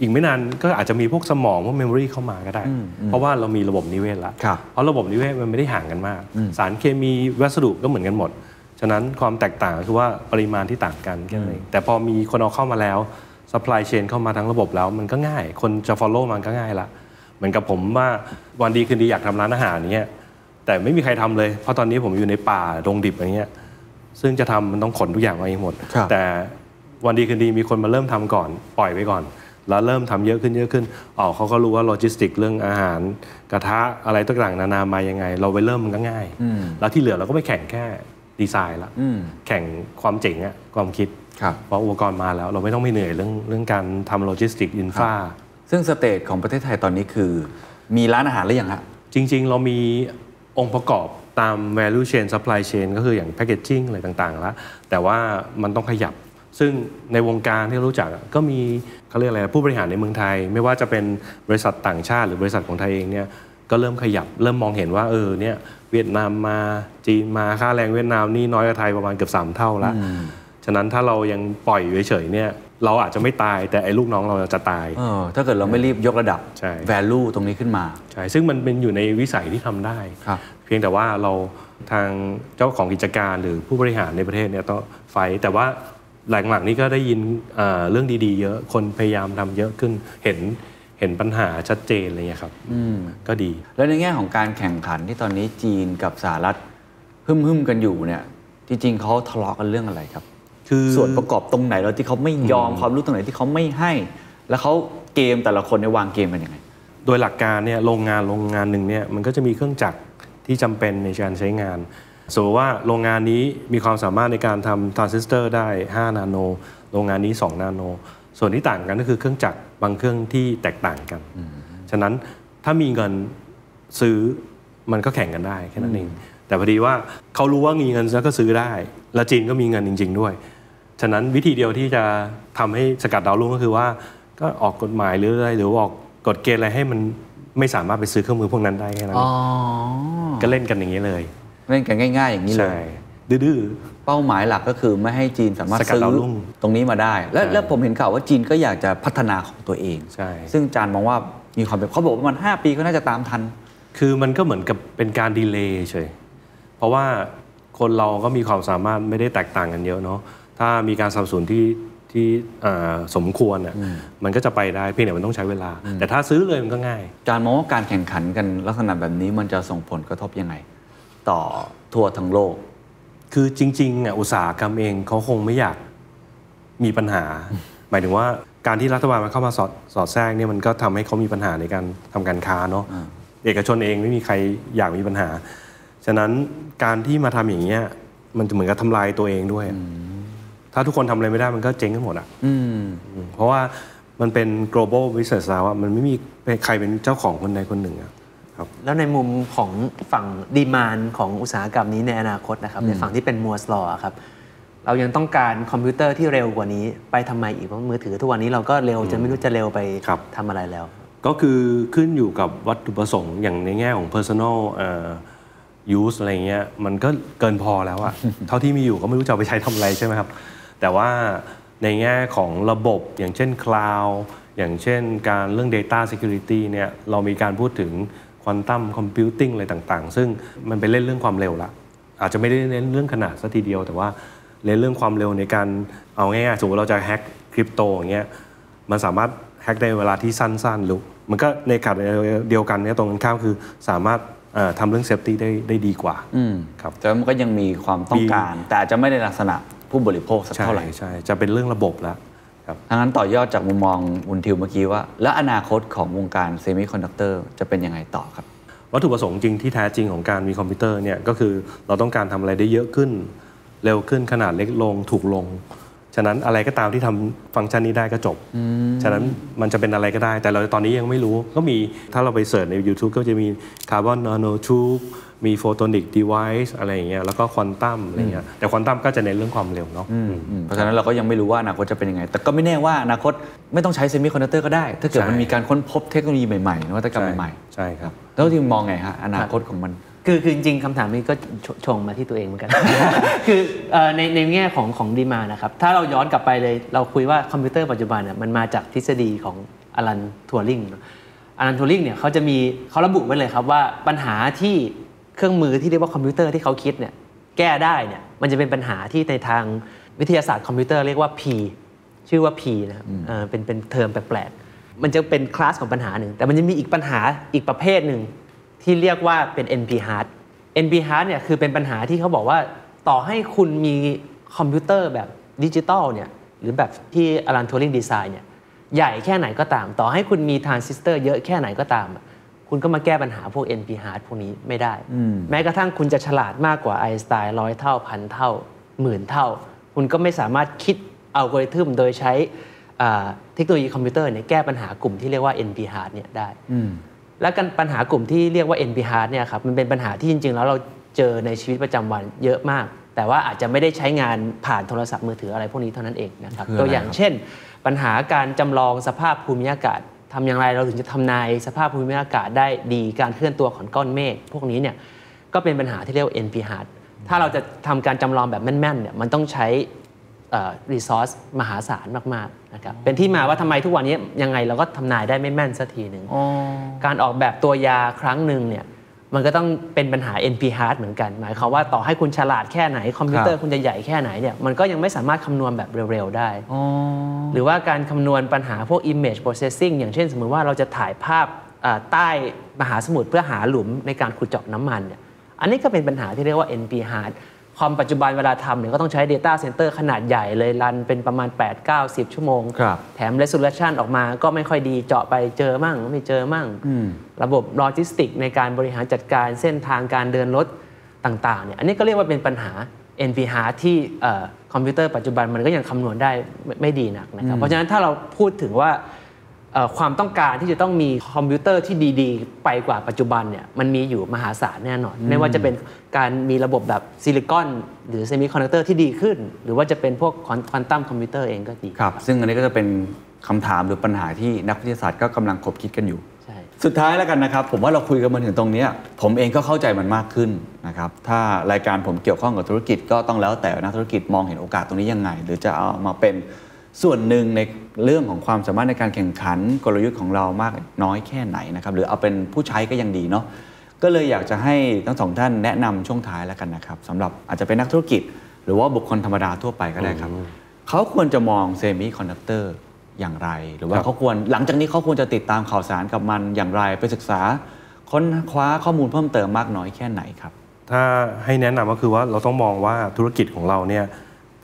อีกไม่นานก็อาจจะมีพวกสมองพวก Memory เข้ามาก็ได้ เพราะว่าเรามีระบบนิเวศละครับเพราะระบบนิเวศมันไม่ได้ห่างกันมาก สารเคมีวัสดุก็เหมือนกันหมด ฉะนั้นความแตกต่างก็คือว่าปริมาณที่ต่างกันแค่นั้นเองแต่พอมีคนเอาเข้ามาแล้ว supply chain เข้ามาทั้งระบบแล้ว มันก็ง่าย คนจะ follow มันก็ง่ายละเหมือนกับผมว่าวันดีคืนดีอยากทำร้านอาหารเนี้ยแต่ไม่มีใครทำเลย เพราะตอนนี้ผมอยู่ในป่าดงดิบอย่างเงี้ยซึ่งจะทำมันต้องขนทุกอย่างมาเองหมดครับแต่วันดีคืนดีมีคนมาเริ่มทำก่อนปล่อยไว้ก่อน แล้วเริ่มทำเยอะขึ้นเยอะขึ้นอ๋อเขาก็รู้ว่าโลจิสติกเรื่องอาหารกระทะอะไรต่างๆนานามายังไง เราไปเริ่มมันก็ง่าย แล้วที่เหลือเราก็ไปแข่งแค่ดีไซน์ละอืมแข่งความเจ๋งอะความคิดครับเพราะอุปกรณ์มาแล้ว เราไม่ต้องไปเหนื่อยเรื่องเรื่องการทำ logistics infra ซึ่ง stage ของประเทศไทยตอนนี้คือ มีร้านอาหารหรือยังฮะจริง ๆ เรามีองค์ประกอบตาม value chain supply chain ก็คืออย่าง packaging อะไรต่างๆแล้วแต่ว่ามันต้องขยับ ซึ่งในวงการที่รู้จักอะก็มีเขาเรียกอะไรผู้บริหารในเมืองไทย ไม่ว่าจะเป็นบริษัทต่างชาติหรือบริษัทของไทยเองเนี่ยก็เริ่มขยับเริ่มมองเห็นว่าเออเนี่ยเวียดนามมาจีนมาค่าแรงเวียดนามนี่น้อยกว่าไทยประมาณเกือบสามเท่าแล้วฉะนั้นถ้าเรายังปล่อยอยู่เฉยๆเนี่ยเราอาจจะไม่ตายแต่ไอ้ลูกน้องเราจะตายเออถ้าเกิดเราไม่รีบยกระดับใช่ value ตรงนี้ขึ้นมาใช่ซึ่งมันเป็นอยู่ในวิสัยที่ทำได้ครับเพียงแต่ว่าเราทางเจ้าของกิจการหรือผู้บริหารในประเทศเนี่ยต้องไฟท์แต่ว่า หลังๆนี้ก็ได้ยินเอ่อเรื่องดีๆ เยอะคนพยายามทำเยอะขึ้นเห็นเห็นปัญหาชัดเจนอะไรเงี้ยครับก็ดี แล้วในแง่ของการแข่งขันที่ตอนนี้จีนกับสหรัฐหึ่มๆกันอยู่เนี่ยจริงๆเขาทะเลาะกันเรื่องอะไรครับ คือส่วนประกอบตรงไหนแล้วที่เขาไม่ยอมความรู้ตรงไหนที่เขาไม่ให้ แล้วเขาเกมแต่ละคนในยวางเกมกันยังไง โดยหลักการเนี่ยโรงงานโรงงานหนึ่งเนี่ยมันก็จะมีเครื่องจักรที่จำเป็นในการใช้งาน สมมติว่าโรงงานนี้มีความสามารถในการทำทรานซิสเตอร์ได้ 5 นาโน โรงงานนี้ 2 นาโน ส่วนที่ต่างกันก็คือเครื่องจักรบางเครื่องที่แตกต่างกัน ฉะนั้นถ้ามีเงินซื้อมันก็แข่งกันได้แค่นั้นเอง แต่พอดีว่าเขารู้ว่ามีเงินแล้วก็ซื้อได้ และจีนก็มีเงินจริง ๆ ด้วย ฉะนั้นวิธีเดียวที่จะทำให้สกัดดาวรุ่งก็คือว่าก็ออกกฎหมายหรืออะไรหรือออกกฎเกณฑ์อะไรให้มันไม่สามารถไปซื้อเครื่องมือพวกนั้นได้แค่นั้นอ๋อก็เล่นกันอย่างนี้เลย เล่นกันง่าย ๆ อย่างนี้เลใช่ยดื้อเป้าหมายหลักก็คือไม่ให้จีนสามารถสกัดซื้อดาวรุ่งตรงนี้มาได้ และใช่และผมเห็นข่าวว่าจีนก็อยากจะพัฒนาของตัวเองใช่ซึ่งอาจารย์มองว่ามีความเป็นเขาบอกว่ามัน 5 ปีก็น่าจะตามทันๆคือมันก็เหมือนกับเป็นการดีเลย์เฉยเพราะว่าคนเราก็มีความสามารถไม่ได้แตกต่างกันเยอะเนาะถ้ามีการสนับสนุนที่ที่เอ่อสมควรอะมันก็จะไปได้เพียงแต่มันต้องใช้เวลา แต่ถ้าซื้อเลยมันก็ง่ายอาจารย์มองว่าการแข่งขันกันลักษณะแบบนี้มันจะส่งผลกระทบยังไง ต่อทั่วทั้งโลก คือจริงๆอะอุตสาหกรรมเองเขาคงไม่อยากมีปัญหา หมายถึงว่าการที่รัฐบาลมันเข้ามาสอดสอดแทรกเนี่ยมันก็ทำให้เขามีปัญหาในการทำการค้าเนาะเอกชนเองไม่มีใครอยากมีปัญหา ฉะนั้นการที่มาทำอย่างเงี้ยมันจะเหมือนกับทำลายตัวเองด้วยอะถ้าทุกคนทำอะไรไม่ได้มันก็เจ๊งกันหมดอะอืมอืมเพราะว่ามันเป็น global business แล้วอะมันไม่มีใครเป็นเจ้าของคนใดคนหนึ่งอะ ครับแล้วในมุมของฝั่งดีมานของอุตสาหกรรมนี้ในอนาคตนะครับในฝั่งที่เป็นมัวสลอครับเรายังต้องการคอมพิวเตอร์ที่เร็วกว่านี้ ไปทำไมอีกเพราะมือถือทุกวันนี้เราก็เร็วจนไม่รู้จะเร็วไปครับทำอะไรแล้ว ก็คือขึ้นอยู่กับวัตถุประสงค์อย่างในแง่ของ personal เอ่อ use อะไรเงี้ยมันก็เกินพอแล้วอะเท่าที่มีอยู่ก็ไม่รู้จะเอาไปใช้ทำอะไรใช่ไหมครับ แต่ว่าในแง่ของระบบอย่างเช่น cloud อย่างเช่นการเรื่อง data security เนี่ยเรามีการพูดถึง quantum computing อะไรต่างๆ ซึ่งมันไปเล่นเรื่องความเร็วละอาจจะไม่ได้เน้นเรื่องขนาดซะทีเดียว แต่ว่าเน้นเรื่องความเร็วในการเอาง่ายๆสมมติเราจะแฮ็กคริปโตอย่างเงี้ยมันสามารถแฮ็กในเวลาที่สั้นๆหรือมันก็ในขณะเดียวกันเนี่ยตรงกันข้ามคือสามารถเอ่อทำเรื่อง safety ได้ได้ดีกว่าอืมครับแต่ว่ามันก็ยังมีความต้องการ แต่อาจจะไม่ได้ลักษณะผู้บริโภคสักใช่เท่าไหร่ใช่จะเป็นเรื่องระบบแล้ว ครับดังนั้นต่อยอดจากมุมมองคุณทิวเมื่อกี้ว่า แล้วอนาคตของวงการเซมิคอนดักเตอร์จะเป็นยังไงต่อครับ วัตถุประสงค์จริงที่แท้จริงของการมีคอมพิวเตอร์เนี่ยก็คือเราต้องการทำอะไรได้เยอะขึ้น เร็วขึ้นขนาดเล็กลงถูกลง ฉะนั้นอะไรก็ตามที่ทำฟังก์ชันนี้ได้ก็จบ ฉะนั้นมันจะเป็นอะไรก็ได้ แต่เราตอนนี้ยังไม่รู้ก็มีถ้าเราไป search ใน YouTube ก็จะมี carbon nanotube มี photonic device อะไรอย่างเงี้ยแล้วก็ควอนตัมอะไรเงี้ยแต่ควอนตัมก็จะเน้นเรื่องความเร็วเนาะอืมเพราะฉะนั้นเราก็ยังไม่รู้ว่าอนาคตจะเป็นยังไง แต่ก็ไม่แน่ว่าอนาคตไม่ต้องใช้เซมิคอนดักเตอร์ก็ได้ ถ้าเกิดใช่มันมีการค้นพบเทคโนโลยีใหม่ๆนวัตกรรมใหม่ใช่ครับๆแล้วที่มองไงฮะอนาคตของมัน คือคือจริงๆคำถามนี้ก็ชชงมาที่ตัวเองเหมือนกัน คือเอ่อในในแง่ของของ demand นะครับ ถ้าเราย้อนกลับไปเลยเราคุยว่าคอมพิวเตอร์ปัจจุบันเนี่ยมันมาจากทฤษฎีของอลันทัวริงอลันทัวริงเนี่ยเขาจะมีเขาระบุไว้เลยครับว่าปัญหาที่เครื่องมือที่เรียกว่าคอมพิวเตอร์ที่เขาคิดเนี่ยแก้ได้เนี่ยมันจะเป็นปัญหาที่ในทางวิทยาศาสตร์คอมพิวเตอร์เรียกว่า P ชื่อว่า P นะครับเอ่อเป็นเป็นเทอมแปลกๆมันจะเป็นคลาสของปัญหาหนึ่งแต่มันจะมีอีกปัญหาอีกประเภทหนึ่ง ที่เรียกว่าเป็น NP hard NP hard เนี่ยคือเป็นปัญหาที่เขาบอกว่าต่อให้คุณมีคอมพิวเตอร์แบบดิจิตอลเนี่ยหรือแบบที่อลันทัวริงดีไซน์เนี่ยใหญ่แค่ไหนก็ตาม ต่อให้คุณมีทรานซิสเตอร์เยอะแค่ไหนก็ตามอะคุณก็มาแก้ปัญหาพวก NP hard พวกนี้ไม่ได้ แม้กระทั่งคุณจะฉลาดมากกว่าไอน์สไตน์ร้อยเท่าพันเท่าหมื่นเท่า คุณก็ไม่สามารถคิดอัลกอริทึมโดยใช้อ่าเทคโนโลยีคอมพิวเตอร์เนี่ยแก้ปัญหากลุ่มที่เรียกว่า NP hard เนี่ยได้ และกันปัญหากลุ่มที่เรียกว่า NP hard เนี่ยครับมันเป็นปัญหาที่จริง ๆ แล้วเราเจอในชีวิตประจำวันเยอะมาก แต่ว่าอาจจะไม่ได้ใช้งานผ่านโทรศัพท์มือถืออะไรพวกนี้เท่านั้นเองนะครับคืออะไรตัวอย่างครับเช่น ปัญหาการจำลองสภาพภูมิอากาศทำอย่างไรเราถึงจะทำนายสภาพภูมิอากาศได้ดีการเคลื่อนตัวของก้อนเมฆพวกนี้เนี่ยก็เป็นปัญหาที่เรียกว่า NP hard ถ้าเราจะทำการจำลองแบบแม่นๆเนี่ยมันต้องใช้ รีซอสมหาศาลมากๆนะครับเป็นที่มาว่าทำไมทุกวันนี้ยังไงเราก็ทำนายได้ไม่แม่นสักทีหนึ่งการออกแบบตัวยาครั้งหนึ่งเนี่ยมันก็ต้องเป็นปัญหา NP hard เหมือนกัน หมายความว่าต่อให้คุณฉลาดแค่ไหน คอมพิวเตอร์คุณจะใหญ่แค่ไหนเนี่ยมันก็ยังไม่สามารถคำนวณแบบเร็ว ๆ ได้ หรือว่าการคำนวณปัญหาพวก image processing อย่างเช่น สมมุติว่าเราจะถ่ายภาพอ่าใต้มหาสมุทรเพื่อหาหลุมในการขุดเจาะน้ำมันเนี่ยอันนี้ก็เป็นปัญหาที่เรียกว่า NP hard คอมปัจจุบันเวลาทำเนี่ยก็ต้องใช้ Data Center ขนาดใหญ่เลยรันเป็นประมาณ 8 9 10 ชั่วโมงครับแถม resolution ออกมาก็ไม่ค่อยดีเจาะไปเจอมั่ง ไม่เจอมั่ง ระบบโลจิสติกในการบริหารจัดการเส้นทางการเดินรถต่างๆเนี่ยอันนี้ก็เรียกว่าเป็นปัญหา NP hard ที่เอ่อคอมพิวเตอร์ปัจจุบันมันก็ยังคำนวณได้ไม่ไม่ดีนักนะครับเพราะฉะนั้นถ้าเราพูดถึงว่าเอ่อ ความต้องการที่จะต้องมีคอมพิวเตอร์ที่ดีๆ ไปกว่าปัจจุบันเนี่ยมันมีอยู่มหาศาลแน่นอน ไม่ว่าจะเป็นการมีระบบแบบซิลิคอนหรือเซมิคอนดักเตอร์ที่ดีขึ้น หรือว่าจะเป็นพวกควอนตัมคอมพิวเตอร์เองก็ดีครับ ซึ่งอันนี้ก็จะเป็นคำถามหรือปัญหาที่นักวิทยาศาสตร์ก็กำลังขบคิดกันอยู่ใช่สุดท้ายแล้วกันนะครับ ผมว่าเราคุยกันมาถึงตรงเนี้ยผมเองก็เข้าใจมันมากขึ้นนะครับ ถ้ารายการผมเกี่ยวข้องกับธุรกิจก็ต้องแล้วแต่นักธุรกิจมองเห็นโอกาสตรงนี้ยังไง หรือจะเอามาเป็นส่วนหนึ่งใน เรื่องของความสามารถในการแข่งขันกลยุทธ์ของเรามากน้อยแค่ไหนนะครับหรือเอาเป็นผู้ใช้ก็ยังดีเนาะก็เลยอยากจะให้ทั้งสองท่านแนะนำช่วงท้ายแล้วกันนะครับสำหรับอาจจะเป็นนักธุรกิจ หรือว่าบุคคลธรรมดาทั่วไปก็ได้ครับเขาควรจะมองเซมิคอนดักเตอร์อย่างไร หรือว่าครับเขาควรหลังจากนี้เขาควรจะติดตามข่าวสารกับมันอย่างไรไปศึกษา ค้นคว้าข้อมูลเพิ่มเติมมากน้อยแค่ไหนครับ ถ้าให้แนะนำก็คือว่าเราต้องมองว่าธุรกิจของเราเนี่ย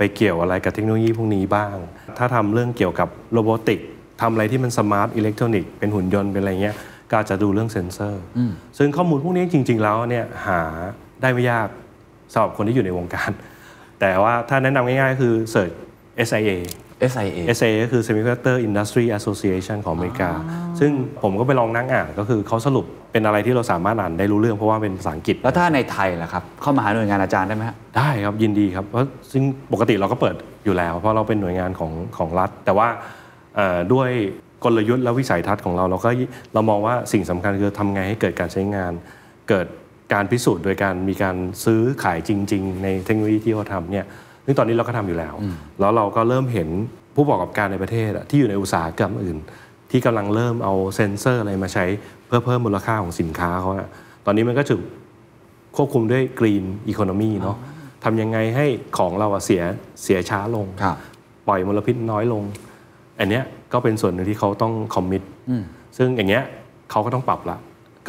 ไปเกี่ยวอะไรกับเทคโนโลยีพวกนี้บ้าง ถ้าทำเรื่องเกี่ยวกับ robotic ทำอะไรที่มัน smart อิเล็กทรอนิกส์เป็นหุ่นยนต์เป็นอะไรเงี้ยก็อาจจะดูเรื่องเซ็นเซอร์ ซึ่งข้อมูลพวกนี้จริง ๆ แล้วเนี่ยหาได้ไม่ยากสำหรับคนที่อยู่ในวงการ แต่ว่าถ้าแนะนำง่ายๆก็คือ search SIA SIA SIA ก็คือ Semiconductor Industry Association ของอเมริกา ซึ่งผมก็ไปลองนั่งอ่านก็คือเขาสรุปเป็นอะไรที่เราสามารถอ่านได้รู้เรื่องเพราะว่าเป็นภาษาอังกฤษ แล้วถ้าในไทยล่ะครับ เข้ามาหาหน่วยงานอาจารย์ได้ไหมฮะได้ครับยินดีครับเพราะซึ่งปกติเราก็เปิดอยู่แล้ว เพราะเราเป็นหน่วยงานของของรัฐ แต่ว่าเอ่อด้วยกลยุทธ์และวิสัยทัศน์ของเราเราก็เรามองว่าสิ่งสำคัญคือทำไงให้เกิดการใช้งาน เกิดการพิสูจน์โดยการมีการซื้อขายจริง ๆ ในเทคโนโลยีที่เขาทำเนี่ย ซึ่งตอนนี้เราก็ทำอยู่แล้ว แล้วเราก็เริ่มเห็นผู้ประกอบการในประเทศอะที่อยู่ในอุตสาหกรรมอื่น ที่กำลังเริ่มเอาเซ็นเซอร์อะไรมาใช้เพื่อเพิ่มมูลค่าของสินค้าเขาอะตอนนี้มันก็ถูกควบคุมด้วย Green Economy เนาะทำยังไงให้ของเราอะเสียเสียช้าลงครับปล่อยมลพิษน้อยลง อันเนี้ยก็เป็นส่วนหนึ่งที่เขาต้องคอมมิตซึ่งอย่างเงี้ยเขาก็ต้องปรับละ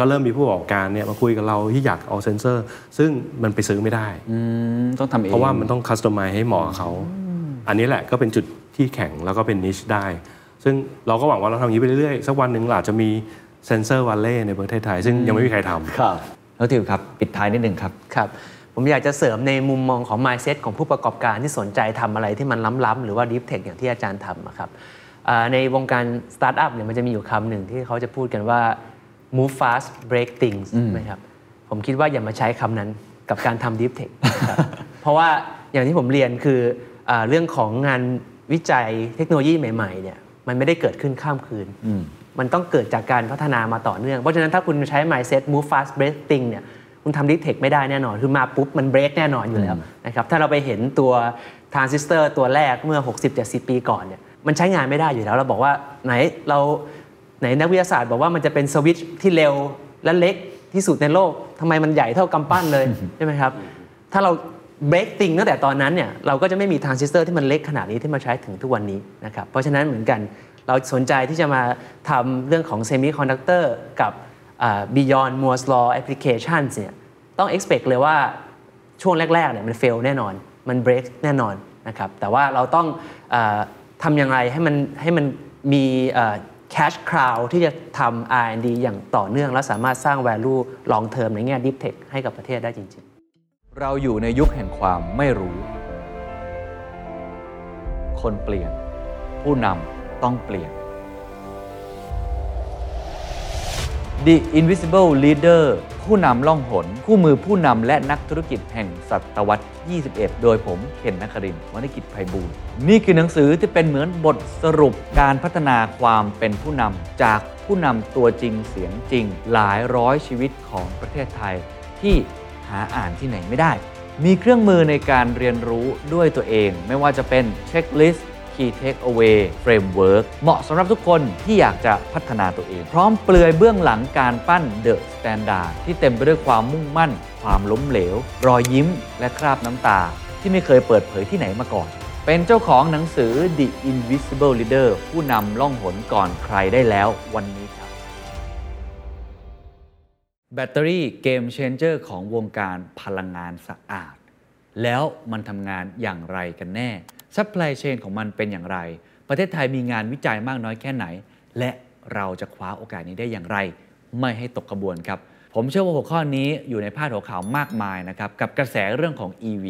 ก็เริ่มมีผู้ประกอบการเนี่ยมาคุยกับเราที่อยากเอาเซนเซอร์ ซึ่งมันไปซื้อไม่ได้อืมต้องทำเองเพราะว่ามันต้องคัสตอมไมให้เหมาะกับเขา อันนี้แหละก็เป็นจุดที่แข็งแล้วก็เป็นนิชได้ ซึ่งเราก็หวังว่าเราทำอย่างนี้ไปเรื่อยๆ สักวันหนึ่งเราอาจจะมีเซนเซอร์วัลเล่ในประเทศไทย ซึ่งยังไม่มีใครทำครับแล้วทิวครับ ปิดท้ายนิดหนึ่งครับครับผมอยากจะเสริมในมุมมองของ mindset ของผู้ประกอบการที่สนใจทำอะไรที่มันล้ำๆหรือว่า deep tech อย่างที่อาจารย์ทำอะครับอ่าในวงการ startup เนี่ยมันจะมีอยู่คำหนึ่งที่เขาจะพูดกันว่า move fast break things นะครับผมคิดว่าอย่ามาใช้คำนั้นกับการทำ deep tech นะครับเพราะว่าอย่างที่ผมเรียนคืออาเรื่องของงานวิจัยเทคโนโลยีใหม่ๆเนี่ยมันไม่ได้เกิดขึ้นข้ามคืน มันต้องเกิดจากการพัฒนามาต่อเนื่อง เพราะฉะนั้นถ้าคุณใช้ mindset move fast break things เนี่ยคุณทำ deep tech ไม่ได้แน่นอน คือมาปุ๊บ มัน break แน่นอนอยู่แล้วนะครับ ถ้าเราไปเห็นตัวทรานซิสเตอร์ตัวแรกเมื่อ 60-70 ปีก่อนเนี่ย มันใช้งานไม่ได้อยู่แล้ว เราบอกว่าไหนเรา ไหนนักวิทยาศาสตร์บอกว่ามันจะเป็นสวิตช์ที่เร็วและเล็กที่สุดในโลกทำไมมันใหญ่เท่ากำปั้นเลยใช่ไหมครับ ถ้าเรา break thing ตั้งแต่ตอนนั้นเนี่ยเราก็จะไม่มีทรานซิสเตอร์ที่มันเล็กขนาดนี้ที่มาใช้ถึงทุกวันนี้นะครับเพราะฉะนั้นเหมือนกันเราสนใจที่จะมาทำเรื่องของ semiconductor กับอ่า beyond Moore's law applications เนี่ยต้อง expect เลยว่าช่วงแรกๆเนี่ยมัน fail แน่นอน มัน break แน่นอนนะครับแต่ว่าเราต้องอาทำอย่างไรให้มันให้มันมีอ่า cash cow ที่จะทำ R&D อย่างต่อเนื่อง และสามารถสร้าง value long term ในแง่ deep tech ให้กับประเทศได้จริง ๆ เราอยู่ในยุคแห่งความไม่รู้ คนเปลี่ยน ผู้นำต้องเปลี่ยน The Invisible Leader ผู้นำล่องหน คู่มือผู้นำและนักธุรกิจแห่งศตวรรษ 21 โดยผมเคนนักครินวณิกิจไพบูลย์นี่คือหนังสือที่เป็นเหมือนบทสรุปการพัฒนาความเป็นผู้นำจากผู้นำตัวจริงเสียงจริง หลายร้อยชีวิตของประเทศไทย ที่หาอ่านที่ไหนไม่ได้ มีเครื่องมือในการเรียนรู้ด้วยตัวเอง ไม่ว่าจะเป็นเช็คลิสต์ Key Takeaway Framework เหมาะสำหรับทุกคนที่อยากจะพัฒนาตัวเอง พร้อมเปลือยเบื้องหลังการปั้น The Standard ที่เต็มไปด้วยความมุ่งมั่น ความล้มเหลว รอยยิ้ม และคราบน้ำตา ที่ไม่เคยเปิดเผยที่ไหนมาก่อน เป็นเจ้าของหนังสือ The Invisible Leader ผู้นำล่องหนก่อนใครได้แล้ววันนี้ครับแบตเตอรี่ game changer ของวงการพลังงานสะอาด แล้วมันทำงานอย่างไรกันแน่ supply chain ของมันเป็นอย่างไร ประเทศไทยมีงานวิจัยมากน้อยแค่ไหน และเราจะคว้าโอกาสนี้ได้อย่างไร ไม่ให้ตกกระบวนครับ ผมเชื่อว่าหัวข้อนี้อยู่ในพาดหัวข่าวมากมายนะครับกับกระแสเรื่องของ EV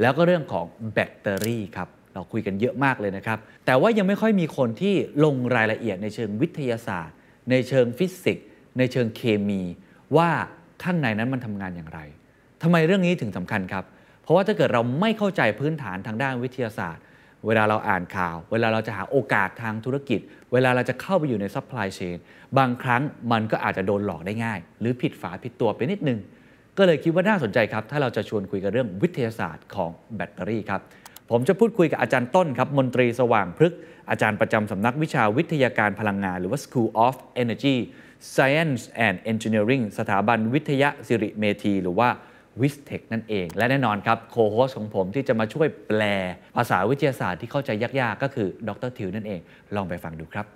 แล้วก็เรื่องของแบตเตอรี่ครับเราคุยกันเยอะมากเลยนะครับ แต่ว่ายังไม่ค่อยมีคนที่ลงรายละเอียดในเชิงวิทยาศาสตร์ ในเชิงฟิสิกส์ในเชิงเคมี ว่าข้างในนั้นมันทำงานอย่างไรทำไมเรื่องนี้ถึงสำคัญครับเราะว่าถ้าเกิดเราไม่เข้าใจพื้นฐานทางด้านวิทยาศาสตร์ เวลาเราอ่านข่าว เวลาเราจะหาโอกาสทางธุรกิจ เวลาเราจะเข้าไปอยู่ใน supply chain บางครั้งมันก็อาจจะโดนหลอกได้ง่าย หรือผิดฝาผิดตัวไปนิดนึง ก็เลยคิดว่าน่าสนใจครับ ถ้าเราจะชวนคุยกันเรื่องวิทยาศาสตร์ของแบตเตอรี่ครับผมจะพูดคุยกับอาจารย์ต้นครับ มนตรีสว่างพฤกษ์อาจารย์ประจำสำนักวิชาวิทยาการพลังงาน หรือว่า School of Energy Science and Engineering สถาบันวิทยาสิริเมธี หรือว่า วิสเทคนั่นเอง และแน่นอนครับโคโฮสของผมที่จะมาช่วยแปลภาษาวิทยาศาสตร์ที่เข้าใจยากๆ ก็คือดรทิวนั่นเอง ลองไปฟังดูครับ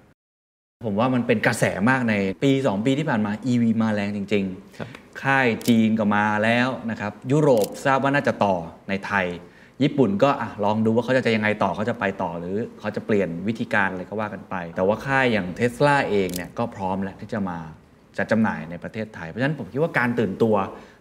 ผมว่ามันเป็นกระแสมากในปี 2 ปีที่ผ่านมา EV มาแรงจริงครับๆค่ายจีนก็มาแล้วนะครับ ยุโรปทราบว่าน่าจะต่อในไทย ญี่ปุ่นก็อะลองดูว่าเขาจะยังไงต่อเขาจะไปต่อหรือเขาจะเปลี่ยนวิธีการอะไรก็ว่ากันไป แต่ว่าค่ายอย่างเทสลาเองเนี่ยก็พร้อมแล้วที่จะมาจัดจำหน่ายในประเทศไทย เพราะฉะนั้นผมคิดว่าการตื่นตัว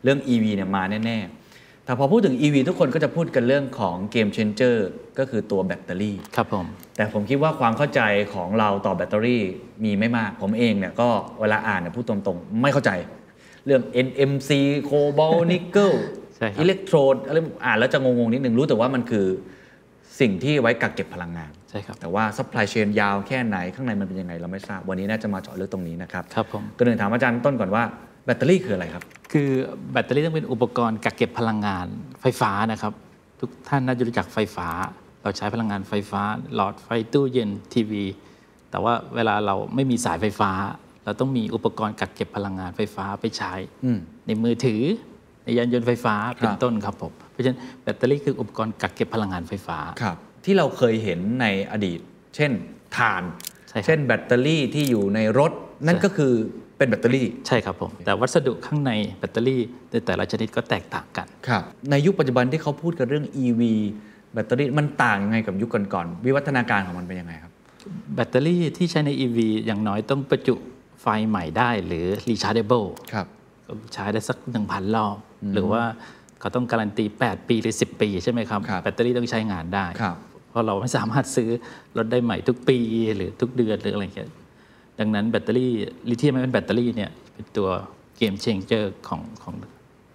เรื่อง EV เนี่ยมาแน่ๆ แต่พอพูดถึง EV ทุกคนก็จะพูดกันเรื่องของเกม changer ก็คือตัวแบตเตอรี่ ครับผม แต่ผมคิดว่าความเข้าใจของเราต่อแบตเตอรี่มีไม่มาก ผมเองเนี่ยก็เวลาอ่านเนี่ยพูดตรงๆ ไม่เข้าใจ เรื่อง NMC cobalt nickel ใช่ครับอิเล็กโทรดอะไรอ่านแล้วจะงงๆนิดนึงรู้แต่ว่ามันคือสิ่งที่ไว้กักเก็บพลังงานใช่ครับแต่ว่า supply chain ยาวแค่ไหนข้างในมันเป็นยังไงเราไม่ทราบวันนี้น่าจะมาเจาะลึกตรงนี้นะครับครับผมก็เลยถามอาจารย์ต้นก่อนว่า แบตเตอรี่คืออะไรครับ คือแบตเตอรี่ต้องเป็นอุปกรณ์กักเก็บพลังงานไฟฟ้านะครับ ทุกท่านน่าจะรู้จักไฟฟ้า เราใช้พลังงานไฟฟ้า หลอดไฟตู้เย็นทีวี แต่ว่าเวลาเราไม่มีสายไฟฟ้า เราต้องมีอุปกรณ์กักเก็บพลังงานไฟฟ้าไปใช้อืมในมือถือ ในยานยนต์ไฟฟ้าเป็ครันบต้นครับผมเพราะฉะนั้นแบตเตอรี่คืออุปกรณ์กักเก็บพลังงานไฟฟ้าครับที่เราเคยเห็นในอดีต เช่นถ่านใช่ครับเช่นแบตเตอรี่ที่อยู่ในรถ นั่นใช่ก็คือ เป็นแบตเตอรี่ ใช่ครับผม แต่วัสดุข้างในแบตเตอรี่ในแต่ละชนิดก็แตกต่างกันครับในยุคปัจจุบันที่เขาพูดกันเรื่อง EV แบตเตอรี่มันต่างยังไงกับยุคก่อนๆวิวัฒนาการของมันเป็นยังไงครับ แบตเตอรี่ที่ใช้ใน EV อย่างน้อยต้องประจุไฟใหม่ได้หรือ rechargeable ครับก็ใช้ได้สัก 1,000รอบหรือว่าเขาต้องการันตี 8 ปีหรือ 10 ปีใช่ไหมครับครับแบตเตอรี่ต้องใช้งานได้ครับเพราะเราไม่สามารถซื้อรถได้ใหม่ทุกปีหรือทุกเดือนหรืออะไรอย่างเงี้ย ดังนั้นแบตเตอรี่ลิเธียมไอออนแบตเตอรี่เนี่ยเป็นตัว game changer ของของ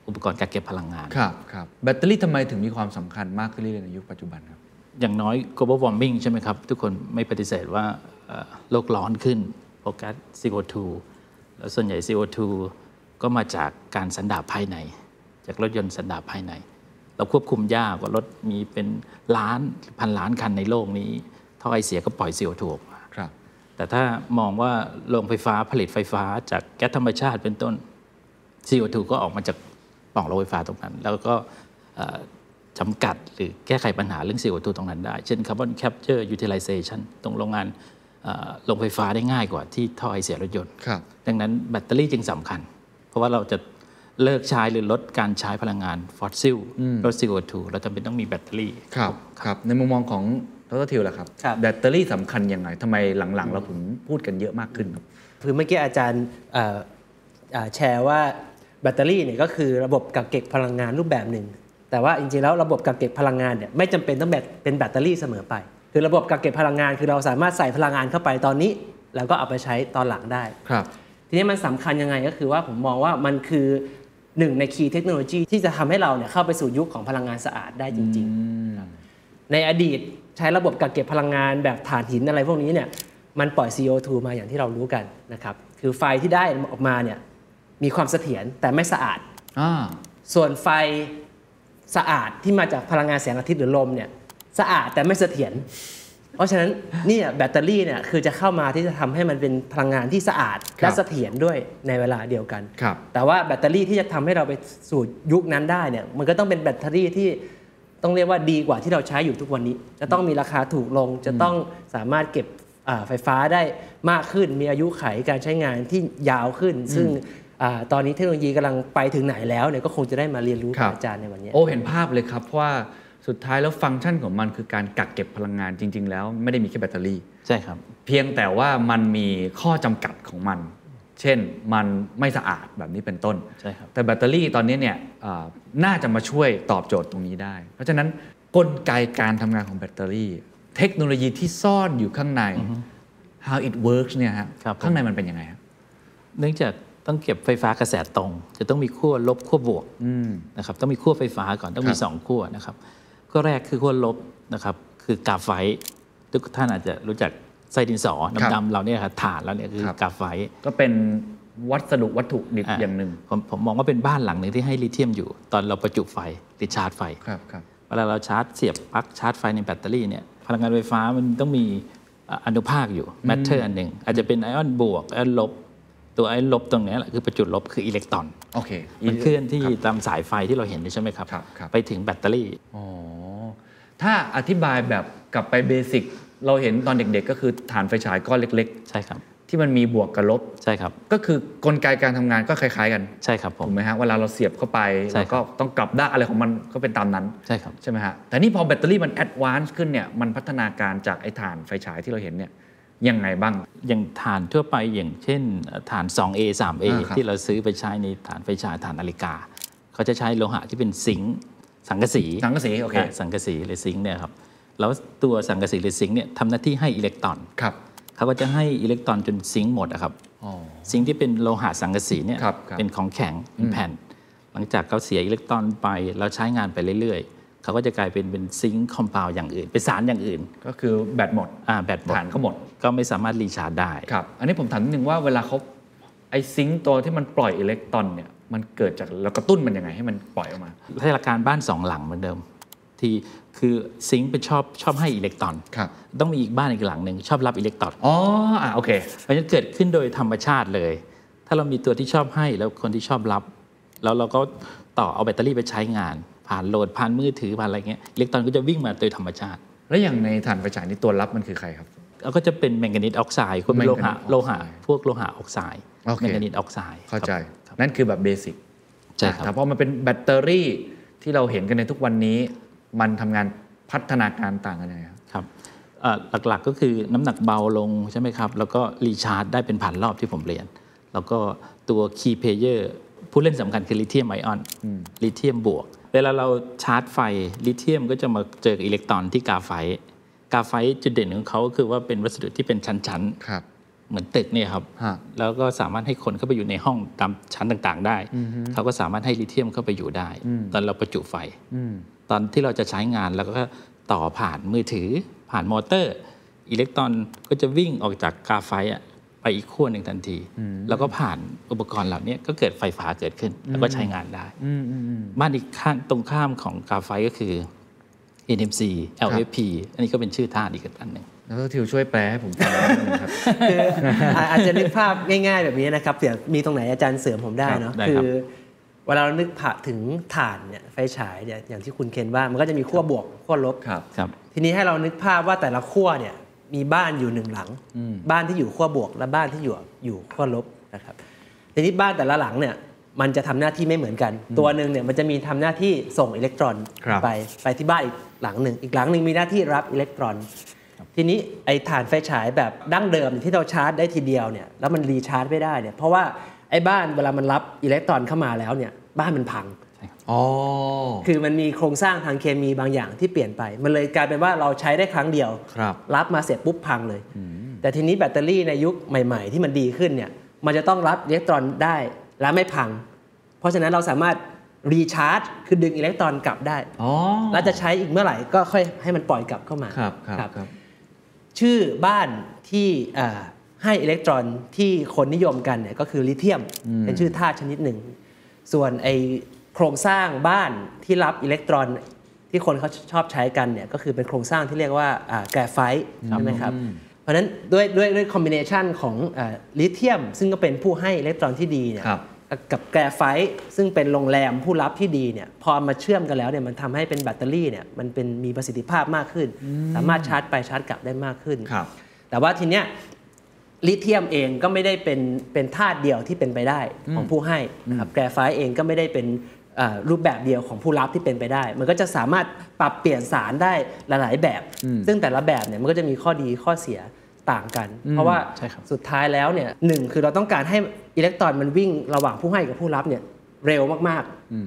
อุปกรณ์กักเก็บพลังงาน ครับครับแบตเตอรี่ทำไมถึงมีความสำคัญมากขึ้นเรื่อยๆในยุคปัจจุบันครับ อย่างน้อย global warming ใช่ไหมครับ ทุกคนไม่ปฏิเสธว่าเอ่อโลกร้อนขึ้นโฟกัส CO2 แล้วส่วนใหญ่ CO2 ก็มาจากการสันดาปภายใน จากรถยนต์สันดาปภายใน เราควบคุมยากว่ารถมีเป็นล้านพันล้านคันในโลกนี้ท่อไอเสียก็ปล่อย CO2 ออกมาครับ แต่ถ้ามองว่าโรงไฟฟ้าผลิตไฟฟ้าจากแก๊สธรรมชาติเป็นต้น CO2 ก็ออกมาจากปล่องโรงไฟฟ้าตรงนั้น แล้วก็เอ่อจำกัดหรือแก้ไขปัญหาเรื่อง CO2 ตรงนั้นได้ เช่น Carbon Capture Utilization ตรงโรงงานเอ่อโรงไฟฟ้าได้ง่ายกว่าที่ท่อไอเสียรถยนต์ครับดังนั้นแบตเตอรี่จึงสำคัญ เพราะว่าเราจะเลิกใช้หรือลดการใช้พลังงานฟอสซิลลด CO2 เราจำเป็นต้องมีแบตเตอรี่ ครับ ครับ ในมุมมองของ ดรทิวล่ะครับครับแบตเตอรี่สำคัญยังไงทำไมหลังๆ เราถึงพูดกันเยอะมากขึ้นครับคือเมื่อกี้อาจารย์เอ่อเอ่อแชร์ว่าแบตเตอรี่เนี่ยก็คือระบบกักเก็บพลังงานรูปแบบหนึ่ง แต่ว่าจริงๆแล้วระบบกักเก็บพลังงานเนี่ยไม่จำเป็นต้องแบบเป็นแบตเตอรี่เสมอไป คือระบบกักเก็บพลังงาน คือเราสามารถใส่พลังงานเข้าไปตอนนี้ แล้วก็เอาไปใช้ตอนหลังได้ครับ ทีนี้มันสำคัญยังไงก็คือว่าผมมองว่ามันคือหนึ่งในคีย์เทคโนโลยีที่จะทำให้เราเนี่ยเข้าไปสู่ยุคของพลังงานสะอาดได้จริง ๆ ในอดีต ใช้ระบบกักเก็บพลังงานแบบถ่านหินอะไรพวกนี้เนี่ยมันปล่อย CO2 มาอย่างที่เรารู้กันนะครับคือไฟที่ได้ออกมาเนี่ยมีความเสถียรแต่ไม่สะอาดอ่าส่วนไฟสะอาดที่มาจากพลังงานแสงอาทิตย์หรือลมเนี่ยสะอาดแต่ไม่เสถียรเพราะฉะนั้นเนี่ยแบตเตอรี่เนี่ยคือจะเข้ามาที่จะทำให้มันเป็นพลังงานที่สะอาดครับและเสถียรด้วยในเวลาเดียวกันครับแต่ว่าแบตเตอรี่ที่จะทำให้เราไปสู่ยุคนั้นได้เนี่ยมันก็ต้องเป็นแบตเตอรี่ที่ ต้องเรียกว่าดีกว่าที่เราใช้อยู่ทุกวันนี้ จะต้องมีราคาถูกลง จะต้องสามารถเก็บอ่าไฟฟ้าได้มากขึ้น มีอายุไขการใช้งานที่ยาวขึ้น ซึ่งอาตอนนี้เทคโนโลยีกำลังไปถึงไหนแล้วเนี่ยก็คงจะได้มาเรียนรู้ครักับบอาจารย์ในวันนี้ โอ้เห็นภาพเลยครับว่าสุดท้ายแล้วฟังก์ชันของมันคือการกักเก็บพลังงานจริง ๆ แล้วไม่ได้มีแค่แบตเตอรี่ ใช่ครับ เพียงแต่ว่ามันมีข้อจำกัดของมัน เช่นมันไม่สะอาดแบบนี้เป็นต้นใช่ครับแต่แบตเตอรี่ตอนนี้เนี่ยอ่าน่าจะมาช่วยตอบโจทย์ตรงนี้ได้ เพราะฉะนั้นกลไกการทำงานของแบตเตอรี่ เทคโนโลยีที่ซ่อนอยู่ข้างใน how it works เนี่ยฮะครับผมข้างในมันเป็นยังไงครับเนื่องจากต้องเก็บไฟฟ้ากระแสตรง จะต้องมีขั้วลบขั้วบวกนะครับต้องมีขั้วไฟฟ้าก่อนต้องมีครับสองขั้วนะครับขั้วแรกคือขั้วลบนะครับคือกราไฟต์ทุกท่านอาจจะรู้จัก ไส้ดินสอครับดำๆเราเนี่ยครับถ่านแล้วเนี่ยคือครับกราไฟต์ก็เป็นวัสดุวัตถุดิบอย่างหนึ่งผมผมมองว่าเป็นบ้านหลังหนึ่งที่ให้ลิเธียมอยู่ ตอนเราประจุไฟหรือชาร์จไฟครับครับเวลาเราชาร์จเสียบปลั๊กชาร์จไฟในแบตเตอรี่เนี่ยพลังงานไฟฟ้ามันต้องมีอะอนุภาคอยู่ matter อันหนึ่งอาจจะเป็นไอออนบวกไอออนลบ ตัวไอออนลบตรงเนี้ยแหละคือประจุลบคืออิเล็กตรอนโอเคมันเคลื่อนที่ตามสายไฟที่เราเห็นใช่ไหมครับครับครับไปถึงแบตเตอรี่อ๋อถ้าอธิบายแบบกลับไป basic เราเห็นตอนเด็กๆ ก็คือถ่านไฟฉายก้อนเล็กใช่ครับๆที่มันมีบวกกับลบ ใช่ครับ ก็คือกลไกการทำงานก็คล้าย ๆ กัน ใช่ครับผม ถูกไหมฮะ เวลาเราเสียบเข้าไปใช่เราก็ต้องกลับด้านอะไรของมันก็เป็นตามนั้น ใช่ครับ ใช่ไหมฮะ แต่นี่พอแบตเตอรี่มัน advance ขึ้นเนี่ย มันพัฒนาการจากไอ้ถ่านไฟฉายที่เราเห็นเนี่ยยังไงบ้าง อย่างฐานทั่วไปอย่างเช่นฐาน 2A 3A อ่าครับที่เราซื้อไปใช้ในฐานไฟฉายฐานนาฬิกา เขาจะใช้โลหะที่เป็นซิงค์สังกะสี สังกะสี โอเคาสังกะสีหรือซิงค์เนี่ยครับ แล้วตัวสังกะสีหรือซิงค์เนี่ยทำหน้าที่ให้อิเล็กตรอนครับ เขาก็จะให้อิเล็กตรอนจนซิงค์หมดอะครับอ๋อซิงค์ที่เป็นโลหะสังกะสีเนี่ยครับครับเป็นของแข็งเป็นแผ่น หลังจากเขาเสียอิเล็กตรอนไปแล้วใช้งานไปเรื่อยๆ เขาก็จะกลายเป็นเป็นซิงค์คอมเพลอย่างอื่น เป็นสารอย่างอื่น ก็คือแบตหมดอ่าแบตหมดฐานก็หมดก็ไม่สามารถรีชาร์จได้ครับอันนี้ผมถามนิดนึงว่าเวลาเขาไอซิงค์ตัวที่มันปล่อยอิเล็กตรอนเนี่ยมันเกิดจากเรากระตุ้นมันยังไงให้มันปล่อยออกมาให้หลักการบ้านสองหลังเหมือนเดิม ที่ คือซิงค์เป็นชอบชอบให้อิเล็กตรอนครับต้องมีอีกบ้านอีกหลังหนึ่งชอบรับอิเล็กตรอน อ๋ออะโอเค เพราะฉะนั้นเกิดขึ้นโดยธรรมชาติเลย ถ้าเรามีตัวที่ชอบให้แล้วคนที่ชอบรับ แล้วเราก็ต่อเอาแบตเตอรี่ไปใช้งาน ผ่าน load ผ่านมือถือผ่านอะไรเงี้ยอิเล็กตรอนก็จะวิ่งมาโดยธรรมชาติ แล้วอย่างในถ่านไฟฉายนี่ตัวรับมันคือใครครับแล้วก็จะเป็นแมงกานีสออกไซด์ก็เป็นโลหะแมงกานีสออกไซด์โลหะพวกโลหะออกไซด์โอเคแมงกานีสออกไซด์เข้าใจครับนั่นคือแบบ basic ใช่ครับแต่พอมันเป็นแบตเตอรี่ที่เราเห็นกันในทุกวันนี้ มันทำงานพัฒนาการต่างกันยังไงครับครับเอ่อหลักๆก็คือน้ำหนักเบาลงใช่ไหมครับ แล้วก็ recharge ได้เป็นพันรอบที่ผมเรียน แล้วก็ตัว key player ผู้เล่นสำคัญคือลิเธียมไอออนลิเธียมบวก เวลาเราชาร์จไฟลิเธียมก็จะมาเจอกับอิเล็กตรอนที่กราไฟต์กราไฟต์จุดเด่นของเขาก็คือว่าเป็นวัสดุที่เป็นชั้นๆครับเหมือนตึกเนี่ยครับฮะแล้วก็สามารถให้คนเข้าไปอยู่ในห้องตามชั้นต่างๆ ได้ เขาก็สามารถให้ลิเธียมเข้าไปอยู่ได้ ตอนเราประจุไฟ ตอนที่เราจะใช้งานแล้วก็ต่อผ่านมือถือผ่านมอเตอร์ อิเล็กตรอนก็จะวิ่งออกจากกาไฟอะไปอีกขั้วหนึ่งทันที แล้วก็ผ่านอุปกรณ์เหล่านี้ก็เกิดไฟฟ้าเกิดขึ้น แล้วก็ใช้งานได้บ้านอีกข้างตรงข้ามของกาไฟก็คือ NMC LFP อันนี้ก็เป็นชื่อธาตุอีกอันหนึ่งแล้วทิวช่วยแปลให้ผมฟังนิดนึงครับคืออะอาจจะนึกภาพง่ายๆแบบนี้นะครับเผื่อมีตรงไหนอาจารย์เสริมผมได้เนาะได้คืครับอ เวลาเรานึกผ่าถึงถ่านเนี่ยไฟฉายเนี่ยอย่างที่คุณเคนว่ามันก็จะมีขั้วบวกขั้วลบครับครับทีนี้ให้เรานึกภาพว่าแต่ละขั้วเนี่ยมีบ้านอยู่หนึ่งหลัง บ้านที่อยู่ขั้วบวก และบ้านที่อยู่อยู่ขั้วลบนะครับทีนี้บ้านแต่ละหลังเนี่ยมันจะทำหน้าที่ไม่เหมือนกัน ตัวหนึ่งเนี่ยมันจะมีทำหน้าที่ส่งอิเล็กตรอนครับไปไปที่บ้านอีกหลังหนึ่งอีกหลังหนึ่งมีหน้าที่รับอิเล็กตรอน ทีนี้ไอ้ฐานไฟฉายแบบดั้งเดิมที่เราชาร์จได้ทีเดียวเนี่ยแล้วมันรีชาร์จไม่ได้เนี่ยเพราะว่า ไอ้บ้านเวลามันรับอิเล็กตรอนเข้ามาแล้วเนี่ยบ้านมันพังอ๋อคือมันมีโครงสร้างทางเคมีบางอย่างที่เปลี่ยนไป มันเลยกลายเป็นว่าเราใช้ได้ครั้งเดียวครับรับมาเสร็จปุ๊บพังเลย แต่ทีนี้แบตเตอรี่ในยุคใหม่ ๆ ที่มันดีขึ้นเนี่ยมันจะต้องรับอิเล็กตรอนได้และไม่พัง เพราะฉะนั้นเราสามารถรีชาร์จคือดึงอิเล็กตรอนกลับได้อ๋อแล้วจะใช้อีกเมื่อไหร่ก็ค่อยให้มันปล่อยกลับเข้ามาครับครับครับชื่อบ้านที่อ่า ให้อิเล็กตรอนที่คนนิยมกันเนี่ยก็คือลิเธียมเป็นชื่อธาตุชนิดหนึ่ง ส่วนไอโครงสร้างบ้านที่รับอิเล็กตรอนที่คนเขาชอบใช้กันเนี่ยก็คือเป็นโครงสร้างที่เรียกว่าแกรไฟต์ใช่ไหมครับเพราะฉะนั้นด้วยด้วยด้วย combination ของลิเธียม ซึ่งก็เป็นผู้ให้อิเล็กตรอนที่ดีเนี่ยครับกับแกรไฟต์ซึ่งเป็นโรงแรมผู้รับที่ดีเนี่ยพอมาเชื่อมกันแล้วเนี่ยมันทำให้เป็นแบตเตอรี่เนี่ยมันเป็นมีประสิทธิภาพมากขึ้น สามารถชาร์จไปชาร์จกลับได้มากขึ้นครับแต่ว่าทีเนี้ย ลิเธียมเองก็ไม่ได้เป็นเป็นธาตุเดียวที่เป็นไปได้ของผู้ให้นะครับแกรไฟต์เองก็ไม่ได้เป็นเอ่อรูปแบบเดียวของผู้รับที่เป็นไปได้ มันก็จะสามารถปรับเปลี่ยนสารได้หลาย ๆ แบบ ซึ่งแต่ละแบบเนี่ยมันก็จะมีข้อดีข้อเสียต่างกัน เพราะว่าใช่ครับสุดท้ายแล้วเนี่ยหนึ่งคือเราต้องการให้อิเล็กตรอนมันวิ่งระหว่างผู้ให้กับผู้รับเนี่ยเร็วมาก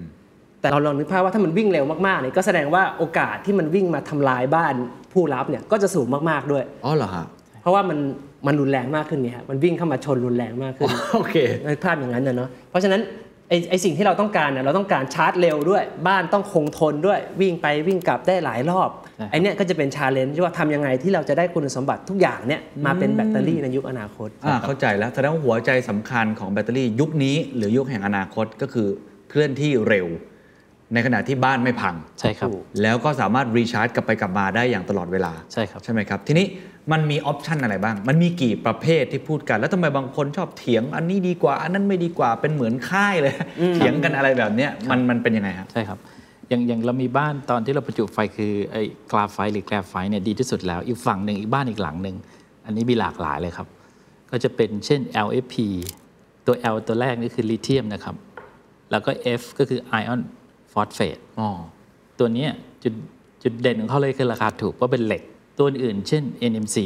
ๆแต่เราลองนึกภาพว่าถ้ามันวิ่งเร็วมากๆเนี่ยก็แสดงว่าโอกาสที่มันวิ่งมาทำลายบ้านผู้รับเนี่ยก็จะสูงมากๆด้วยอ๋อเหรอฮะเพราะว่ามัน มันรุนแรงมากขึ้นไงฮะมันวิ่งเข้ามาชนรุนแรงมากขึ้นโอเคในภาพอย่างนั้นนะเนาะเพราะฉะนั้นไอไอสิ่งที่เราต้องการเนี่ยเราต้องการชาร์จเร็วด้วย บ้านต้องคงทนด้วยวิ่งไปวิ่งกลับได้หลายรอบใช่ไอเนี้ยก็จะเป็น challenge ว่าทำยังไงที่เราจะได้คุณสมบัติทุกอย่างเนี่ยมาเป็นแบตเตอรี่ในยุคอนาคตอ่าเข้าใจแล้วแสดงว่าหัวใจสำคัญของแบตเตอรี่ยุคนี้ หรือยุคแห่งอนาคตก็คือเคลื่อนที่เร็ว ในขณะที่บ้านไม่พังใช่ครับแล้วก็สามารถรีชาร์จกลับไปกลับมาได้อย่างตลอดเวลาใช่ครับใช่ไหมครับทีนี้ มันมีออปชันอะไรบ้าง มันมีกี่ประเภทที่พูดกัน แล้วทำไมบางคนชอบเถียง อันนี้ดีกว่า อันนั้นไม่ดีกว่า เป็นเหมือนค่ายเลย เถียงกันอะไรแบบเนี้ย มันมันเป็นยังไงครับ ใช่ครับ อย่างอย่างเรามีบ้านตอนที่เราประจุไฟคือไอ้กราไฟหรือแกรไฟเนี่ยดีที่สุดแล้ว อีกฝั่งหนึ่งอีกบ้านอีกหลังหนึ่ง อันนี้มีหลากหลายเลยครับ ก็จะเป็นเช่น LFP ตัว L ตัวแรกนี่คือลิเธียมนะครับ แล้วก็ F ก็คือไอออนฟอสเฟตอ๋อตัวเนี้ยจุดจุดเด่นของเขาเลยคือราคาถูกเพราะเป็นเหล็ก ตัวอื่นๆเช่น NMC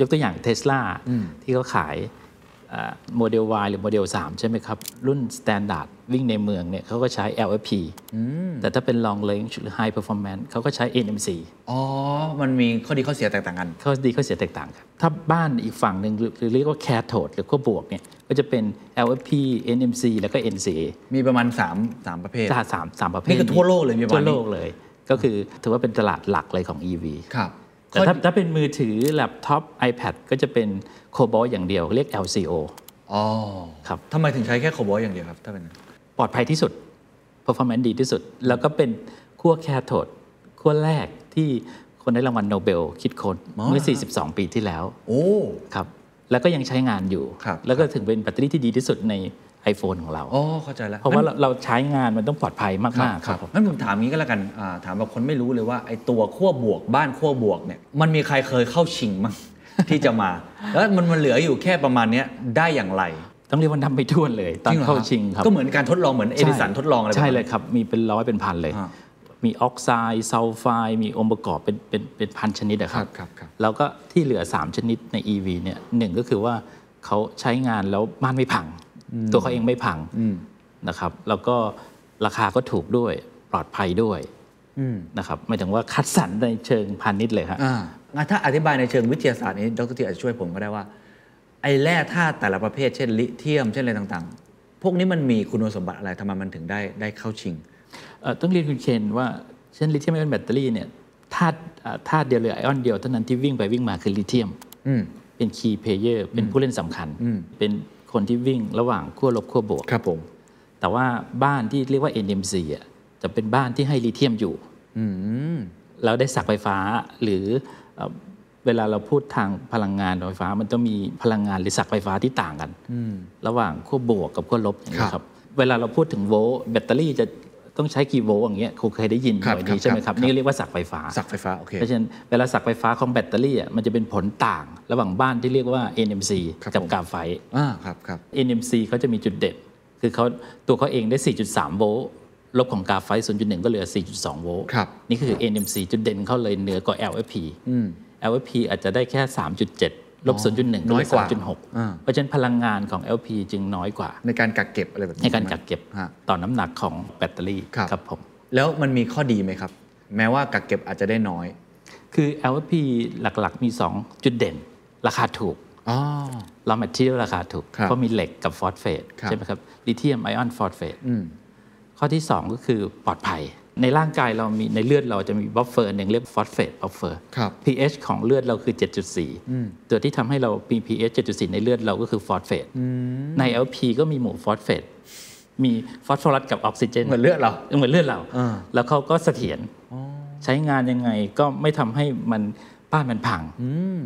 ยกตัวอย่างเท s l a ที่เขาขายโมเดล Y หรือโมเดล 3 ใช่ไหมครับ รุ่น Standard วิ่งในเมืองเนี่ยเขาก็ใช้ LFP แต่ถ้าเป็น Long Range หรือ High Performance เขาก็ใช้ NMC อ๋อ มันมีข้อดีข้อเสียแตกต่างกัน ข้อดีข้อเสียแตกต่างกัน ถ้าบ้านอีกฝั่งหนึ่งหรือหรือเรียกว่า cathode หรือขั้วบวกเนี่ยก็จะเป็น LFP NMC แล้วก็ NCA มีประมาณ 3 3 ประเภทถ้าสามสามประเภทนี่คือทั่วโลกเลยมีประมาณนี้ทั่วโลกเลย ก็คือถือว่าเป็นตลาดหลักเลยของ EV ครับแต่ถ้าถ้าเป็นมือถือแล็ปท็อป iPad ก็จะเป็นโคบอลต์อย่างเดียวเรียก LCO อ๋อครับทำไมถึงใช้แค่โคบอลต์อย่างเดียวครับถ้าเป็นปลอดภัยที่สุด performance ดีที่สุด แล้วก็เป็นขั้วแคโทดขั้วแรกที่คนได้รางวัลโนเบลคิดค้นอ๋อเมื่อ 42 ปีที่แล้ว โอ้ ครับ แล้วก็ยังใช้งานอยู่ครับแล้วก็ถึงเป็นแบตเตอรี่ที่ดีที่สุดใน iPhone ของเราอ๋อเข้าใจแล้วเพราะว่าเราเราใช้งานมันต้องปลอดภัยครับมากๆคครัรับบผมงั้นผมถามงี้ก็แล้วกันอ่าถามแบบคนไม่รู้เลยว่าไอ้ตัวขั้วบวกบ้านขั้วบวกเนี่ยมันมีใครเคยเข้าชิงมั้งที่จะมา แล้วมันมันเหลืออยู่แค่ประมาณเนี้ยได้อย่างไร ต้องเรียกว่านับไม่ถ้วนเลย ตอนจริงหรเข้าครับชิงครับก็เหมือนการทดลองเหมือนเอดิสันทดลองอะไรใช่แบบนั้นเลยครับ มีเป็นร้อยเป็นพันเลยฮะมีออกไซด์ซัลไฟด์มีองค์ประกอบเป็นเป็นเป็นพันชนิดอะครับครับครับแล้วก็ที่เหลือ 3 ชนิดใน EV เนี่ยหนึ่งก็คือว่าเขาใช้งานแล้วบ้านไม่พัง ตัวเขาเองไม่พังนะครับ แล้วก็ราคาก็ถูกด้วยปลอดภัยด้วยนะครับหมายถึงว่าคัดสรรในเชิงพาณิชย์เลยครับอ่างั้นถ้าอธิบายในเชิงวิทยาศาสตร์นี้ดรทีอาจจะช่วยผมก็ได้ว่า ไอ้แร่ธาตุแต่ละประเภทเช่นลิเธียมเช่นอะไรต่างๆ พวกนี้มันมีคุณสมบัติอะไรทำไมมันถึงได้ได้เข้าชิงเอ่อต้องเรียนคุณเคนว่าเช่นลิเธียมไอออนแบตเตอรี่เนี่ยธาตุอ่าธาตุเดียวเลยไอออนเดียวเท่านั้นที่วิ่งไปวิ่งมาคือลิเธียมอืมเป็น key player เป็นผู้เล่นสำคัญเป็น คนที่วิ่งระหว่างขั้วลบขั้วบวกครับผม แต่ว่าบ้านที่เรียกว่า NMC อะจะเป็นบ้านที่ให้ลิเธียมอยู่อืมแล้วได้ศักย์ไฟฟ้าหรือเอ่อเวลาเราพูดทางพลังงานไฟฟ้า มันต้องมีพลังงานหรือศักย์ไฟฟ้าที่ต่างกัน ระหว่างขั้วบวกกับขั้วลบอย่างเนี้ยครับ เวลาเราพูดถึงโวลต์แบตเตอรี่จะ ต้องใช้กี่โวลต์อย่างเงี้ยคงเคยได้ยินครับหน่วยครับนี้ใช่ไหมครับครับนี่เรียกว่าศักย์ไฟฟ้าศักย์ไฟฟ้าโอเคเพราะฉะนั้นเวลาศักย์ไฟฟ้าของแบตเตอรี่อะมันจะเป็นผลต่าง ระหว่างบ้านที่เรียกว่า NMC ครับกับผมแกรไฟต์อ่าครับครับ NMC เขาจะมีจุดเด่นคือเขาตัวเขาเองได้ 4.3 โวลต์ลบของแกรไฟต์ 0.1 ก็เหลือ 4.2 โวลต์ครับนี่คือ NMC จุดเด่นเขาเลยเหนือกว่า LFP LFP อาจจะได้แค่ 3.7 ลบ0.1น้อยกว่า3.6อ่าเพราะฉะนั้นพลังงานของ LFP จึงน้อยกว่า ในการกักเก็บอะไรแบบนี้ในการช่ไหมกักเก็บฮะต่อน้ำหนักของแบตเตอรี่ครับครับผมแล้วมันมีข้อดีไหมครับ แม้ว่ากักเก็บอาจจะได้น้อย คือ LFP หลักๆมี 2 จุดเด่น ราคาถูกอ๋อรา material ราคาถูกครับเพราะมีเหล็กกับฟอสเฟตครับใช่ไหมครับ lithium iron phosphate อืมข้อที่ 2 ก็คือปลอดภัย ในร่างกายเรามีในเลือดเราจะมี buffer หนึ่งเรียก phosphate buffer ครับ pH ของเลือดเราคือ 7.4 ตัวที่ทำให้เรามี pH 7.4 ในเลือดเราก็คือฟอสเฟตใน LP ก็มีหมู่ฟอสเฟตมีฟอสฟอรัสกับออกซิเจนเหมือนเลือดเราเหมือนเลือดเราอ่าแล้วเขาก็เสถียรใช้งานยังไงก็ไม่ทำให้มันบ้านมันพัง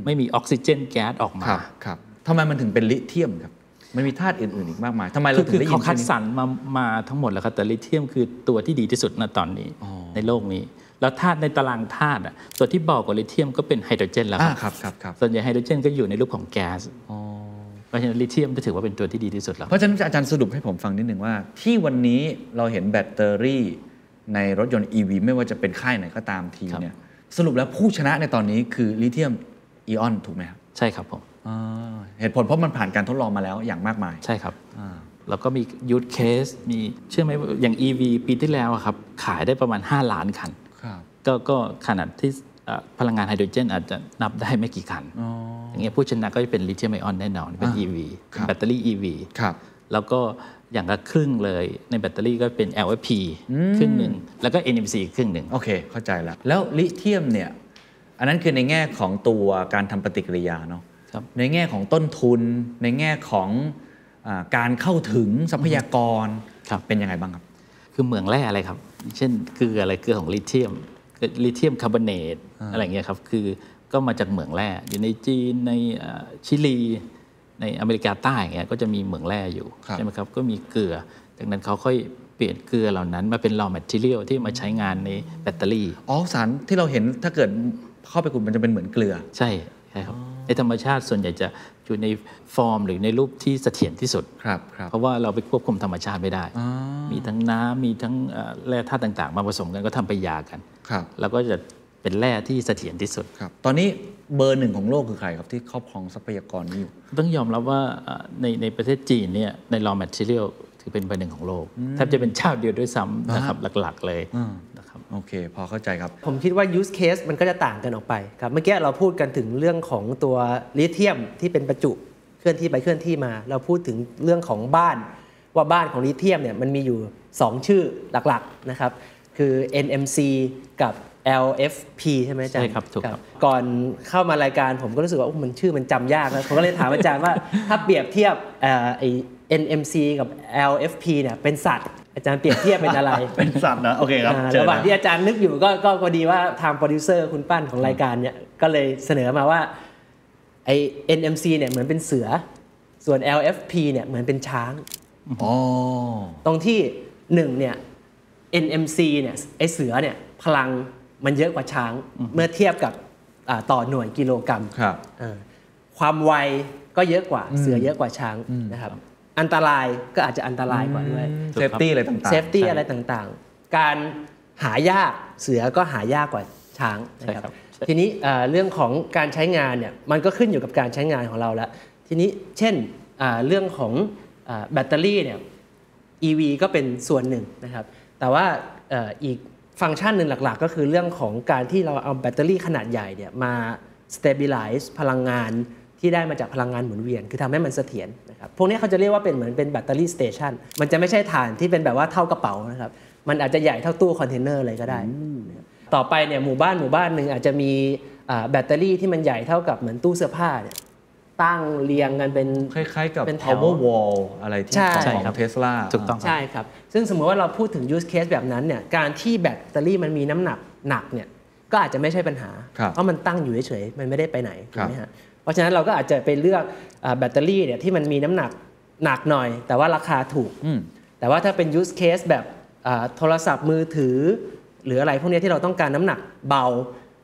ไม่มีออกซิเจนแก๊สออกมาครับครับทำไมมันถึงเป็นลิเธียมครับ มันมีธาตุอื่นๆอีกมากมายทำไมเราถึคืงได้ยินคัดชื่อนี้คือคือเขาคัดสรรมามาทั้งหมดแล้วครับแต่ลิเธียมคือตัวที่ดีที่สุดณตอนนี้อ๋อในโลกนี้แล้วธาตุในตารางธาตุอะตัวที่บอกกว่าลิเธียมก็เป็นไฮโดรเจนแล้วอ่าครับครับครับครับส่วนใหญ่ไฮโดรเจนก็อยู่ในรูปของแก๊สอ๋อเพราะฉะนั้นลิเธียมจะถือว่าเป็นตัวที่ดีที่สุดแล้วเพราะฉะนั้นอาจารย์สรุปให้ผมฟังนิดหนึ่งว่า ที่วันนี้เราเห็นแบตเตอรี่ในรถยนต์ EV ไม่ว่าจะเป็นค่ายไหนก็ตามทีครับเนี่ยสรุปแล้วผู้ชนะในตอนนี้คือลิเธียมอีออนถูกไหมครับใช่ครับผมอ่า เหตุผลเพราะมันผ่านการทดลองมาแล้วอย่างมากมาย ใช่ครับอ่าแล้วก็มี use case มีเชื่อไหมว่าอย่าง EV ปีที่แล้วอะครับ ขายได้ประมาณ 5 ล้านคันครับก็ก็ขนาดที่เอ่อพลังงานไฮโดรเจนอาจจะนับได้ไม่กี่คันอ๋ออย่างเงี้ยผู้ชนะก็จะเป็นลิเธียมไอออนแน่นอนเป็นอ่า EV ครับแบตเตอรี่ EV ครับแล้วก็อย่างละครึ่งเลยในแบตเตอรี่ก็เป็น LFP ครึ่งหนึ่งแล้วก็ NMC ครึ่งหนึ่งโอเค เข้าใจแล้ว แล้วลิเธียมเนี่ย อันนั้นคือในแง่ของตัวการทำปฏิกิริยาเนาะครับ ในแง่ของต้นทุน ในแง่ของอาการเข้าถึงทรัพยากรครับเป็นยังไงบ้างครับ คือเหมืองแร่อะไรครับ เช่นเกลืออะไรเกลือของลิเธียมลิเธียมคาร์บอเนตอะไรอย่างเงี้ยครับคือก็มาจากเหมืองแร่อยู่ในจีนในเอ่อชิลี ในอเมริกาใต้อย่างเงี้ยก็จะมีเหมืองแร่อยู่ครับใช่ไหมครับก็มีเกลือจากนั้นเขาค่อยเปลี่ยนเกลือเหล่านั้นมาเป็น raw material ที่มาใช้งานในแบตเตอรี่อ๋อสารที่เราเห็นถ้าเกิดเข้าไปกลุ่มมันจะเป็นเหมือนเกลือ ใช่ใช่ครับใน ธรรมชาติส่วนใหญ่จะอยู่ในฟอร์มหรือในรูปที่เสถียรที่สุดครับครับเพราะว่าเราไปควบคุมธรรมชาติไม่ได้อ๋อมีทั้งน้ำมีทั้งเอ่อแร่ธาตุต่าง ๆ มาผสมกันก็ทำไปนยากันครับแล้วก็จะเป็นแร่ที่เสถียรที่สุดครับตอนนี้เบอร์หนึ่งของโลกคือใครครับที่ครอบครองทรัพยากรนี้อยู่ ต้องยอมรับว่าเอ่อในในประเทศจีนเนี่ยใน raw material ถือเป็นเบอร์หนึ่งของโลกแทบจะเป็นเจ้าเดียวด้วยซ้ำนะครับหลักๆเลยอืมนะครับ โอเค พอเข้าใจครับ ผมคิดว่า use case มันก็จะต่างกันออกไปครับ เมื่อกี้เราพูดกันถึงเรื่องของตัวลิเธียมที่เป็นประจุเคลื่อนที่ไปเคลื่อนที่มา เราพูดถึงเรื่องของบ้าน ว่าบ้านของลิเธียมเนี่ยมันมีอยู่ 2 ชื่อหลักๆนะครับ คือ NMC กับ LFP ใช่ไหมอาจารย์ใช่ครับถูกครับ ก่อนเข้ามารายการผมก็รู้สึกว่าอุ๊ยมันชื่อมันจำยากนะผมก็เลยถามอาจารย์ว่าถ้าเปรียบเทียบเอ่อไอ้ NMC กับ LFP เนี่ยเป็นสัตว์ อาจารย์เปรียบเทียบเป็นอะไร เป็นสัตว์นะโอเคครับอ่าเจอระหว่างนะที่อาจารย์นึกอยู่ก็ก็พอดีว่าทางโปรดิวเซอร์คุณปั้นของรายการเนี่ยก็เลยเสนอมาว่าไอ้ NMC เนี่ยเหมือนเป็นเสือ ส่วน LFP เนี่ยเหมือนเป็นช้างอ๋อตรงที่หนึ่งเนี่ย NMC เนี่ยไอเสือเนี่ยพลังมันเยอะกว่าช้างเมื่อเทียบกับอ่าต่อหน่วยกิโลกรัมครับอ่าความไวก็เยอะกว่าเสือเยอะกว่าช้างนะครับ อันตรายก็อาจจะอันตรายกว่าด้วย safety อะไรต่างๆเซฟตี้อะไรต่างๆ การหายากเสือก็หายากกว่าช้างนะใช่คครับทีนี้เอ่อเรื่องของการใช้งานเนี่ยมันก็ขึ้นอยู่กับการใช้งานของเราแล้ว ทีนี้เช่นอ่าเรื่องของอ่าแบตเตอรี่เนี่ย EV ก็เป็นส่วนหนึ่งนะครับ แต่ว่าเอ่ออีกฟังก์ชันหนึ่งหลักๆ ก็คือเรื่องของการที่เราเอาแบตเตอรี่ขนาดใหญ่เนี่ยมา stabilize พลังงานที่ได้มาจากพลังงานหมุนเวียน คือทำให้มันเสถียรนะ ครับพวกนี้เขาจะเรียกว่าเป็นเหมือนเป็น battery station มันจะไม่ใช่ฐานที่เป็นแบบว่าเท่ากระเป๋านะครับมันอาจจะใหญ่เท่าตู้คอนเทนเนอร์เลยก็ได้นะครับต่อไปเนี่ยหมู่บ้านหมู่บ้านหนึ่งอาจจะมีอ่าแบตเตอรี่ที่มันใหญ่เท่ากับเหมือนตู้เสื้อผ้าเนี่ยตั้งเรียงกันเป็นคล้ายๆกับเป็นแถว power wall อะไรที่ใช่ของใช่ของครับเทสลาถูกต้องใช่ครับ ซึ่งสมมติว่าเราพูดถึง use case แบบนั้นเนี่ยการที่แบตเตอรี่มันมีน้ำหนักหนักเนี่ยก็อาจจะไม่ใช่ปัญหาครับเพราะมันตั้งอยู่เฉยๆมันไม่ได้ไปไหนถูครับฮะ เพราะฉะนั้นเราก็อาจจะไปเลือกอ่าแบตเตอรี่เนี่ยที่มันมีน้ำหนักหนักหน่อย แต่ว่าราคาถูกอืมแต่ว่าถ้าเป็น use case แบบอ่าโทรศัพท์มือถือ หรืออะไรพวกเนี้ยที่เราต้องการน้ำหนักเบา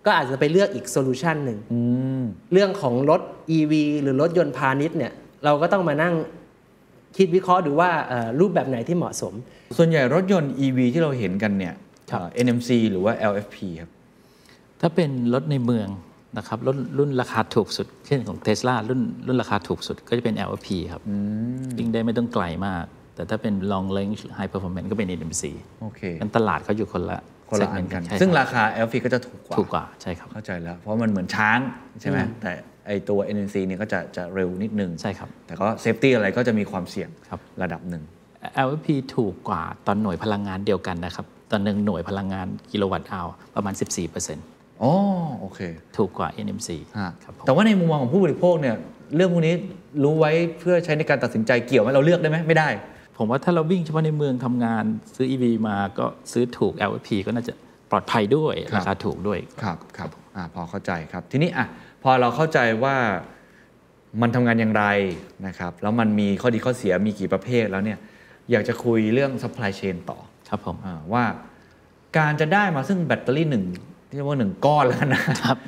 ก็อาจจะไปเลือกอีก solution หนึ่งอืมเรื่องของรถ EV หรือรถยนต์พาณิชย์เนี่ยเราก็ต้องมานั่งคิดวิเคราะห์ดูว่าเอ่อรูปแบบไหนที่เหมาะสม ส่วนใหญ่รถยนต์ EV ที่เราเห็นกันเนี่ยครับเอ่อ NMC หรือว่า LFP ครับ ถ้าเป็นรถในเมือง นะครับรุ่นรุ่นราคาถูกสุด เช่นของเทสลารุ่นรุ่นราคาถูกสุดก็จะเป็น LFP ครับวิ่งได้ไม่ต้องไกลมาก แต่ถ้าเป็น long range high performance ก็เป็น NMC โอเคงั้นตลาดเขาอยู่คนละคนละอัน segment กันใช่ซึ่งคราบคา LFP ก็จะถูกกว่าถูกกว่าใช่ครับเข้าใจแล้ว เพราะมันเหมือนช้างใช่ไหมแต่ไอตัว NMC เนี่ยก็จะจะเร็วนิดนึงใช่ครับแต่ก็เซฟตี้อะไรก็จะมีความเสี่ยงครับระดับหนึ่ง LFP ถูกกว่าตอนหน่วยพลังงานเดียวกันนะครับตอนหนึ่งหน่วยพลังงานกิโลวัตต์อาวประมาณ 14% อ๋อโอเค ถูกกว่า NMC ฮะครับผมแต่ว่าในมุมมองของผู้บริโภคเนี่ยเรื่องพวกนี้รู้ไว้เพื่อใช้ในการตัดสินใจเกี่ยวไหมเราเลือกได้ไหมไม่ได้ ผมว่าถ้าเราวิ่งเฉพาะในเมืองทำงานซื้อ EV มาก็ซื้อถูก LFP ก็น่าจะปลอดภัยด้วยครับราคาถูกด้วยครับครับอ่าพอเข้าใจครับ ทีนี้อะพอเราเข้าใจว่ามันทำงานอย่างไรนะครับ แล้วมันมีข้อดีข้อเสียมีกี่ประเภทแล้วเนี่ยอยากจะคุยเรื่อง supply chain ต่อครับผมอาว่าการจะได้มาซึ่งแบตเตอรี่หนึ่งที่ เรียกว่าหนึ่งก้อนแล้วกันนะครับ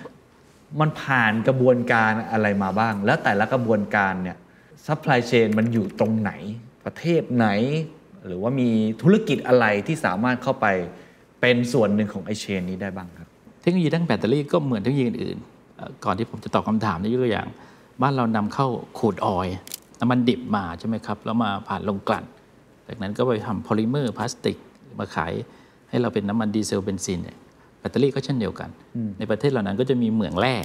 มันผ่านกระบวนการอะไรมาบ้าง แล้วแต่ละกระบวนการเนี่ย supply chain มันอยู่ตรงไหน ประเทศไหน หรือว่ามีธุรกิจอะไรที่สามารถเข้าไปเป็นส่วนหนึ่งของไอ้ chain นี้ได้บ้างครับ เทคโนโลยีด้านแบตเตอรี่ก็เหมือนเทคโนโลยีอื่นๆเอ่อก่อนที่ผมจะตอบคำถามนี่ยกตัวอย่าง บ้านเรานำเข้า crude oil น้ำมันดิบมาใช่ไหมครับ แล้วมาผ่านโรงกลั่น จากนั้นก็ไปทำโพลิเมอร์พลาสติกมาขายให้เราเป็นน้ำมันดีเซลเบนซินเนี่ย แบตเตอรี่ก็เช่นเดียวกัน ในประเทศเหล่านั้นก็จะมีเหมืองแร่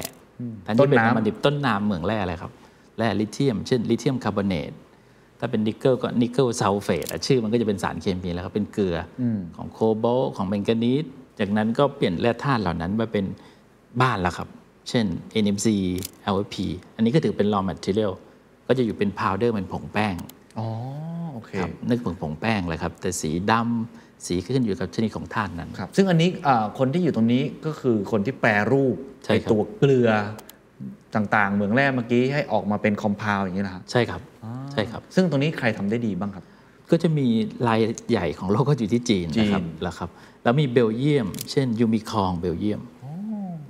แทนที่เป็นต้นน้ำน้ำมันดิบต้นน้ำเหมืองแร่อะไรครับแร่ลิเธียม เช่นลิเธียมคาร์บอเนตถ้าเป็นนิกเกิลก็นิกเกิลซัลเฟตชื่อมันก็จะเป็นสารเคมีแล้วครับเป็นเกลือของโคโบลต์ของแมงกานีสจากนั้นก็เปลี่ยนแร่ธาตุเหล่านั้นมาเป็นบ้านแล้วครับ เช่น NMC LFP อันนี้ก็ถือเป็น raw material ก็จะอยู่เป็น powder เป็นผงแป้งอ๋อโอเคครับนึกถึงผงแป้งเลยครับ แต่สีดำ สีขึ้นอยู่กับชนิดของธาตุนั้น ครับ ซึ่งอันนี้อ่าคนที่อยู่ตรงนี้ก็คือคนที่แปรรูปใช่ครับไอ้ตัวเกลือต่างๆ เหมืองแร่เมื่อกี้ให้ออกมาเป็น complex อย่างนี้นะครับใช่ครับใช่ครับ ซึ่งตรงนี้ใครทำได้ดีบ้างครับ ก็จะมีรายใหญ่ของโลกก็อยู่ที่จีนนะครับจีนแล้วครับ แล้วมีเบลเยียม เช่น Umicore เบลเยียม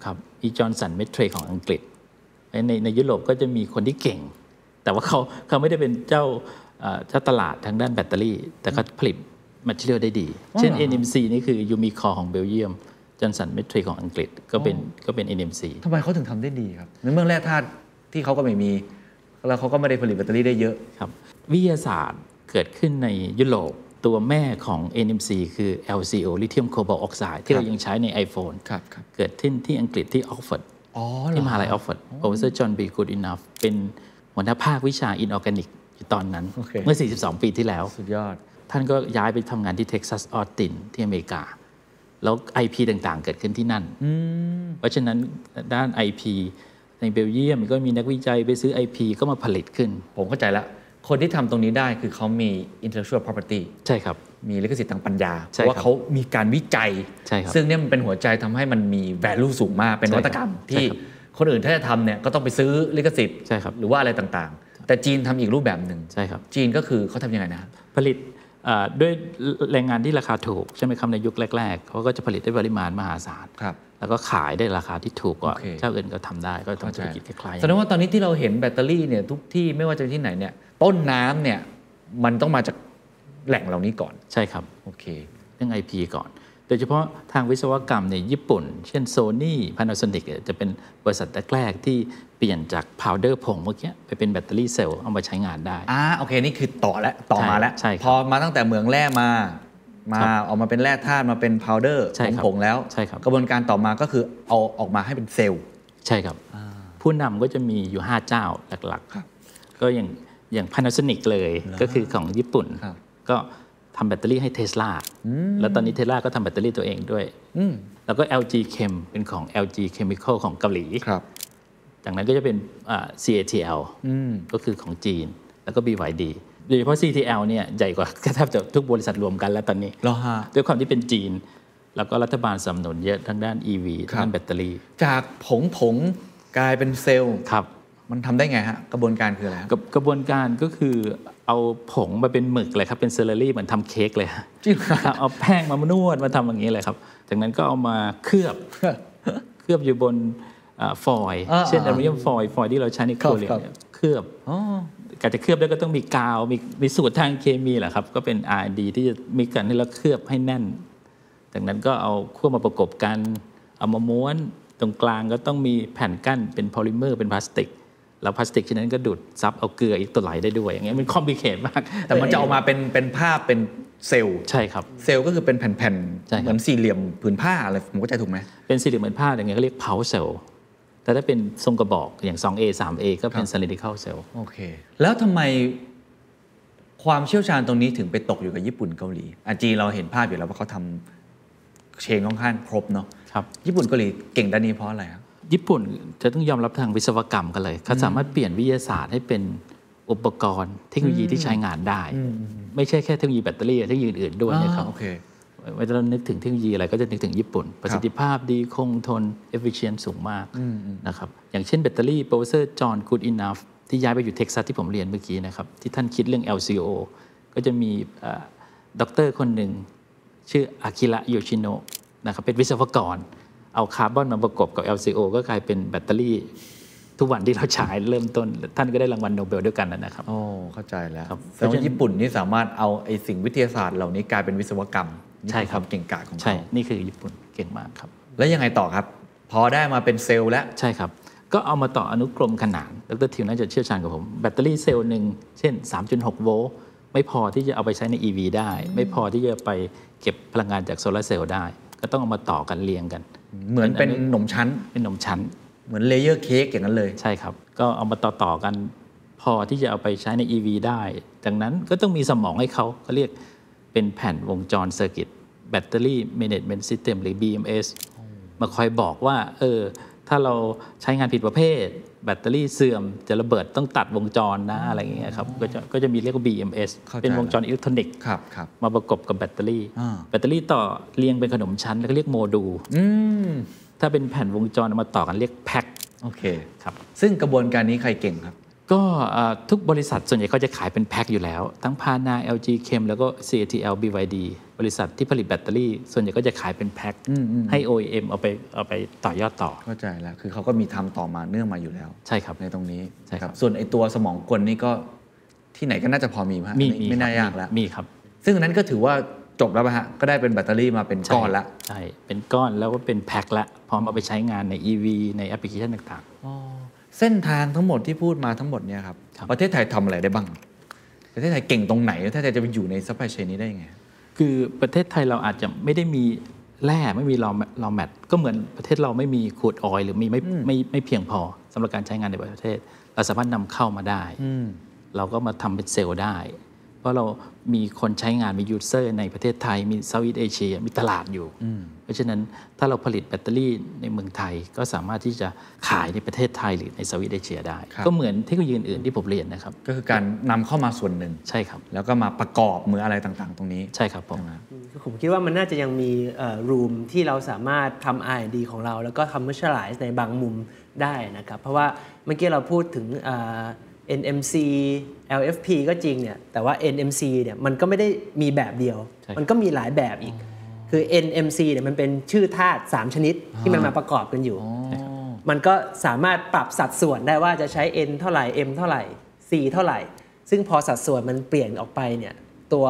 ครับอี Johnson Matthey ของอังกฤษ ในในยุโรปก็จะมีคนที่เก่ง แต่ว่าเขาเขาไม่ได้เป็นเจ้าเอ่อเจ้าตลาดทางด้านแบตเตอรี่ แต่เขาผลิต material ได้ดี เช่น NMC นี่คือ Umicore ของเบลเยียม Johnson Matthey ของอังกฤษก็เป็นก็เป็น NMC ทำไมเขาถึงทำได้ดีครับ ในเมื่อแร่ธาตุที่เขาก็ไม่มี แล้วเขาก็ไม่ได้ผลิตแบตเตอรี่ได้เยอะครับ วิทยาศาสตร์เกิดขึ้นในยุโรปตัวแม่ของ NMC คือ LCO ลิเธียมโคบอลต์ออกไซด์ที่เรายังใช้ใน iPhone ครับครับเกิดขึ้นที่อังกฤษที่ออกฟอร์ดอ๋อเหรอที่มหาลัย Oxford Professor John B. Goodenough เป็นหัวหน้าภาควิชา Inorganic อยู่ตอนนั้นโอเคเมื่อ 42 ปีที่แล้ว สุดยอด ท่านก็ย้ายไปทำงานที่เท็กซัสออสตินที่อเมริกา แล้ว IP ต่างๆ เกิดขึ้นที่นั่น เพราะฉะนั้นด้าน IP ในเบลเยียมก็มีนักวิจัยไปซื้อ IP ก็มาผลิตขึ้น ผมเข้าใจแล้วคนที่ทำตรงนี้ได้คือเขามี intellectual property ใช่ครับ มีลิขสิทธิ์ทางปัญญา ใช่ราะว่าเขามีการวิจัยใช่ครับซึ่งเนี่ยมันเป็นหัวใจทำให้มันมี value สูงมาก เป็นนวัตกรรมใช่ที่ครับคนอื่นถ้าจะทำเนี่ยก็ต้องไปซื้อลิขสิทธิ์ใช่ครับหรือว่าอะไรต่างๆ แต่จีนทำอีกรูปแบบหนึ่งใช่ครับจีนก็คือเขาทำยังไงนะครับผลิตเอ่อ ด้วยแรงงานที่ราคาถูก ใช่ไหมครับในยุคแรก ๆเขาก็จะผลิตได้ปริมาณมหาศาลครับแล้วก็ขายได้ราคาที่ถูกกว่าโอเคเจ้าอื่นก็ทำได้ก็ทำธุรกิจคล้ายๆแสดงว่าตอนนี้ที่เราเห็นแบตเตอรี่เนี่ยทุกที่ไม่ว่าจะที่ไหนเนี่ยต้นน้ำเนี่ยมันต้องมาจากแหล่งเหล่านี้ก่อนใช่ครับโอเคเรื่อง IP ก่อน โดยเฉพาะทางวิศวกรรมในญี่ปุ่น เช่น Sony Panasonic เนี่ยจะเป็นบริษัทแรกๆที่เปลี่ยนจาก powder ผงเมื่อกี้ไปเป็นแบตเตอรี่เซลล์เอามาใช้งานได้อ่าโอเค นี่คือต่อแล้วต่อมาแล้วใช่ครับพอมาตั้งแต่เหมืองแร่มามาครับออกมาเป็นแร่ธาตุมาเป็น powder ใช่ครับผงๆแล้วใช่ครับกระบวนการต่อมาก็คือเอาออกมาให้เป็นเซลล์ ใช่ครับผู้นำก็จะมีอยู่ 5 เจ้าหลักครับๆก็อย่างอย่าง Panasonic เลยก็คือของญี่ปุ่นครับก็ ทำแบตเตอรี่ให้เทสลาแล้วตอนนี้เทสลาก็ทำแบตเตอรี่ตัวเองด้วยอืมแล้วก็ LG Chem เป็นของ LG Chemical ของเกาหลี ครับ จากนั้นก็จะเป็นอ่า CATL อืมก็คือของจีน แล้วก็ BYD โดยเฉพาะ CATL เนี่ยใหญ่กว่าแทบจะทุกบริษัทรวมกันแล้วตอนนี้เหรอฮะด้วยความที่เป็นจีน แล้วก็รัฐบาลสนับสนุนเยอะทั้งด้าน EV ครัทั้บงด้านแบตเตอรี่ จากผงผงๆกลายเป็นเซลล์ ครับ มันทำได้ไงฮะ กระบวนการคืออะไรครับกับกระบวนการก็คือ เอาผงมาเป็นหมึกเลยครับเป็น slurry เหมือนทำเค้กเลยจริงเหรอครับเอาแป้งมามานวดมาทำอย่างนี้เลยครับ จากนั้นก็เอามาเคลือบเคลือบอยู่บนอ่าฟอยล์อ่าเช่นอลูมิเนียมฟอยล์ฟอยล์ที่เราใช้ในครัวเรือนครับเนี่ยเคลือบอ๋อการจะเคลือบได้ก็ต้องมีกาวมีมีสูตรทางเคมีแหละครับ ก็เป็น R&D ที่จะมีกันให้เราเคลือบให้แน่น จากนั้นก็เอาขั้วมาประกบกันเอามาม้วนตรงกลางก็ต้องมีแผ่นกั้นเป็นพอลิเมอร์เป็นพลาสติก แล้วพลาสติกชั้นนั้นก็ดูดซับเอาเกลืออีกตัวไหลได้ด้วยอย่างเงี้ยมัน complicated มาก แต่มันจะออกมาเป็นเป็นภาพเป็นเซลล์ใช่ครับเซลล์ก็คือเป็นแผ่นใช่ๆครับเหมือนสี่เหลี่ยมผืนผ้าอะไรผมเข้าใจถูกไหมเป็นสี่เหลี่ยมเหมือนผ้าอย่างเงี้ยเขาเรียก pouch cell แต่ถ้าเป็นทรงกระบอกอย่าง 2A 3A ก็เป็น cylindrical cell โอเค แล้วทำไมความเชี่ยวชาญตรงนี้ถึงไปตกอยู่กับญี่ปุ่นเกาหลีอาจีนเราเห็นภาพอยู่แล้วว่าเขาทำ chain ค่อนข้างครบเนาะครับญี่ปุ่นเกาหลีเก่งด้านนี้เพราะอะไรครับ ญี่ปุ่นจะต้องยอมรับทางวิศวกรรมกันเลยเขาสามารถเปลี่ยนวิทยาศาสตร์ให้เป็นอุปกรณ์ เทคโนโลยีที่ใช้งานได้ ไม่ใช่แค่เทคโนโลยีแบตเตอรี่เทคโนโลยีอื่นๆด้วยนะครับอ่าโอเคเวลาเรานึกถึงเทคโนโลยีอะไรก็จะนึกถึงญี่ปุ่น ประสิทธิภาพดีคงทน efficient สูงมากนะครับอย่างเช่นแบตเตอรี่ professor John Goodenough ที่ย้ายไปอยู่เท็กซัสที่ผมเรียนเมื่อกี้นะครับที่ท่านคิดเรื่อง LCO ก็จะมีเอ่อด็อกเตอร์คนหนึ่งชื่ออากิระโยชิโนะนะครับเป็นวิศวกร เอาคาร์บอนมาประกบกับ LCO ก็กลายเป็นแบตเตอรี่ ทุกวันที่เราใช้เริ่มต้น ท่านก็ได้รางวัลโนเบลด้วยกันนะครับโอ้เข้าใจแล้วครับแสดงว่าญี่ปุ่นนี่สามารถเอาไอ้สิ่งวิทยาศาสตร์เหล่านี้กลายเป็นวิศวกรรมนี่ใช่ครับคือความเก่งกาจของเขาใช่นี่คือญี่ปุ่นเก่งมากครับ แล้วยังไงต่อครับ พอได้มาเป็นเซลล์แล้วใช่ครับ ก็เอามาต่ออนุกรมขนานดรทิวน่าจะเชี่ยวชาญกับผมแบตเตอรี่เซลล์หนึ่งเช่น 3.6 โวลต์ไม่พอที่จะเอาไปใช้ใน EV ได้ ไม่พอที่จะไปเก็บพลังงานจากโซลาร์เซลล์ได้ ก็ต้องเอามาต่อกันเรียงกัน เหมือนเป็นขนมชั้น เป็นขนมชั้น เหมือน layer cake อย่างนั้นเลย ใช่ครับ ก็เอามาต่อต่อๆกันพอพอที่จะเอาไปใช้ใน EV ได้ ดังนั้นก็ต้องมีสมองให้เขาเขาเรียกเป็นแผ่นวงจรเซอร์กิตแบตเตอรี่ Management System หรือ BMS มาคอยบอกว่า เออ ถ้าเราใช้งานผิดประเภท แบตเตอรี่เสื่อมจะระเบิดต้องตัดวงจรนะอะไรอย่างเงี้ยครับก็จะก็จะมีเรียกว่า BMS เข้าใจเป็นวงจรอิเล็กทรอนิกส์ครับครับมาประกบกับแบตเตอรี่อ่าแบตเตอรี่ต่อเรียงเป็นขนมชั้นแล้วก็เรียกโมดูลอืมถ้าเป็นแผ่นวงจรเอามาต่อกันเรียกแพ็คโอเคครับซึ่งกระบวนการนี้ใครเก่งครับ ก็เอ่อทุกบริษัทส่วนใหญ่เขาจะขายเป็นแพ็คอยู่แล้ว ทั้งพานา LG Chem แล้วก็ CATL BYD บริษัทที่ผลิตแบตเตอรี่ ส่วนใหญ่ก็จะขายเป็นแพ็คให้ OEM เอาไปเอาไปต่อยอดต่อเข้าใจแล้ว คือเขาก็มีทำต่อมาเนื่องมาอยู่แล้ว ใช่ครับในตรงนี้ใช่ครับ ส่วนไอ้ตัวสมองกลนี่ก็ที่ไหนก็น่าจะพอมีมั้ยมีไม่ไม่น่ายากแล้วมีครับ ซึ่งอันนั้นก็ถือว่าจบแล้วป่ะฮะ ก็ได้เป็นแบตเตอรี่มาเป็นก้อนละใช่เป็นก้อนแล้วก็เป็นแพ็คละพร้อมเอาไปใช้งานใน EV ในแอปพลิเคชันต่างเส้นทางทั้งหมดที่พูดมาทั้งหมดเนี่ยครับครับประเทศไทยทำอะไรได้บ้างประเทศไทยเก่งตรงไหนประเทศไทยจะไปอยู่ใน supply chain นี้ได้ยังไงๆ คือประเทศไทยเราอาจจะไม่ได้มีแร่ไม่มี raw raw mat ก็เหมือนประเทศเราไม่มี crude oil หรือมีไม่ไม่ไม่เพียงพอสำหรับการใช้งานในประเทศ เราสามารถนำเข้ามาได้ เราก็มาทำเป็นเซลล์ได้เพ ราะเรามีคนใช้งานมี user ในประเทศไทย มี Southeast Asia มีตลาดอยู่ เพราะฉะนั้นถ้าเราผลิตแบตเตอรี่ในเมืองไทยก็สามารถที่จะขายในประเทศไทยหรือใน Southeast Asia ได้ครับก็เหมือนเทคโนโลยีอื่นๆที่ผมเรียนนะครับ ก็คือการนำเข้ามาส่วนหนึ่งใช่ครับ แล้วก็มาประกอบมืออะไรต่างๆ ตรงนี้ใช่ครับผมผมคิดว่ามันน่าจะยังมีรูมที่เราสามารถทำ R&D ของเรา แล้วก็ commercialize ในบางมุมได้นะครับเพราะว่าเมื่อกี้เราพูดถึงเอ่อ NMC LFP ก็จริงเนี่ยแต่ว่า NMC เนี่ยมันก็ไม่ได้มีแบบเดียวใช่มันก็มีหลายแบบอีก คือ NMC เนี่ยมันเป็นชื่อธาตุ3ชนิดที่มันมาประกอบกันอยู่ มันก็สามารถปรับสัดส่วนได้ว่าจะใช้ N เท่าไหร่ M เท่าไหร่ C เท่าไหร่ ซึ่งพอสัดส่วนมันเปลี่ยนออกไปเนี่ยตัว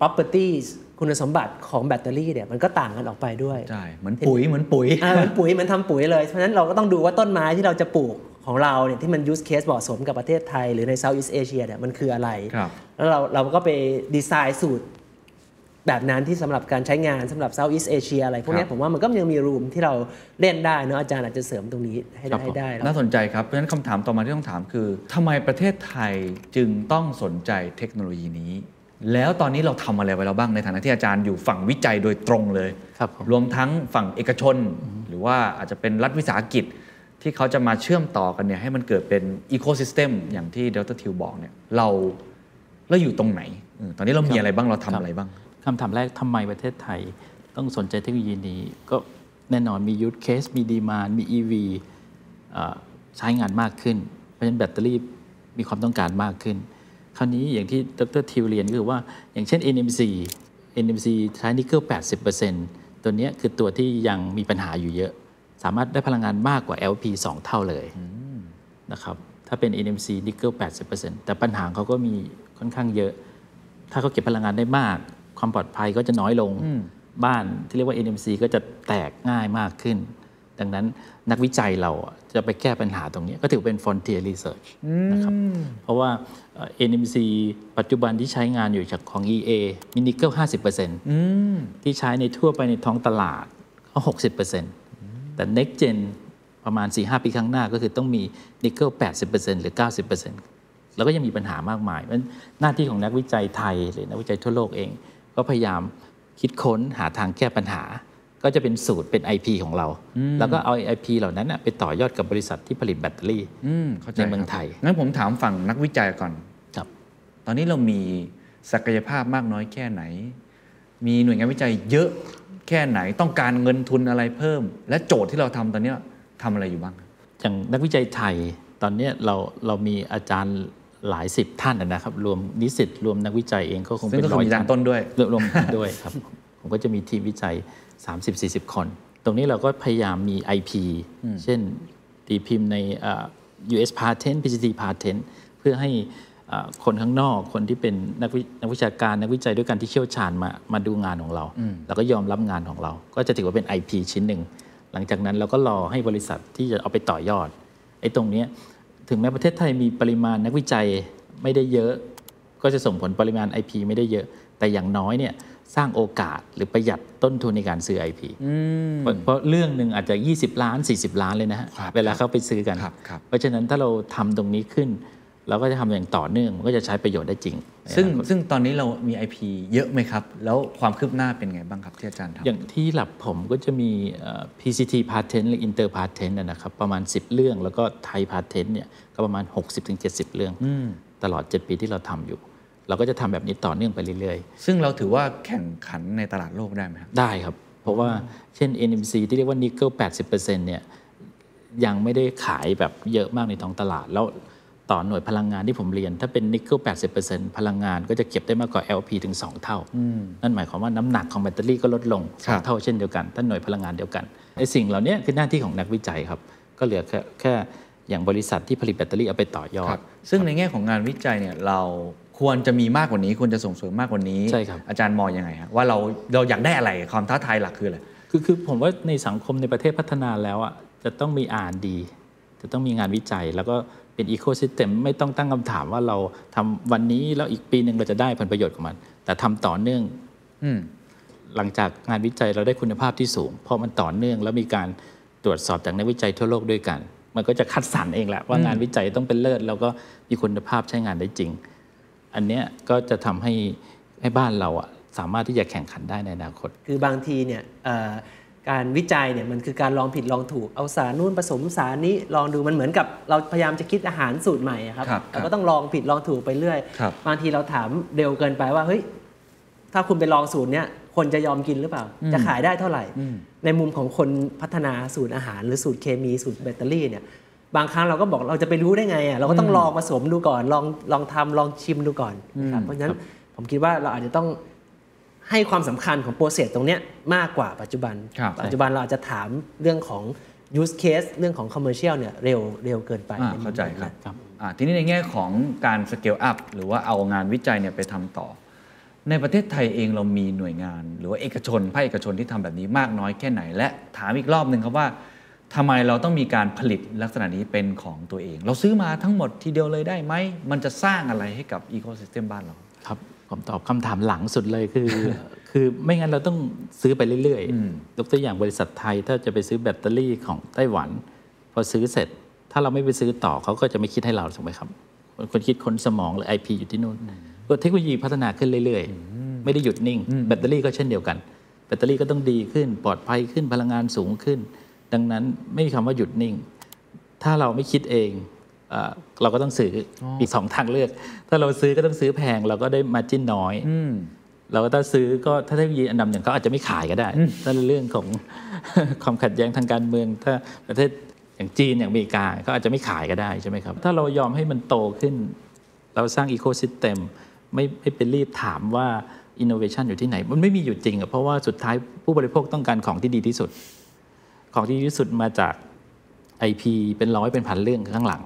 properties คุณสมบัติของแบตเตอรี่เนี่ยมันก็ต่างกันออกไปด้วย ใช่ เหมือนปุ๋ยเหมือนปุ๋ยอ่าเหมือนปุ๋ยเหมันทำปุ๋ยเลย เพราะฉะนั้นเราก็ต้องดูว่าต้นไม้ที่เราจะปลูก ของเราเนี่ยที่มัน use case เหมาะสมกับประเทศไทย หรือใน Southeast Asia เนี่ยมันคืออะไรครับแล้วเราเราก็ไปดีไซน์สูตรแบบนั้นที่สำหรับการใช้งานสำหรับ Southeast Asia อะไรพวกเนี้ยครับผมว่ามันก็ยังมีรูมที่เราเล่นได้เนอะอาจารย์อาจจะเสริมตรงนี้ให้ครัได้บผมให้ได้แล้วน่าสนใจครับ เพราะฉะนั้นคำถามต่อมาที่ต้องถามคือทำไมประเทศไทยจึงต้องสนใจเทคโนโลยีนี้ แล้วตอนนี้เราทำอะไรไว้แล้วบ้างในฐานะที่อาจารย์อยู่ฝั่งวิจัยโดยตรงเลยครับผมรวมทั้งฝั่งเอกชน หรือว่าอาจจะเป็นรัฐวิสาหกิจ ที่เขาจะมาเชื่อมต่อกันเนี่ยให้มันเกิดเป็นอีโค y ิสเต็มอย่างที่ดรทิวบอกเนี่ยเราเราอยู่ตรงไหนเออตอนนี้เรามีอะไรบ้างเราทำอะไรบ้างคำถามแรกทำไมประเทศไทย ต้องสนใจเทคโนโลยีนี้ ก็แน่นอนมียู e เคสมี demand มี EV เอ่อใช้งานมากขึ้น เพราะฉะนั้นแบตเตอรี่มีความต้องการมากขึ้น คราวนี้อย่างที่ดร.ทิวเรียนก็คือว่าอย่างเช่น NMC NMC ใช้นิกเกิล80%ตัวเนี้ยคือตัวที่ยังมีปัญหาอยู่เยอะ สามารถได้พลังงานมากกว่า LFP 2 เท่าเลยนะครับถ้าเป็น NMC นิกเกิล80%แต่ปัญหาเขาก็มีค่อนข้างเยอะ ถ้าเขาเก็บพลังงานได้มาก ความปลอดภัยก็จะน้อยลงบ้านที่เรียกว่า NMC ก็จะแตกง่ายมากขึ้น ดังนั้นนักวิจัยเราอะจะไปแก้ปัญหาตรงนี้ ก็ถือเป็น frontier research นะครับเพราะว่าเอ่อ NMC ปัจจุบันที่ใช้งานอยู่จากของ EA มีนิกเกิล50%ที่ใช้ในทั่วไปในท้องตลาดก็60% แต่ next gen ประมาณ 4-5 ปีข้างหน้าก็คือต้องมีนิกเกิล80%หรือ 90%แล้วก็ยังมีปัญหามากมายเพราะฉะนั้นหน้าที่ของนักวิจัยไทยหรือนักวิจัยทั่วโลกเอง ก็พยายามคิดค้นหาทางแก้ปัญหา ก็จะเป็นสูตรเป็น IP ของเรา แล้วก็เอา IP เหล่านั้นน่ะไปต่อยอดกับบริษัทที่ผลิตแบตเตอรี่อืมเข้าใจในเมืองไทยครับงั้นผมถามฝั่งนักวิจัยก่อนครับ ตอนนี้เรามีศักยภาพมากน้อยแค่ไหน มีหน่วยงานวิจัยเยอะแค่ไหนต้องการเงินทุนอะไรเพิ่ม และโจทย์ที่เราทำตอนเนี้ยทำอะไรอยู่บ้าง อย่างนักวิจัยไทยตอนเนี้ยเราเรามีอาจารย์หลายสิบท่านนะครับรวมนิสิตรวมนักวิจัยเองก็คงซึ่งเป็นก็คือร้อยมีอาจารย์ต้นด้วยรวมรวมผมด้วยครับผมก็จะมีทีมวิจัย 30-40 คน ตรงนี้เราก็พยายามมี IP เช่นตีพิมพ์ในเอ่อ US patent PCT patent เพื่อให้เอ่อ คนข้างนอกคนที่เป็นนักวินักวิชาการนักวิจัยด้วยกันที่เชี่ยวชาญมามาดูงานของเรา แล้วก็ยอมรับงานของเรา ก็จะถือว่าเป็น IP ชิ้นหนึ่ง หลังจากนั้นเราก็รอให้บริษัทที่จะเอาไปต่อยอดไอ้ตรงเนี้ยถึงแม้ประเทศไทยมีปริมาณนักวิจัยไม่ได้เยอะ ก็จะส่งผลปริมาณ IP ไม่ได้เยอะ แต่อย่างน้อยเนี่ยสร้างโอกาสหรือประหยัดต้นทุนในการซื้อ IP เพราะเพราะเรื่องหนึ่งอาจจะ 20 ล้าน 40 ล้านเลยนะฮะครับเวลาเขาไปซื้อกันครับครับเพราะฉะนั้นถ้าเราทำตรงนี้ขึ้น เราก็จะทำอย่างต่อเนื่องมันก็จะใช้ประโยชน์ได้จริง ซึ่งในอนาคตซึ่งตอนนี้เรามี IP เยอะไหมครับ แล้วความคืบหน้าเป็นไงบ้างครับที่อาจารย์ทำอย่างที่หลับผมก็จะมีเอ่อ PCT patent หรือ inter patent นะนะครับประมาณ 10 เรื่อง แล้วก็ไทย patent เนี่ยก็ประมาณ 60-70 เรื่องตลอด 7 ปีที่เราทำอยู่ เราก็จะทำแบบนี้ต่อเนื่องไปเรื่อยซึ่งเราถือว่าแข่งขันในตลาดโลกได้ไหมครับๆได้ครับ เพราะว่าเช่น NMC ที่เรียกว่านิกเกิล80%เนี่ยยังไม่ได้ขายแบบเยอะมากในท้องตลาดแล้ว ต่อหน่วยพลังงานที่ผมเรียน ถ้าเป็นนิกเกิล80%พลังงานก็จะเก็บได้มากกว่า LP ถึง 2 เท่า นั่นหมายความว่าน้ำหนักของแบตเตอรี่ก็ลดลงสครัองบเท่าเช่นเดียวกันถ้าหน่วยพลังงานเดียวกันไอ้สิ่งเหล่านี้คือหน้าที่ของนักวิจัยครับ ก็เหลือแค่แค่อย่างบริษัทที่ผลิตแบตเตอรี่เอาไปต่อยอครัดบซึ่งในแง่ของงานวิจัยเนี่ยเราควรจะมีมากกว่านี้ควรจะส่งเสริมมากกว่านี้ ใช่ครับ อาจารย์มองยังไงฮะว่าเราเราอยากได้อะไรความท้าทายหลักคืออะไร คือคือผมว่าในสังคมในประเทศพัฒนาแล้วอะจะต้องมีอ่านดี จะต้องมีงานวิจัยแล้วก็ เป็นอีโค y ิสเต็มไม่ต้องตั้งคำถามว่าเราทำวันนี้แล้วอีกปีหนึ่งเราจะได้ผลประโยชน์ของมัน แต่ทำต่อเนื่องอืมหลังจากงานวิจัยเราได้คุณภาพที่สูง เพราะมันต่อเนื่องแล้วมีการตรวจสอบจากนักวิจัยทั่วโลกด้วยกัน มันก็จะคัดสรรเองแหละว่างานวิจัยต้องเป็นเลิศแล้วก็มีคุณภาพใช้งานได้จริง อันเนี้ยก็จะทำให้ให้บ้านเราอะสามารถที่จะแข่งขันได้ในอนาคต คือบางทีเนี่ยเอ่อ การวิจัยเนี่ยมันคือการลองผิดลองถูกเอาสารนู่นผสมสารนี้ลองดูมันเหมือนกับเราพยายามจะคิดอาหารสูตรใหม่อะครับครับเราก็ต้องลองผิดลองถูกไปเรื่อยครับบางทีเราถามเร็วเกินไปว่าเฮ้ยถ้าคุณไปลองสูตรเนี้ยคนจะยอมกินหรือเปล่า จะขายได้เท่าไหร่ ในมุมของคนพัฒนาสูตรอาหาร หรือสูตรเคมีสูตรแบตเตอรี่เนี่ยบางครั้งเราก็บอกเราจะไปรู้ได้ไงอะเราก็ต้องลองผสมดูก่อนลองลองทำลองชิมดูก่อนนะครับเพราะฉะนั้นผมคิดว่าเราอาจจะต้อง ให้ความสำคัญของ process ตรงเนี้ยมากกว่าปัจจุบันครับปัจจุบันเราอาจจะถามเรื่องของ use case เรื่องของ commercial เนี่ยเร็วเร็วเกินไปอ่าในมุมเข้าใจนั้นครับครับอ่าทีนี้ในแง่ของการ scale up หรือว่าเอางานวิจัยเนี่ยไปทำต่อ ในประเทศไทยเองเรามีหน่วยงาน หรือว่าเอกชนภาคเอกชนที่ทำแบบนี้มากน้อยแค่ไหน และถามอีกรอบหนึ่งครับว่าทำไมเราต้องมีการผลิตลักษณะนี้เป็นของตัวเอง เราซื้อมาทั้งหมดทีเดียวเลยได้ไหม มันจะสร้างอะไรให้กับอีโค y ิสเต็มบ้านเราครับ ผมตอบคำถามหลังสุดเลยคือ คือไม่งั้นเราต้องซื้อไปเรื่อยอืมๆยกตัวอย่างบริษัทไทยถ้าจะไปซื้อแบตเตอรี่ของไต้หวัน พอซื้อเสร็จ ถ้าเราไม่ไปซื้อต่อเขาก็จะไม่คิดให้เราถูกไหมครับคนคิดคนสมองหรือ IP อยู่ที่นู่นก็เทคโนโลยีพัฒนาขึ้นเรื่อยๆ ไม่ได้หยุดนิ่ง แบตเตอรี่ก็เช่นเดียวกัน แบตเตอรี่ก็ต้องดีขึ้นปลอดภัยขึ้นพลังงานสูงขึ้น ดังนั้นไม่มีคำว่าหยุดนิ่ง ถ้าเราไม่คิดเอง เอ่อเราก็ต้องซื้ออมีสองทางเลือก ถ้าเราซื้อก็ต้องซื้อแพงเราก็ได้มาจิ้นน้อยอืมเราก็ถ้าซื้อก็ถ้าเทคโนโลยีอันดับหนึ่งเขาอาจจะไม่ขายก็ได้ถ้าเรื่องของความขัดแย้งทางการเมือง ถ้าประเทศอย่างจีนอย่างอเมริกาเขาอาจจะไม่ขายก็ได้ใช่ไหมครับ ถ้าเรายอมให้มันโตขึ้น เราสร้างอีโค y ิสเต็มไม่ไม่ไปรีบถามว่าอินโนเวชันอยู่ที่ไหน มันไม่มีอยู่จริงอะเพราะว่าสุดท้ายผู้บริโภคต้องการของที่ดีที่สุด ของที่ดีที่สุดมาจาก IP เป็นร้อยเป็นพันเรื่องข้างหลัง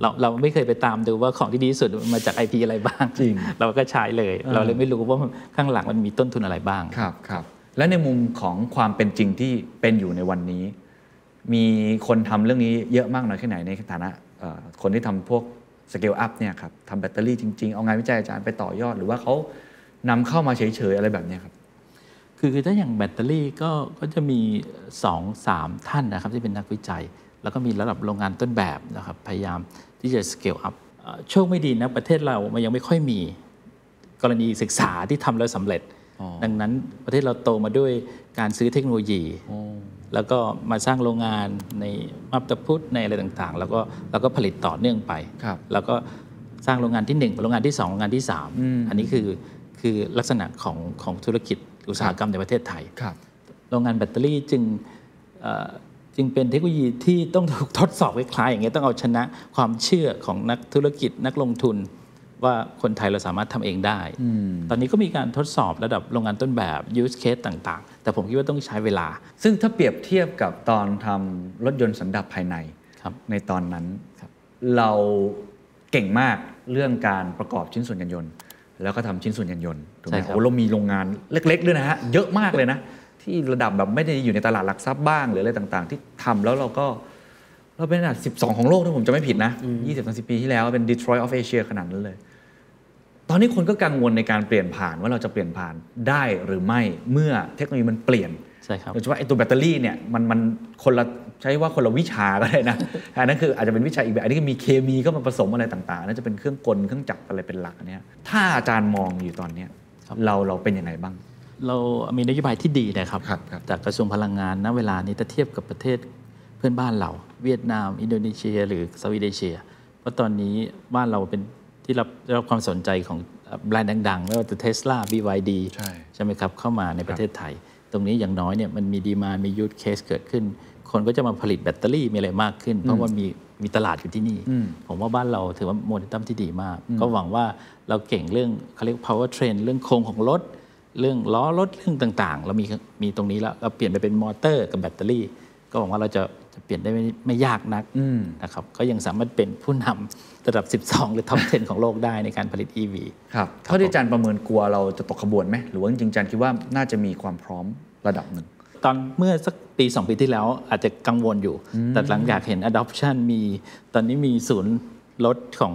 เราเราไม่เคยไปตามดูว่าของที่ดีที่สุดมันมาจาก IP อะไรบ้างจริงเราก็ใช้เลย เราเลยไม่รู้ว่าข้างหลังมันมีต้นทุนอะไรบ้างครับครับและในมุมของความเป็นจริงที่เป็นอยู่ในวันนี้ มีคนทำเรื่องนี้เยอะมากน้อยแค่ไหนในฐานะเอ่อคนที่ทำพวกสเกลอัพเนี่ยครับทำแบตเตอรี่จริง ๆ เอางานวิจัยอาจารย์ไปต่อยอด หรือว่าเขานำเข้ามาเฉยๆอะไรแบบเนี้ยครับคือคือถ้าอย่างแบตเตอรี่ก็ก็จะมี2อสามท่านนะครับที่เป็นนักวิจัย แล้วก็มีระดับโรงงานต้นแบบนะครับพยายามที่จะ scale up เอ่อโชคไม่ดีนะประเทศเรามันยังไม่ค่อยมีกรณีศึกษาที่ทำแล้วสำเร็จอ๋อดังนั้นประเทศเราโตมาด้วยการซื้อเทคโนโลยี แล้วก็มาสร้างโรงงานในมับตะพุทธในอะไรต่างๆ แล้วก็แล้วก็ผลิตต่อเนื่องไปครับแล้วก็สร้างโรงงานที่ 1 โรงงานที่ 2 โรงงานที่อืม3อันนี้คือคือลักษณะของของธุรกิจอุตสาหกรรมในประเทศไทยครับโรงงานแบตเตอรี่จึงเอ่อ จึงเป็นเทคโนโลยีที่ต้องถูกทดสอบคล้ายๆอย่างเงี้ยต้องเอาชนะความเชื่อของนักธุรกิจนักลงทุน ว่าคนไทยเราสามารถทำเองได้ ตอนนี้ก็มีการทดสอบระดับโรงงานต้นแบบ use case ต่างๆ แต่ผมคิดว่าต้องใช้เวลา ซึ่งถ้าเปรียบเทียบกับตอนทำรถยนต์สันดาปภายในครับในตอนนั้นครับเราเก่งมากเรื่องการประกอบชิ้นส่วนยานยนต์ แล้วก็ทำชิ้นส่วนยานยนต์ถูกไหมใช่ครับโอ้เรามีโรงงานเล็กๆด้วยนะฮะเยอะมากเลยนะ ที่ระดับแบบไม่ได้อยู่ในตลาดหลักทรัพย์บ้างหรืออะไรต่างๆ ที่ทำแล้วเราก็เราเป็นอันดับ 12 ของโลกถ้าผมจะไม่ผิดนะ 20-30 ปีที่แล้วเป็น Detroit of Asia ขนาดนั้นเลย ตอนนี้คนก็กังวลในการเปลี่ยนผ่านว่าเราจะเปลี่ยนผ่านได้หรือไม่เมื่อเทคโนโลยีมันเปลี่ยนใช่ครับโดยเฉพาะไอ้ตัวแบตเตอรี่เนี่ยมันมันคนละใช้ว่าคนละวิชาก็ได้นะอันนั้นคืออาจจะเป็นวิชาอีกแบบอันนี้ก็มีเคมีก็มาผสมอะไรต่างๆน่าจะเป็นเครื่องกลเครื่องจักรอะไรเป็นหลักอันเนี่ยถ้าอาจารย์มองอยู่ตอนเนี้ยครับเราเราเป็นยังไงบ้าง เรามีนโยบายที่ดีนะครับครับครับ จากกระทรวงพลังงานณเวลานี้ถ้าเทียบกับประเทศเพื่อนบ้านเรา เวียดนาม อินโดนีเซีย หรือ Southeast Asia เพราะตอนนี้บ้านเราเป็นที่รับได้รับความสนใจของแบรนด์ดังๆ ไม่ว่าจะเทสลา BYD ใช่ใช่ไหมครับ เข้ามาในประเทศไทย ตรงนี้อย่างน้อยเนี่ยมันมีดีมามียู e เคสเกิดขึ้น คนก็จะมาผลิตแบตเตอรี่มีอะไรมากขึ้น เพราะว่ามีมีตลาดอยู่ที่นี่ ผมว่าบ้านเราถือว่าโมเดลตัมที่ดีมาก ก็หวังว่าเราเก่งเรื่องเขาเรียก power train เรื่องโครงของรถ เรื่องล้อรถเรื่องต่างๆ เรามีมีตรงนี้แล้วเราเปลี่ยนไปเป็นมอเตอร์กับแบตเตอรี่ ก็หวังว่าเราจะจะเปลี่ยนได้ไม่ไม่ยากนักนะครับก็ยังสามารถเป็นผู้นำระดับ 12 หรือ top 10 ของโลกได้ในการผลิต EV ครับเท่าที่อาจารย์ประเมินกลัวเราจะตกขบวนไหมหรือว่าจริงๆอาจารย์คิดว่าน่าจะมีความพร้อมระดับหนึ่งตอนเมื่อสักปี 2 ปีที่แล้วอาจจะกังวลอยู่ แต่หลังจากเห็น adoption มีตอนนี้มีศูนย์รถของ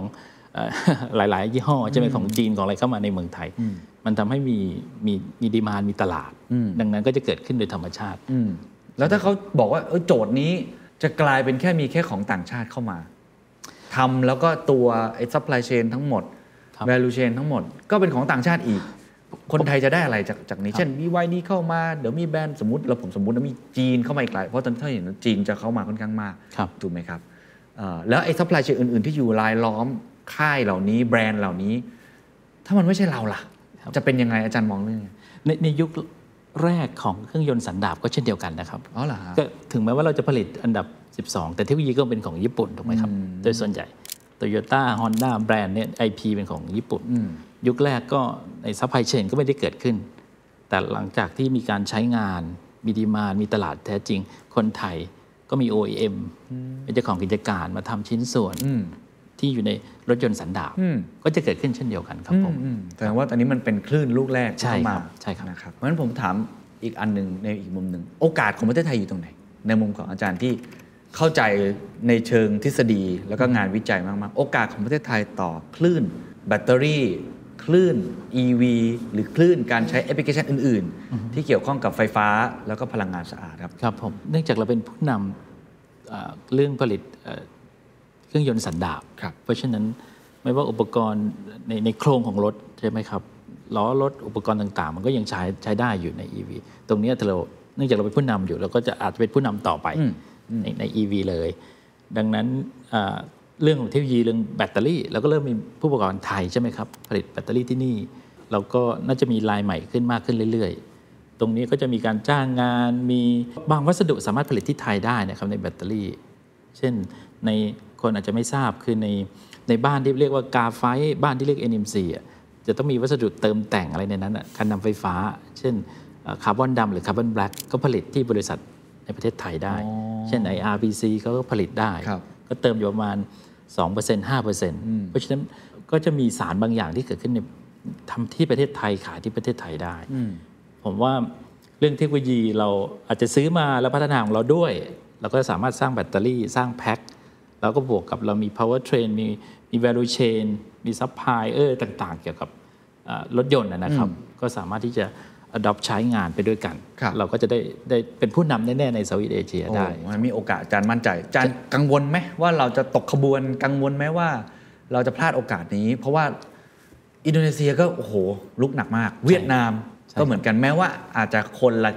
เอ่อหลาย ๆ ยี่ห้อใช่ไหมของจีนของอะไรเข้ามาในเมืองไทย มันทำให้มีมีมีดีมานมีตลาด ดังนั้นก็จะเกิดขึ้นโดยธรรมชาติอืมแล้วถ้าเขาบอกว่าเออโจทย์นี้จะกลายเป็นแค่มีแค่ของต่างชาติเข้ามาทำแล้วก็ตัวไอ้ supply chain ทั้งหมดครับ value chain ทั้งหมด ก็เป็นของต่างชาติอีก คนไทยจะได้อะไรจากจากนี้ เช่น BYD เข้ามา เดี๋ยวมีแบรนด์สมมติเราผมสมมติว่ามีจีนเข้ามาอีกหลายเพราะตอนที่เห็นว่าจีนจะเข้ามาค่อนข้างมากครับถูกไหมครับเอ่อแล้วไอ้ supply chain อื่น ๆ ที่อยู่รายล้อมค่ายเหล่านี้แบรนด์เหล่านี้ ถ้ามันไม่ใช่เราล่ะ จะเป็นยังไงอาจารย์มองเรื่องนี้ในในยุคแรกของเครื่องยนต์สันดาปก็เช่นเดียวกันนะครับอ๋อเหรอฮะก็ถึงแม้ว่าเราจะผลิตอันดับ 12 แต่เทคโนโลยีก็เป็นของญี่ปุ่นถูกไหมครับ โดยส่วนใหญ่ Toyota Honda แบรนด์เนี่ย IP เป็นของญี่ปุ่น ยุคแรกก็ใน supply chain ก็ไม่ได้เกิดขึ้น แต่หลังจากที่มีการใช้งานมี demand มีตลาดแท้จริง คนไทยก็มี OEM เป็นเจ้าของกิจการมาทำชิ้นส่วน ที่อยู่ในรถยนต์สันดาปอืมก็จะเกิดขึ้นเช่นเดียวกันครับผมอืมแสดงว่าตอนนี้มันเป็นคลื่นลูกแรกที่ใช่เข้าครัมาบใช่ครับนะครับเพราะฉะนั้นผมถามอีกอันหนึ่งในอีกมุมหนึ่งโอกาสของประเทศไทยอยู่ตรงไหน ในมุมของอาจารย์ที่เข้าใจในเชิงทฤษฎีแล้วก็งานวิจัยมากๆ โอกาสของประเทศไทยต่อคลื่นแบตเตอรี่ คลื่น EV หรือคลื่นการใช้แอปพลิเคชันอื่น ๆ ที่เกี่ยวข้องกับไฟฟ้าแล้วก็พลังงานสะอาดครับครับผมเนื่องจากเราเป็นผู้นำเอ่อเรื่องผลิต เอ่อเครื่องยนต์สันดาปครับเพราะฉะนั้นไม่ว่าอุปกรณ์ในในโครงของรถใช่ไหมครับล้อรถอุปกรณ์ต่างๆ มันก็ยังใช้ใช้ได้อยู่ใน EV ตรงเนี้ยถ้าเราเนื่องจากเราเป็นผู้นำอยู่เราก็จะอาจจะเป็นผู้นำต่อไปในใน EV เลย ดังนั้นเอ่อเรื่องของเทคโนโลยีเรื่องแบตเตอรี่เราก็เริ่มมีผู้ประกอบการไทยใช่ไหมครับผลิตแบตเตอรี่ที่นี่เราก็น่าจะมีลายใหม่ขึ้นมากขึ้นเรื่อยๆ ตรงนี้ก็จะมีการจ้างงานมีบางวัสดุสามารถผลิตที่ไทยได้นะครับในแบตเตอรี่ เช่นใน คนอาจจะไม่ทราบคือในในด้านที่เรียกว่ากาไฟบ้านที่เรียก NMC อะจะต้องมีวัสดุเติมแต่งอะไรในนั้นอะการนำไฟฟ้า เช่นคาร์บอนดำหรือ carbon black ก็ผลิตที่บริษัทในประเทศไทยได้ เช่น IRPC เขาก็ผลิตได้ครับก็เติมอยู่ประมาณ 2% 5%เพราะฉะนั้นก็จะมีสารบางอย่างที่เกิดขึ้นในทำที่ประเทศไทยขายที่ประเทศไทยได้ ผมว่าเรื่องเทคโนโลยีเราอาจจะซื้อมาแล้วพัฒนาของเราด้วย เราก็สามารถสร้างแบตเตอรี่สร้างแพ็ค แล้วก็บวกกับเรามี power train มีมี value chain มี supplier ต่างๆ เกี่ยวกับเอ่อรถยนต์นะนะครับ ก็สามารถที่จะ adopt ใช้งานไปด้วยกันครับเราก็จะได้ได้เป็นผู้นำแน่ ๆ ใน Southeast Asia ได้โอ้มันมีโอกาสอาจารย์มั่นใจอาจารย์กังวลไหมว่ว่าเราจะตกขบวนกังวลไหมว่า เราจะพลาดโอกาสนี้ เพราะว่าอินโดนีเซียก็โอ้โหลุกหนักมาก เวียดนามใช่ก็เหมือนกันแม้ว่าอาจจะคนละ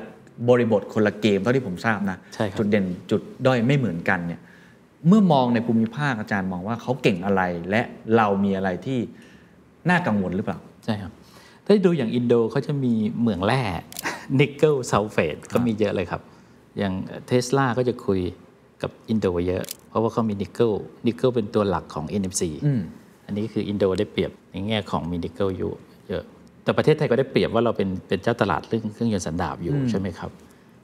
บริบทคนละเกมเท่าที่ผมทราบนะใช่ครับจุดเด่นจุดด้อยไม่เหมือนกันเนี่ย เมื่อมองในภูมิภาคอาจารย์มองว่าเขาเก่งอะไรและเรามีอะไรที่น่ากังวลหรือเปล่า ใช่ครับ ถ้าดูอย่างอินโดเขาจะมีเหมืองแร่นิกเกิลซัลเฟตก็มีเยอะเลยครับ อย่างเทสลาก็จะคุยกับอินโดเยอะ เพราะว่าเขามีนิกเกิลนิกเกิลเป็นตัวหลักของ NMC อืมอันนี้คืออินโดได้เปรียบในแง่ของมีนิกเกิลอยู่เยอะ แต่ประเทศไทยก็ได้เปรียบว่าเราเป็นเป็นเจ้าตลาดเรื่องเครื่องยนต์สันดาปอยู่ใช่ไหมครับ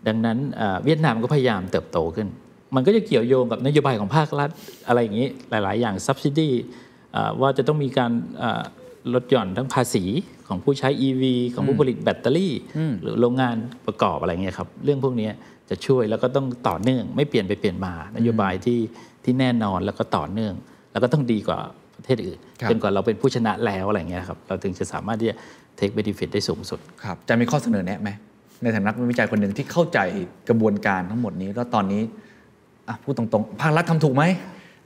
ดังนั้นเอ่อเวียดนามก็พยายามเติบโตขึ้น มันก็จะเกี่ยวโยงกับนโยบายของภาครัฐอะไรอย่างนี้หลาย ๆ อย่าง subsidy เอ่อว่าจะต้องมีการเอ่อลดหย่อนทั้งภาษีของผู้ใช้ EV ของผู้ผลิตแบตเตอรี่ หรือโรงงานประกอบอะไรเงี้ยครับ เรื่องพวกนี้จะช่วยแล้วก็ต้องต่อเนื่อง ไม่เปลี่ยนไปเปลี่ยนมานโยบายที่ที่แน่นอนแล้วก็ต่อเนื่อง แล้วก็ต้องดีกว่าประเทศอื่นครับจนกว่าเราเป็นผู้ชนะแล้วอะไรเงี้ยครับเราถึงจะสามารถที่จะ take benefit ได้สูงสุดครับอาจารย์มีข้อเสนอแนะไหมในฐานะนักวิจัยคนหนึ่งที่เข้าใจกระบวนการทั้งหมดนี้แล้วตอนนี้ อะพูดตรงๆภาครัฐทำถูกไหม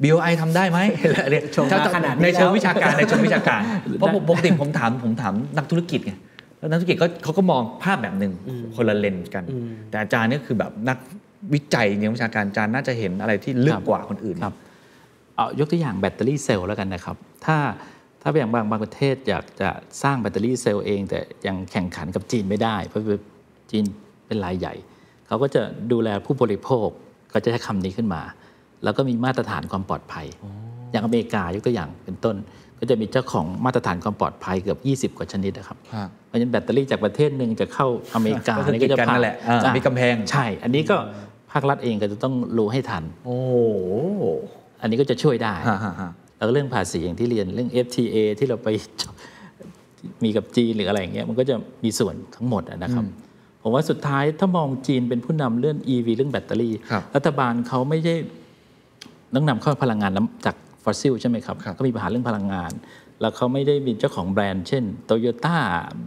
BOI ทำได้ไหมอะไรชมมาขนาดนี้ในเชิงแล้ววิชาการในเชิงวิชาการ เพราะผมปกติผมถามผมถามนักธุรกิจไงแล้วนักธุรกิจก็เขาก็มองภาพแบบหนึ่งคนละเลนส์กัน แต่อาจารย์เนี่ยคือแบบนักวิจัยในวิชาการอาจารย์น่าจะเห็นอะไรที่ลึกกว่าคนอื่นครับเอายกตัวอย่างแบตเตอรี่เซลล์แล้วกันนะครับ ถ้าถ้าอย่างบางบางประเทศอยากจะสร้างแบตเตอรี่เซลล์เอง แต่ยังแข่งขันกับจีนไม่ได้ เพราะว่าจีนเป็นรายใหญ่ เขาก็จะดูแลผู้บริโภค ก็จะใช้คำนี้ขึ้นมา แล้วก็มีมาตรฐานความปลอดภัย อย่างอเมริกายกตัวอย่างเป็นต้น ก็จะมีเจ้าของมาตรฐานความปลอดภัยเกือบ 20 กว่าชนิดนะครับครับเพราะฉะนั้นแบตเตอรี่จากประเทศหนึ่งจะเข้าอเมริกาก็คือนี่ก็จะกีดกันนั่นแหละอ่าอ่ามีกำแพงใช่ อันนี้ก็ภาครัฐเองก็จะต้องรู้ให้ทัน โอ้อันนี้ก็จะช่วยได้ฮะฮะฮะแล้วก็เรื่องภาษีอย่างที่เรียนเรื่อง FTA ที่เราไปมีกับจีนหรืออะไรอย่างเงี้ยมันก็จะมีส่วนทั้งหมดอะนะครับ ผมว่าสุดท้ายถ้ามองจีนเป็นผู้นำเรื่อง EV เรื่องแบตเตอรี่ครับรัฐบาลเขาไม่ได้ต้องนำเข้าพลังงานน้ำจากฟอสซิลใช่ไหมครับครับก็มีปัญหาเรื่องพลังงาน แล้วเขาไม่ได้มีเจ้าของแบรนด์ เช่น Toyota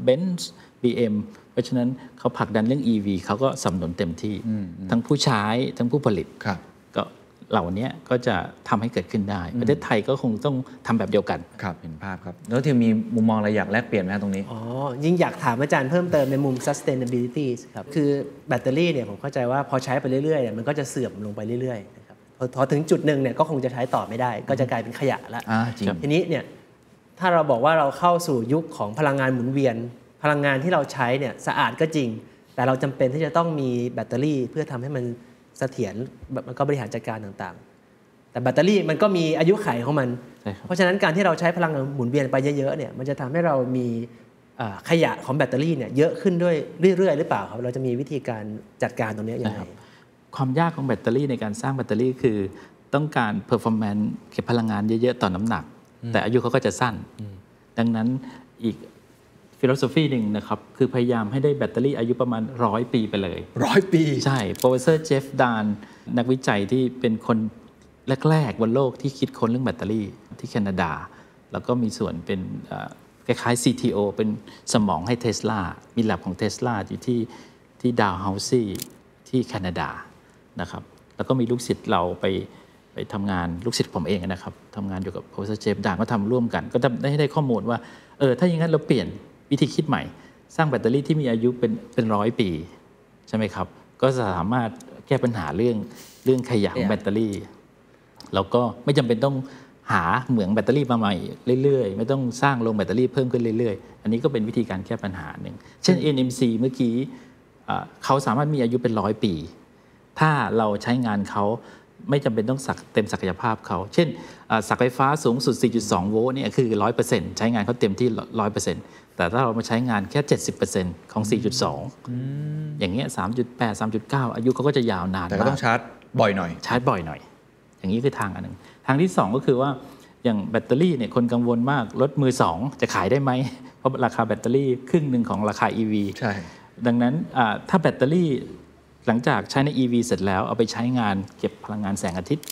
Benz BM เพราะฉะนั้นเขาผลักดันเรื่อง EV เขาก็สนับสนุนเต็มที่ ทั้งผู้ใช้ทั้งผู้ผลิตครับก็ เหล่านี้ก็จะทำให้เกิดขึ้นได้ ประเทศไทยก็คงต้องทำแบบเดียวกันครับเห็นภาพครับ แล้วที่มีมุมมองอะไรอยากแลกเปลี่ยนไหมฮะตรงนี้อ๋อยิ่งอยากถามอาจารย์เพิ่มเติมในมุม sustainability ครับคือแบตเตอรี่เนี่ยผมเข้าใจว่าพอใช้ไปเรื่อยๆเนี่ยมันก็จะเสื่อมลงไปเรื่อยๆนะครับพอพอถึงจุดหนึ่งเนี่ยก็คงจะใช้ต่อไม่ได้ ก็จะกลายเป็นขยะละอ่าจริงทีนี้เนี่ยถ้าเราบอกว่าเราเข้าสู่ยุคของพลังงานหมุนเวียน พลังงานที่เราใช้เนี่ยสะอาดก็จริง แต่เราจำเป็นที่จะต้องมีแบตเตอรี่เพื่อทำให้มัน เสถียรแบบมันก็บริหารจัดการต่างๆ แต่แบตเตอรี่มันก็มีอายุขัยของมันใช่ครับเพราะฉะนั้นการที่เราใช้พลังงานหมุนเวียนไปเยอะๆเนี่ยมันจะทำให้เรามีอ่าขยะของแบตเตอรี่เนี่ยเยอะขึ้นด้วยเรื่อยๆ หรือเปล่าครับเราจะมีวิธีการจัดการตรงเนี้ยยังไงความยากของแบตเตอรี่ในการสร้างแบตเตอรี่คือต้องการ performance เก็บพลังงานเยอะๆ ต่อน้ำหนัก แต่อายุเขาก็จะสั้น ดังนั้นอีก philosophy หนึ่งนะครับ คือพยายามให้ได้แบตเตอรี่อายุประมาณร้อยปีไปเลยร้อยปี ใช่ professor Jeff Dahn นักวิจัยที่เป็นคนแรกๆบนโลกที่คิดค้นเรื่องแบตเตอรี่ที่แคนาดา แล้วก็มีส่วนเป็นเอ่อคล้ายๆ CTO เป็นสมองให้เทสลา มีแล็บของเทสลาอยู่ที่ที่ Dalhousie ที่แคนาดานะครับ แล้วก็มีลูกศิษย์เราไปไปทำงานลูกศิษย์ผมเองนะครับทำงานอยู่กับ Professor Jeff Dahn ก็ทำร่วมกัน ก็ได้ได้ข้อมูลว่า เออ ถ้าอย่างนั้นเราเปลี่ยน วิธีคิดใหม่ สร้างแบตเตอรี่ที่มีอายุเป็นเป็นร้อยปีใช่ไหมครับ ก็สามารถแก้ปัญหาเรื่องเรื่องขยะของแบตเตอรี่ แล้วก็ไม่จำเป็นต้องหาเหมืองแบตเตอรี่มาใหม่เรื่อยๆ ไม่ต้องสร้างโรงแบตเตอรี่เพิ่มขึ้นเรื่อยๆ อันนี้ก็เป็นวิธีการแก้ปัญหาหนึ่ง เช่น NMC เมื่อกี้อ่าเขาสามารถมีอายุเป็นร้อยปี ถ้าเราใช้งานเขาไม่จำเป็นต้องสักเต็มศักยภาพเขา เช่นอ่าสักไฟฟ้าสูงสุด 4.2 โวลต์เนี่ยคือ 100%ใช้งานเขาเต็มที่ 100% แต่ถ้าเรามาใช้งานแค่ 70%ของ 4.2 อย่างเงี้ย 3.8 3.9 อายุเขาก็จะยาวนานแต่ก็มาต้องชาร์จบ่อยหน่อย ชาร์จบ่อยหน่อย อย่างนี้คือทางอันหนึ่งทางที่ 2 ก็คือว่าอย่างแบตเตอรี่เนี่ยคนกังวลมากรถมือ 2 จะขายได้ไหม เพราะราคาแบตเตอรี่ครึ่งหนึ่งของราคา EV ใช่ ดังนั้นอ่าถ้าแบตเตอรี่หลังจากใช้ใน EV เสร็จแล้วเอาไปใช้งานเก็บพลังงานแสงอาทิตย์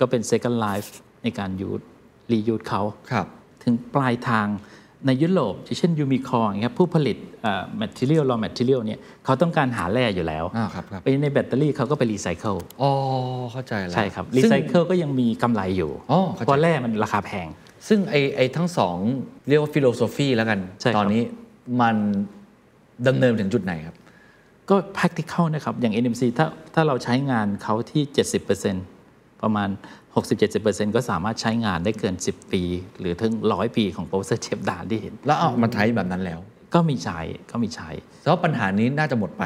ก็เป็น second life ในการยูดรียูดเขาครับถึงปลายทาง ในยุโรปเช่น Umicore อย่างเงี้ยผู้ผลิตเอ่อ material raw material เนี่ยเขาต้องการหาแร่อยู่แล้วอ่าครับครับไปในแบตเตอรี่เขาก็ไปรีไซเคิลอ๋อเข้าใจแล้ว ใช่ครับรีซึ่งไซเคิลก็ยังมีกำไรอยู่อ๋อเข้าใจเพราะแร่มันราคาแพง ซึ่งไอไอทั้งสองเรียกว่า philosophy แล้วกันใช่ครับตอนนี้มันดำเนินถึงจุดไหนครับ ก็ practical นะครับ อย่าง NMC ถ้าถ้าเราใช้งานเขาที่ 70%ประมาณ 60-70%ก็สามารถใช้งานได้เกิน 10 ปี หรือถึง 100 ปีของโปรเซอร์เชฟดานที่เห็น แล้วเอามาใช้แบบนั้นแล้ว ก็มีใช้ก็มีใช้แล้วปัญหานี้น่าจะหมดไป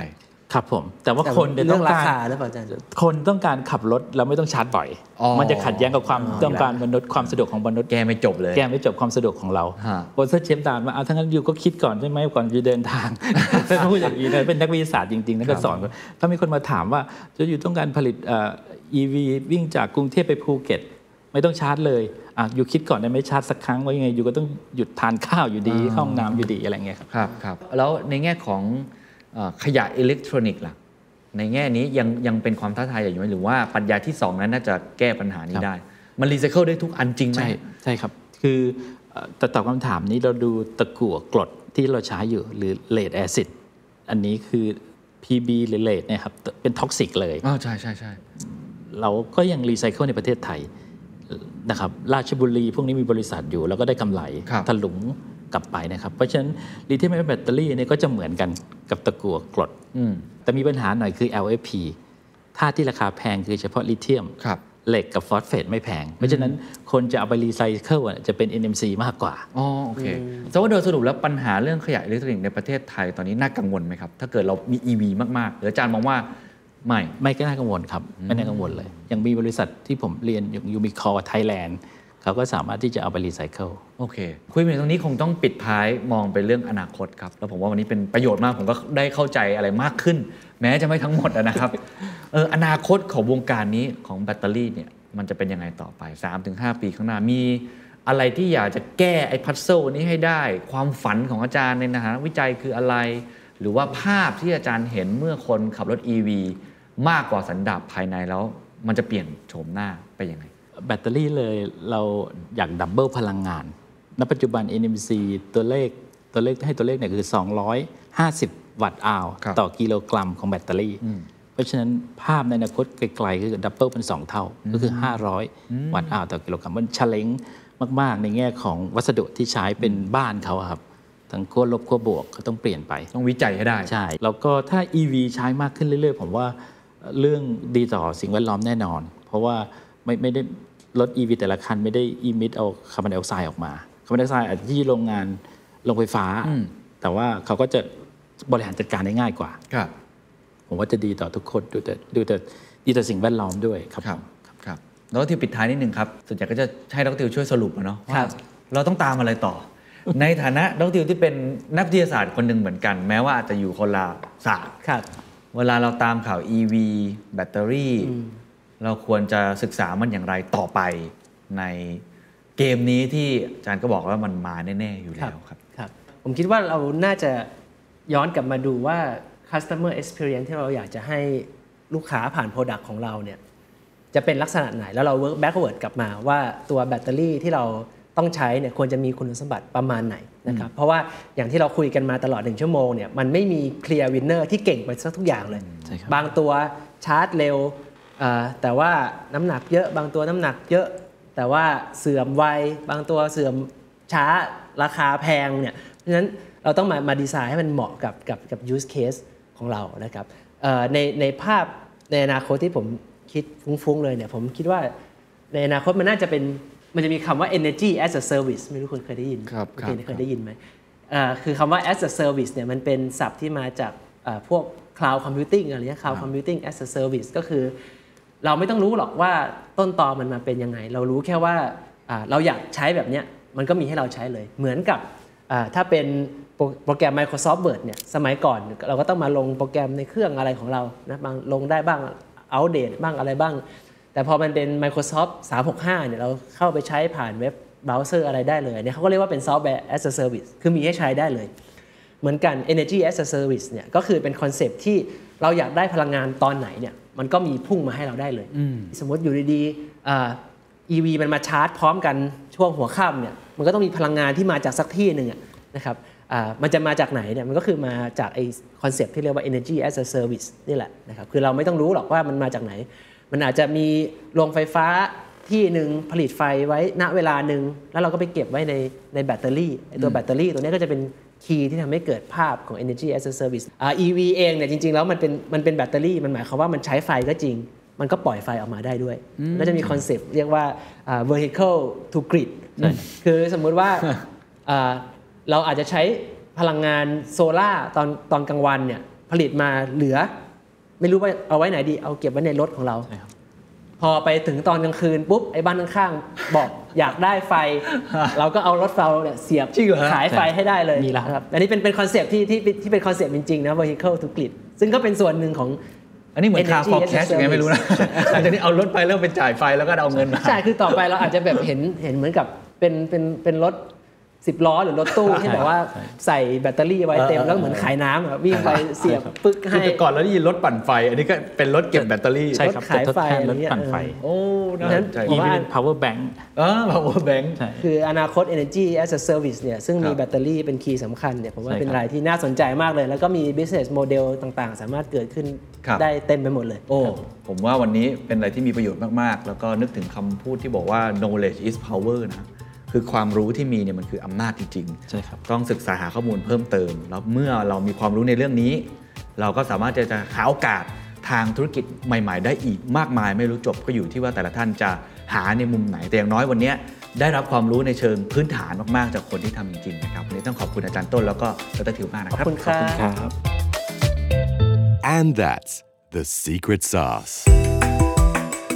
ครับผม แต่ว่าแต่คนเนี่ยเรื่ต้อองงราการคาหรือเปล่าอาจารย์คนต้องการขับรถแล้วไม่ต้องชาร์จบ่อยอ๋อมันจะขัดแย้งกับความต้องการมนุษย์ความสะดวกของมนุษย์แกไม่จบเลย แก้ไม่จบความสะดวกของเราฮะโปรเซอร์เชฟดานว่าเอาทั้างนั้นอยู่ก็คิดก่อนใช่ไหมก่อนจะเดินทางถ้าพูดอย่างนี้นะเป็นนักวิทยาศาสตร์จริงๆนักก็สอนถ้ามีคนมาถามว่าจะ you ต้องการผลิตเอ่อ EV วิ่งจากกรุงเทพไปภูเก็ต ไม่ต้องชาร์จเลยอะ you คิดก่อนได้ไหมชาร์จสักครั้งว่ายังไง you ก็ต้องหยุดทานข้าวอยู่ดีเข้าห้องน้ำอยู่ดีอะไรเงี้ยครับครับครับแล้วในแง่ของเอ่อขยะอิเล็กทรอนิกส์ล่ะในแง่นี้ยังยังเป็นความท้าทายอยู่ไหมหรือว่าปรัชญาที่ 2 นั้นน่าจะแก้ปัญหานี้ครับได้ มันรีไซเคิลได้ทุกอันจริงไหมใช่ใช่ครับ คือเอ่อแต่ตอบคำถามนี้เราดูตะกั่วกรดที่เราใช้อยู่หรือ lead acidอันนี้คือ Pb หรือ lead เนี่ยครับเป็น toxic เลยอ๋อใช่ใช่ใช่ เราก็ยังรีไซเคิลในประเทศไทยนะครับราชบุรีพวกนี้มีบริษัทอยู่ แล้วก็ได้กำไรครับถลุงกลับไปนะครับ เพราะฉะนั้นลิเธียมไอออนแบตเตอรี่เนี่ยก็จะเหมือนกันกับตะกั่วกรดอืมแต่มีปัญหาหน่อยคือ LFP ถ้าที่ราคาแพงคือเฉพาะลิเธียมครับเหล็กกับฟอสเฟตไม่แพง เพราะฉะนั้นคนจะเอาไปรีไซเคิลอะจะเป็น NMC มากกว่าอ๋อโอเคแต่ว่าโดยสรุปแล้วปัญหาเรื่องขยะอิเล็กทรอนิกส์ในประเทศไทยตอนนี้น่ากังวลไหมครับ ถ้าเกิดเรามี EV มากๆหรืออาจารย์มองว่า ไม่ไม่ก็น่ากังวลครับ ไม่น่ากังวลเลย ยังมีบริษัทที่ผมเรียนอย่าง Umicore Thailand เขาก็สามารถที่จะเอาไปรีไซเคิลโอเค คุยไปถึงตรงนี้คงต้องปิดท้ายมองไปเรื่องอนาคตครับ แล้วผมว่าวันนี้เป็นประโยชน์มาก ผมก็ได้เข้าใจอะไรมากขึ้น แม้จะไม่ทั้งหมดอะนะครับเอออนาคตของวงการนี้ของแบตเตอรี่เนี่ยมันจะเป็นยังไงต่อไป 3-5 ปีข้างหน้ามีอะไรที่อยากจะแก้ไอ้ puzzle นี้ให้ได้ ความฝันของอาจารย์ในฐานะวิจัยคืออะไร หรือว่าภาพที่อาจารย์เห็นเมื่อคนขับรถ EV มากกว่าสันดาปภายในแล้ว มันจะเปลี่ยนโฉมหน้าไปยังไง แบตเตอรี่เลยเราอยาก double พลังงาน ณ ปัจจุบัน NMC ตัวเลขตัวเลขให้ตัวเลขเนี่ยคือ 250 watt hour ครับต่อกิโลกรัมของแบตเตอรี่ เพราะฉะนั้นภาพในอนาคตไกลๆคือ double เป็น 2 เท่า ก็คือ 500 watt hour ต่อกิโลกรัมมันช l เลงมาก ๆ ในแง่ของวัสดุที่ใช้เป็นบ้านเขาอะครับ ทั้งขั้วลบขั้วบวกก็ต้องเปลี่ยนไป ต้องวิจัยให้ได้ ใช่ แล้วก็ถ้า EV ใช้มากขึ้นเรื่อย ๆ ผมว่าเรื่องดีต่อสิ่งแวดล้อมแน่นอน เพราะว่าไม่ไม่ได้รถ EV แต่ละคันไม่ได้ emit เอาคาร์บอนไดออกไซด์ออกมาคาร์บอนไดออกไซด์อาจจะที่โรงงานโรงไฟฟ้า แต่ว่าเขาก็จะบริหารจัดการได้ง่ายกว่าครับผมว่าจะดีต่อทุกคนดูแต่ดูแต่ดีต่อสิ่งแวดล้อมด้วยครับครับครับแล้วก็ทิวปิดท้ายนิดนึงครับส่วนใหญ่ก็จะให้ดรติวช่วยสรุปอะเนาะครัว่าบเราต้องตามอะไรต่อ ในฐานะดรติวที่เป็นนักวิทยาศาสตร์คนหนึ่งเหมือนกัน แม้ว่าอาจจะอยู่คนละศาสตร์ครับ เวลาเราตามข่าว EV แบตเตอรี่ เราควรจะศึกษามันอย่างไรต่อไปในเกมนี้ที่อาจารย์ก็บอกว่ามันมาแน่ ๆ อยู่แล้วครับครับ ผมคิดว่าเราน่าจะย้อนกลับมาดูว่า customer experience ที่เราอยากจะให้ลูกค้าผ่าน product ของเราเนี่ยจะเป็นลักษณะไหน แล้วเรา work backward กลับมาว่าตัวแบตเตอรี่ที่เรา ต้องใช้เนี่ยควรจะมีคุณสมบัติประมาณไหนนะครับเพราะว่าอย่างที่เราคุยกันมาตลอดหนึ่งชั่วโมงเนี่ยมันไม่มี clear winner ที่เก่งไปสักทุกอย่างเลยใช่ครับบางตัวชาร์จเร็วเอ่อแต่ว่าน้ำหนักเยอะบางตัวน้ำหนักเยอะ แต่ว่าเสื่อมไวบางตัวเสื่อมช้าราคาแพงเนี่ยเพราะฉะนั้นเราต้องมามาดีไซน์ให้มันเหมาะกับกับกับ use case ของเรานะครับเอ่อในในภาพในอนาคตที่ผมคิดฟุ้งๆเลยเนี่ยผมคิดว่าในอนาคตมันน่าจะเป็น มันจะมีคำว่า energy as a service ไม่รู้คุณเคยได้ยินครับโอเคครับเคยได้ยินไหมเอ่อคือคำว่า as a service เนี่ยมันเป็นศัพท์ที่มาจากเอ่อพวก cloud computing อะไรเงี้ย cloud computing as a service ก็คือ เราไม่ต้องรู้หรอกว่าต้นตอมันมาเป็นยังไง เรารู้แค่ว่าอ่าเราอยากใช้แบบเนี้ยมันก็มีให้เราใช้เลย เหมือนกับอ่าถ้าเป็นโปรโปรแกรม Microsoft Word เนี่ยสมัยก่อนเราก็ต้องมาลงโปรแกรมในเครื่องอะไรของเรานะบางลงได้บ้างอัปเดตบ้างอะไรบ้าง แต่พอมันเป็น Microsoft 365เนี่ยเราเข้าไปใช้ผ่านเว็บเบราว์เซอร์อะไรได้เลยเนี่ยเขาก็เรียกว่าเป็น Software as a Service คือมีให้ใช้ได้เลย เหมือนกัน Energy as a Service เนี่ยก็คือเป็นคอนเซปต์ที่เราอยากได้พลังงานตอนไหนเนี่ยมันก็มีพุ่งมาให้เราได้เลย สมมติอยู่ดีๆอ่า EV มันมาชาร์จพร้อมกันช่วงหัวค่ำเนี่ยมันก็ต้องมีพลังงานที่มาจากสักที่หนึ่งอะนะครับอ่ามันจะมาจากไหนเนี่ยมันก็คือมาจากไอ้คอนเซปต์ที่เรียกว่า energy as a service นี่แหละนะครับคือเราไม่ต้องรู้หรอกว่ามันมาจากไหน มันอาจจะมีโรงไฟฟ้าที่หนึ่งผลิตไฟไว้ณเวลาหนึ่งแล้วเราก็ไปเก็บไว้ในในแบตเตอรี่ไอ้ตัวแบตเตอรี่ตัวนี้ก็จะเป็น key ที่ทำให้เกิดภาพของ energy as a service อ่า EV เองเนี่ยจริง ๆ แล้วมันเป็นมันเป็นแบตเตอรี่ มันหมายความว่ามันใช้ไฟก็จริง มันก็ปล่อยไฟออกมาได้ด้วย แล้วจะมีคอนเซปต์เรียกว่าอ่า vehicle to grid คือสมมุติว่าอ่าเราอาจจะใช้พลังงานโซล่าร์ตอนตอนกลางวันเนี่ยผลิตมาเหลือ ไม่รู้ว่าเอาไว้ไหนดีเอาเก็บไว้ในรถของเราใช่ครับพอไปถึงตอนกลางคืนปุ๊บไอ้บ้านข้างๆบอกอยากได้ไฟ เราก็เอารถเราเนี่ยเสียบจริงเหรอฮะขายไฟให้ได้เลยมีแล้วนะครับอันนี้เป็นเป็นคอนเซปต์ที่ที่ที่เป็นคอนเซปต์จริงๆนะ vehicle to grid ซึ่งก็เป็นส่วนหนึ่งของอันนี้เหมือนคา Energy ฟอร์ as a แคสยังไงไม่รู้นะหลังจากนี้เอารถไปแล้วไปจ่ายไฟแล้วก็เอาเงินมาใช่คือต่อไปเราอาจจะแบบเห็นเห็นเหมือนกับเป็นเป็นเป็นรถ สิบล้อหรือรถตู้ที่แบบว่าใส่แบตเตอรี่ไว้เต็มเออแล้วเหมือนขายน้ำอะวิ่งไปเสียบปึ๊กคือให้แต่ก่อนเราได้ยินรถปั่นไฟ อันนี้ก็เป็นรถเก็บแบตเตอรี่ใช่ครับรถขายไฟจะทดแทนรถอะไรเงี้ยปั่นไฟโอ้น่าสนใจผมอีว่าเป็น power bank เออ power bank ใช่คืออนาคต Energy as a Service เนี่ยซึ่งมีครับแบตเตอรี่เป็นคีย์สำคัญเนี่ยผมว่าใช่เป็นครับรายที่น่าสนใจมากเลย แล้วก็มี business model ต่างๆ สามารถเกิดขึ้นครับได้เต็มไปหมดเลยโอ้ผมว่าวันนี้เป็นอะไรที่มีประโยชน์มากๆ แล้วก็นึกถึงคำพูดที่บอกว่า knowledge is power นะ คือความรู้ที่มีเนี่ยมันคืออำนาจจริงๆใช่ครับต้องศึกษาหาข้อมูลเพิ่มเติม แล้วเมื่อเรามีความรู้ในเรื่องนี้ เราก็สามารถจะจะหาโอกาสทางธุรกิจใหม่ ๆ ได้อีกมากมาย ไม่รู้จบก็อยู่ที่ว่าแต่ละท่านจะหาในมุมไหนแต่อย่างน้อยวันนี้ได้รับความรู้ในเชิงพื้นฐานมากๆ จากคนที่ทำจริงๆนะครับวันนี้ต้องขอบคุณอาจารย์ต้นแล้วก็ดรทิวมากนะขอบครับคุณครับครับ And that's the secret sauce.